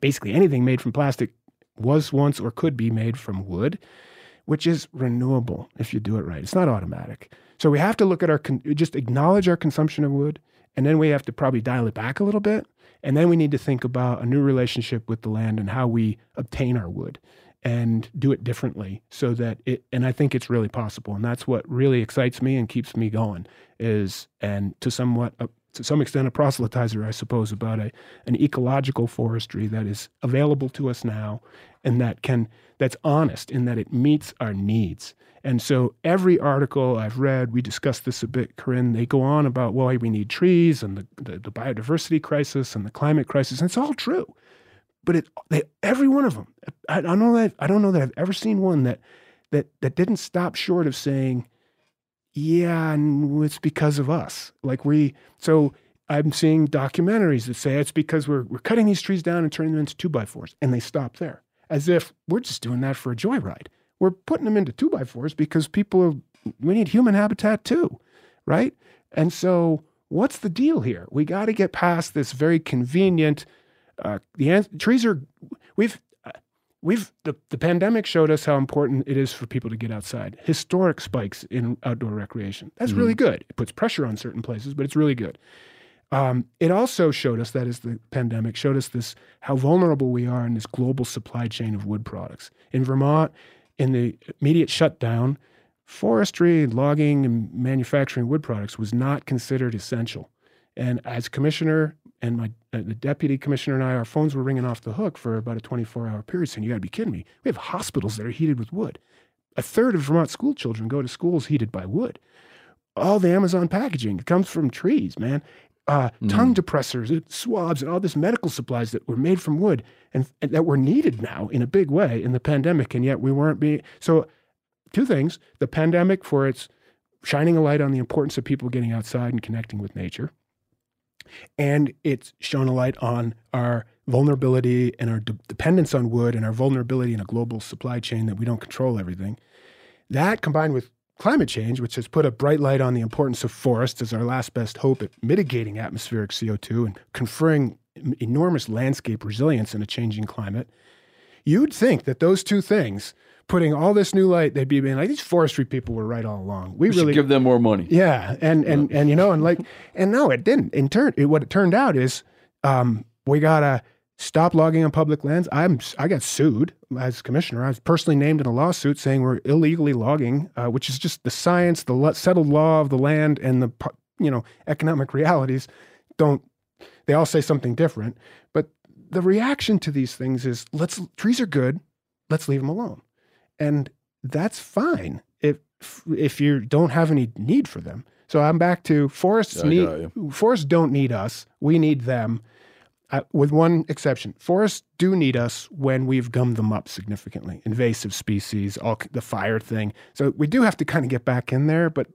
basically anything made from plastic was once or could be made from wood, which is renewable if you do it right. It's not automatic. So we have to look at our con- just acknowledge our consumption of wood And then we have to probably dial it back a little bit. And then we need to think about a new relationship with the land and how we obtain our wood and do it differently so that it and I think it's really possible. And that's what really excites me and keeps me going is and to somewhat uh, to some extent a proselytizer, I suppose, about a an ecological forestry that is available to us now and that can that's honest in that it meets our needs. And so every article I've read, we discussed this a bit, Corinne, they go on about why we need trees and the, the, the biodiversity crisis and the climate crisis. And it's all true. But it they every one of them, I, I don't know that I don't know that I've ever seen one that that that didn't stop short of saying, yeah, and it's because of us. Like we so I'm seeing documentaries that say it's because we're we're cutting these trees down and turning them into two by fours, and they stop there, as if we're just doing that for a joyride. We're putting them into two by fours because people are we need human habitat too, right? And so what's the deal here? We got to get past this very convenient. Uh, the an- trees are we've uh, we've the, the pandemic showed us how important it is for people to get outside. Historic spikes in outdoor recreation. That's really good. It puts pressure on certain places, but it's really good. Um, it also showed us that as the pandemic showed us this how vulnerable we are in this global supply chain of wood products. In Vermont, in the immediate shutdown, forestry, logging, and manufacturing wood products was not considered essential. And as commissioner and my uh, the deputy commissioner and I, our phones were ringing off the hook for about a 24 hour period saying, You got to be kidding me. We have hospitals that are heated with wood. A third of Vermont school children go to schools heated by wood. All the Amazon packaging comes from trees, man. Uh, Tongue depressors, swabs, and all this medical supplies that were made from wood and, and that were needed now in a big way in the pandemic, and yet we weren't being. So, two things: the pandemic for its shining a light on the importance of people getting outside and connecting with nature, and it's shone a light on our vulnerability and our de- dependence on wood and our vulnerability in a global supply chain that we don't control everything. That combined with climate change, which has put a bright light on the importance of forests as our last best hope at mitigating atmospheric CO2 and conferring enormous landscape resilience in a changing climate, you'd think that those two things, putting all this new light, they'd be being like, these forestry people were right all along. We, We should really give them more money. yeah, and and and you know, and like, and no, it didn't. In turn, it, what it turned out is, um, we gotta stop logging on public lands. I'm I got sued as commissioner. I was personally named in a lawsuit saying we're illegally logging, uh, which is just the science, the settled law of the land, and the you know economic realities don't. They all say something different, but the reaction to these things is let's trees are good, let's leave them alone, and that's fine if if you don't have any need for them. So I'm back to forests I need forests don't need us. We need them. Uh, with one exception, forests do need us when we've gummed them up significantly. Invasive species, all the fire thing. So we do have to kind of get back in there, but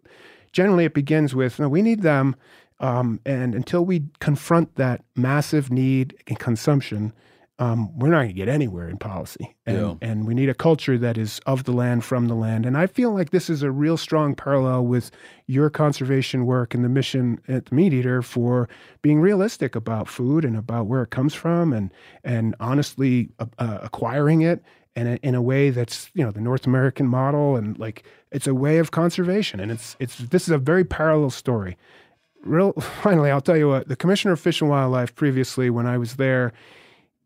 generally it begins with no, we need them. Um, and until we confront that massive need and consumption, um, we're not going to get anywhere in policy. And, Yeah. and we need a culture that is of the land, from the land. And I feel like this is a real strong parallel with your conservation work and the mission at the MeatEater for being realistic about food and about where it comes from and, and honestly uh, uh, acquiring it in a, in a way that's, you know, the North American model. And like, it's a way of conservation. And it's, it's, this is a very parallel story real [LAUGHS] finally i'll tell you what the commissioner of fish and wildlife previously when i was there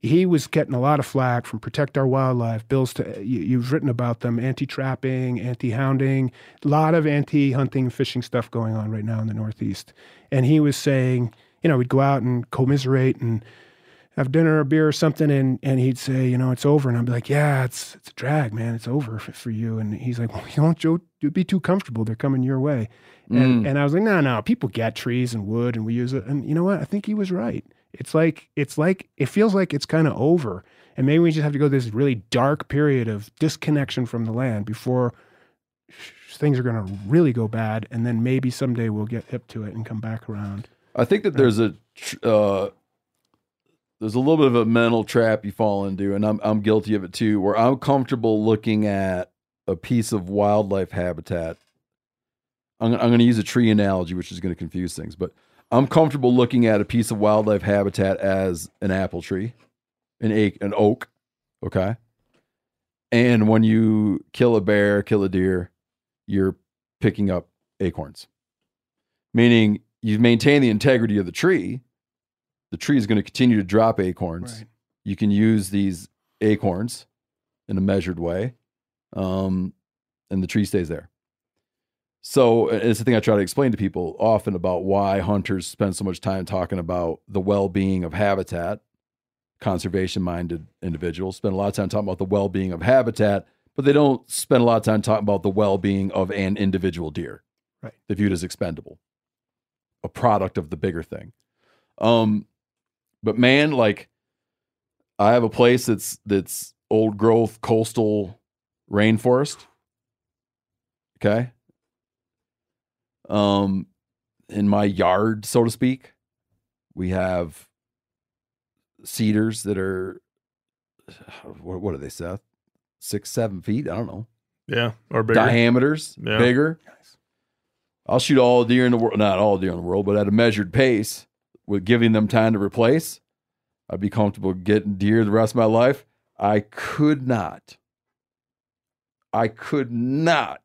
he was getting a lot of flack from protect our wildlife bills to you, you've written about them anti-trapping anti-hounding a lot of anti-hunting fishing stuff going on right now in the northeast. And he was saying you know we'd go out and commiserate and have dinner or beer or something and and he'd say you know it's over. And i'd be like yeah it's it's a drag man. It's over for, for you. And he's like well [LAUGHS] you don't Joe, you'd be too comfortable. They're coming your way. And mm. and i was like no no. People get trees and wood and we use it. And you know what? I think he was right it's like it's like it feels like it's kind of over and maybe we just have to go this really dark period of disconnection from the land before things are going to really go bad and then maybe someday we'll get hip to it and come back around I think that there's a uh, there's a little bit of a mental trap you fall into, and I'm I'm guilty of it too, where I'm comfortable looking at a piece of wildlife habitat. I'm I'm going to use a tree analogy, which is going to confuse things, but I'm comfortable looking at a piece of wildlife habitat as an apple tree, an ache, an oak, okay. And when you kill a bear, kill a deer, you're picking up acorns meaning you maintain the integrity of the tree, the tree is going to continue to drop acorns. Right. You can use these acorns in a measured way, um, and the tree stays there. So it's the thing I try to explain to people often about why hunters spend so much time talking about the well-being of habitat. Conservation-minded individuals spend a lot of time talking about the well-being of habitat, but they don't spend a lot of time talking about the well-being of an individual deer. Right. They view it as expendable, a product of the bigger thing. Um, but man, like I have a place that's that's old growth coastal rainforest. Okay. Um, in my yard, so to speak, we have cedars that are [SIGHS] what, what are they, Seth? Six, seven feet? I don't know. Yeah, or bigger. Diameters, Yeah. bigger. I'll shoot all deer in the world, not all deer in the world, but at a measured pace with giving them time to replace. I'd be comfortable getting deer the rest of my life. I could not. I could not.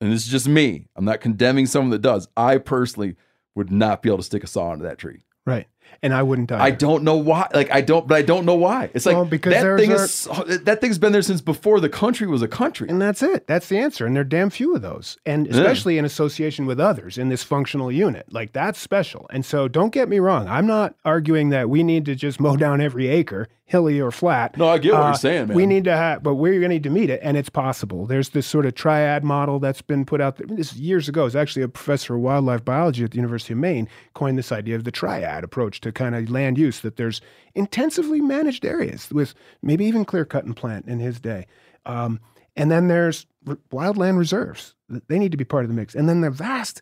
And this is just me. I'm not condemning someone that does. I personally would not be able to stick a saw into that tree. Right. And I wouldn't die. I don't know why. Like I don't, but I don't know why. It's like Well, because that thing is that thing's been there since before the country was a country. And that's it. That's the answer. And there are damn few of those. And Yeah. especially in association with others in this functional unit. Like that's special. And so don't get me wrong. I'm not arguing that we need to just mow down every acre, hilly or flat. No, I get what Uh, you're saying, man. We need to have, but we're going to need to meet it. And it's possible. There's this sort of triad model that's been put out there. This is years ago. It's actually a professor of wildlife biology at the University of Maine coined this idea of the triad approach to kind of land use, that there's intensively managed areas with maybe even clear cut and plant in his day. Um, and then there's wildland reserves. They need to be part of the mix. And then the vast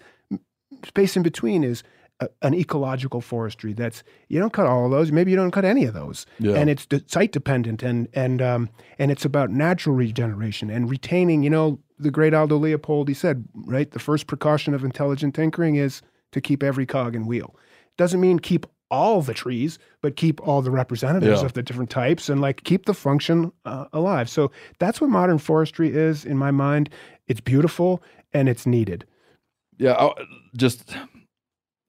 space in between is a, an ecological forestry. That's you don't cut all of those. Maybe you don't cut any of those. Yeah. And it's de- site dependent and and um, and it's about natural regeneration and retaining. You know, the great Aldo Leopold. He said, right, the first precaution of intelligent tinkering is to keep every cog and wheel. Doesn't mean keep all the trees, but keep all the representatives Yeah. of the different types and like keep the function uh, alive. So that's what modern forestry is in my mind. It's beautiful and it's needed. Yeah, I, just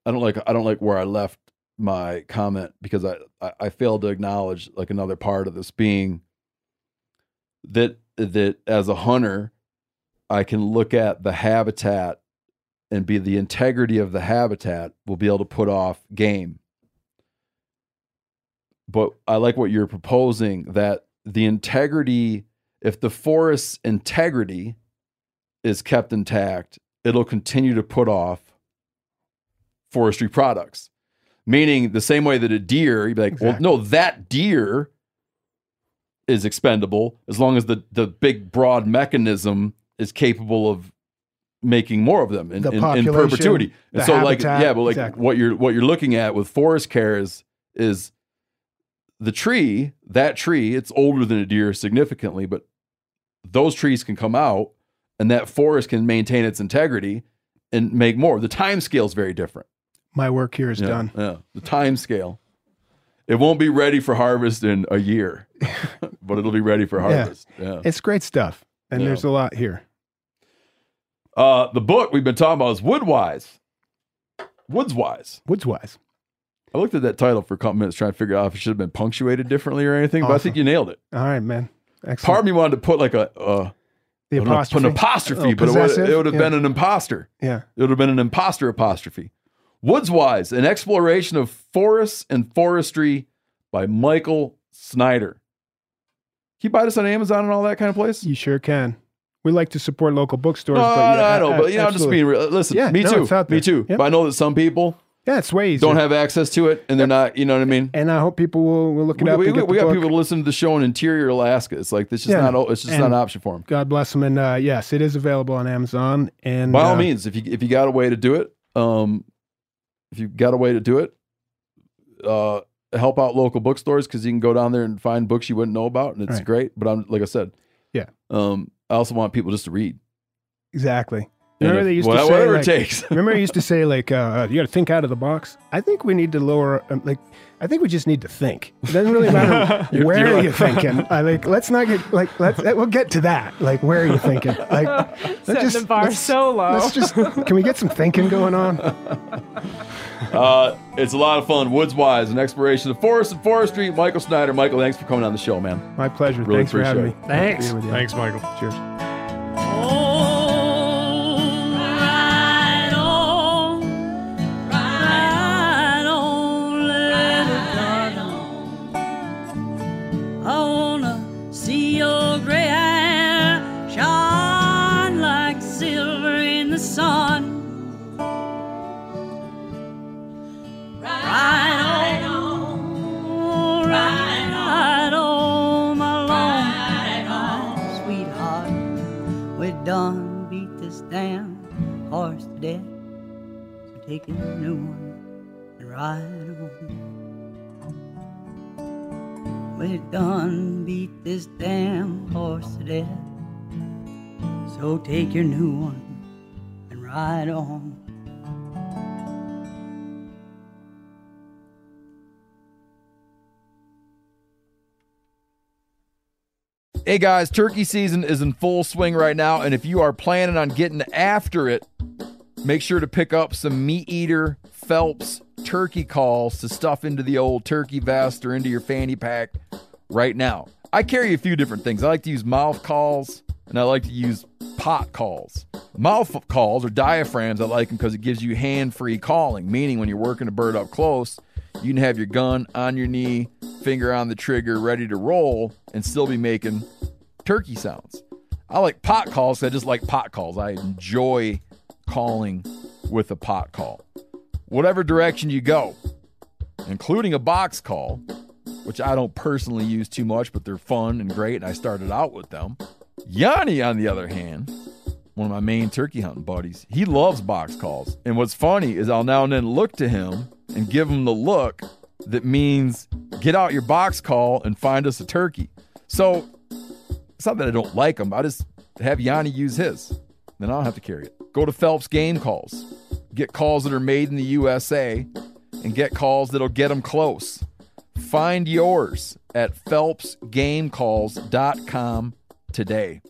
I don't like I don't like where I left my comment because I, I I failed to acknowledge like another part of this being that that as a hunter I can look at the habitat and be the integrity of the habitat will be able to put off game. But I like what you're proposing that the integrity if the forest's integrity is kept intact, it'll continue to put off forestry products. Meaning the same way that a deer, you'd be like, Exactly. well, no, that deer is expendable as long as the, the big broad mechanism is capable of making more of them in, The in, in perpetuity. And so like yeah, but like exactly. what you're what you're looking at with forest care is is the tree, that tree, it's older than a deer significantly, but those trees can come out and that forest can maintain its integrity and make more. The time scale is very different. My work here is Yeah, done. Yeah. The time scale. It won't be ready for harvest in a year, [LAUGHS] but it'll be ready for Yeah. harvest. Yeah. It's great stuff. And Yeah. there's a lot here. Uh, the book we've been talking about is Woodwise. Woods Whys. Woodswise. I looked at that title for a couple minutes trying to figure out if it should have been punctuated differently or anything, but I think you nailed it. All right, man. Excellent. Part of me wanted to put like a, uh, the don't know, put an apostrophe, Oh, but it would, it would have Yeah. been an imposter. Yeah. It would have been an imposter apostrophe. Woods Whys, an exploration of forests and forestry by Michael Snyder. Can you buy this on Amazon and all that kind of place? You sure can. We like to support local bookstores, No, but yeah, I know, but you know, I'm just being real. Listen, Yeah, me no, too. Me too. Yep. But I know that some people Yeah, it's way easier. don't have access to it and they're not, you know what I mean? and I hope people will, will look it We, up. we, we, get we the got people to listen to the show in interior Alaska. It's like, this is Yeah, not, it's just and- not an option for them. God bless them. And uh, yes, it is available on Amazon. And By all uh, means, if you, if you got a way to do it, um, if you got a way to do it, uh, help out local bookstores because you can go down there and find books you wouldn't know about, and it's Right. great. But I'm like I said, Yeah. Um, I also want people just to read. exactly. And [LAUGHS] Remember they used wha- to say whatever like, it takes. remember I used to say like uh, you got to think out of the box. I think we need to lower. Um, like I think we just need to think. It doesn't really matter [LAUGHS] You're- where you're you like- [LAUGHS] thinking. I like let's not get like let's we'll get to that. Like where are you thinking? Like let's Set just the bar let's- so low. Let's just can we get some thinking going on? Uh, it's a lot of fun. Woods Whys, an exploration of forest and forestry. Michael Snyder. Michael, thanks for coming on the show, man. My pleasure. Really Thanks for having me. appreciate Great to Thanks. be with you. Thanks, Michael. Cheers. Right done, beat this damn horse to death. So take a new one and ride on. We're done, beat this damn horse to death. So take your new one and ride on. Hey guys, turkey season is in full swing right now, and if you are planning on getting after it, make sure to pick up some MeatEater Phelps turkey calls to stuff into the old turkey vest or into your fanny pack right now. I carry a few different things. I like to use mouth calls and I like to use pot calls. Mouth calls or diaphragms, I like them because it gives you hand free calling, meaning when you're working a bird up close, you can have your gun on your knee, finger on the trigger, ready to roll, and still be making turkey sounds. I like pot calls. I just like pot calls. I enjoy calling with a pot call. Whatever direction you go, including a box call, which I don't personally use too much, but they're fun and great, and I started out with them. Yanni, on the other hand, one of my main turkey hunting buddies, he loves box calls. And what's funny is I'll now and then look to him and give them the look that means get out your box call and find us a turkey. So it's not that I don't like them. I just have Yanni use his. Then I don't have to carry it. Go to Phelps Game Calls. Get calls that are made in the USA and get calls that'll get them close. Find yours at phelpsgamecalls.com today.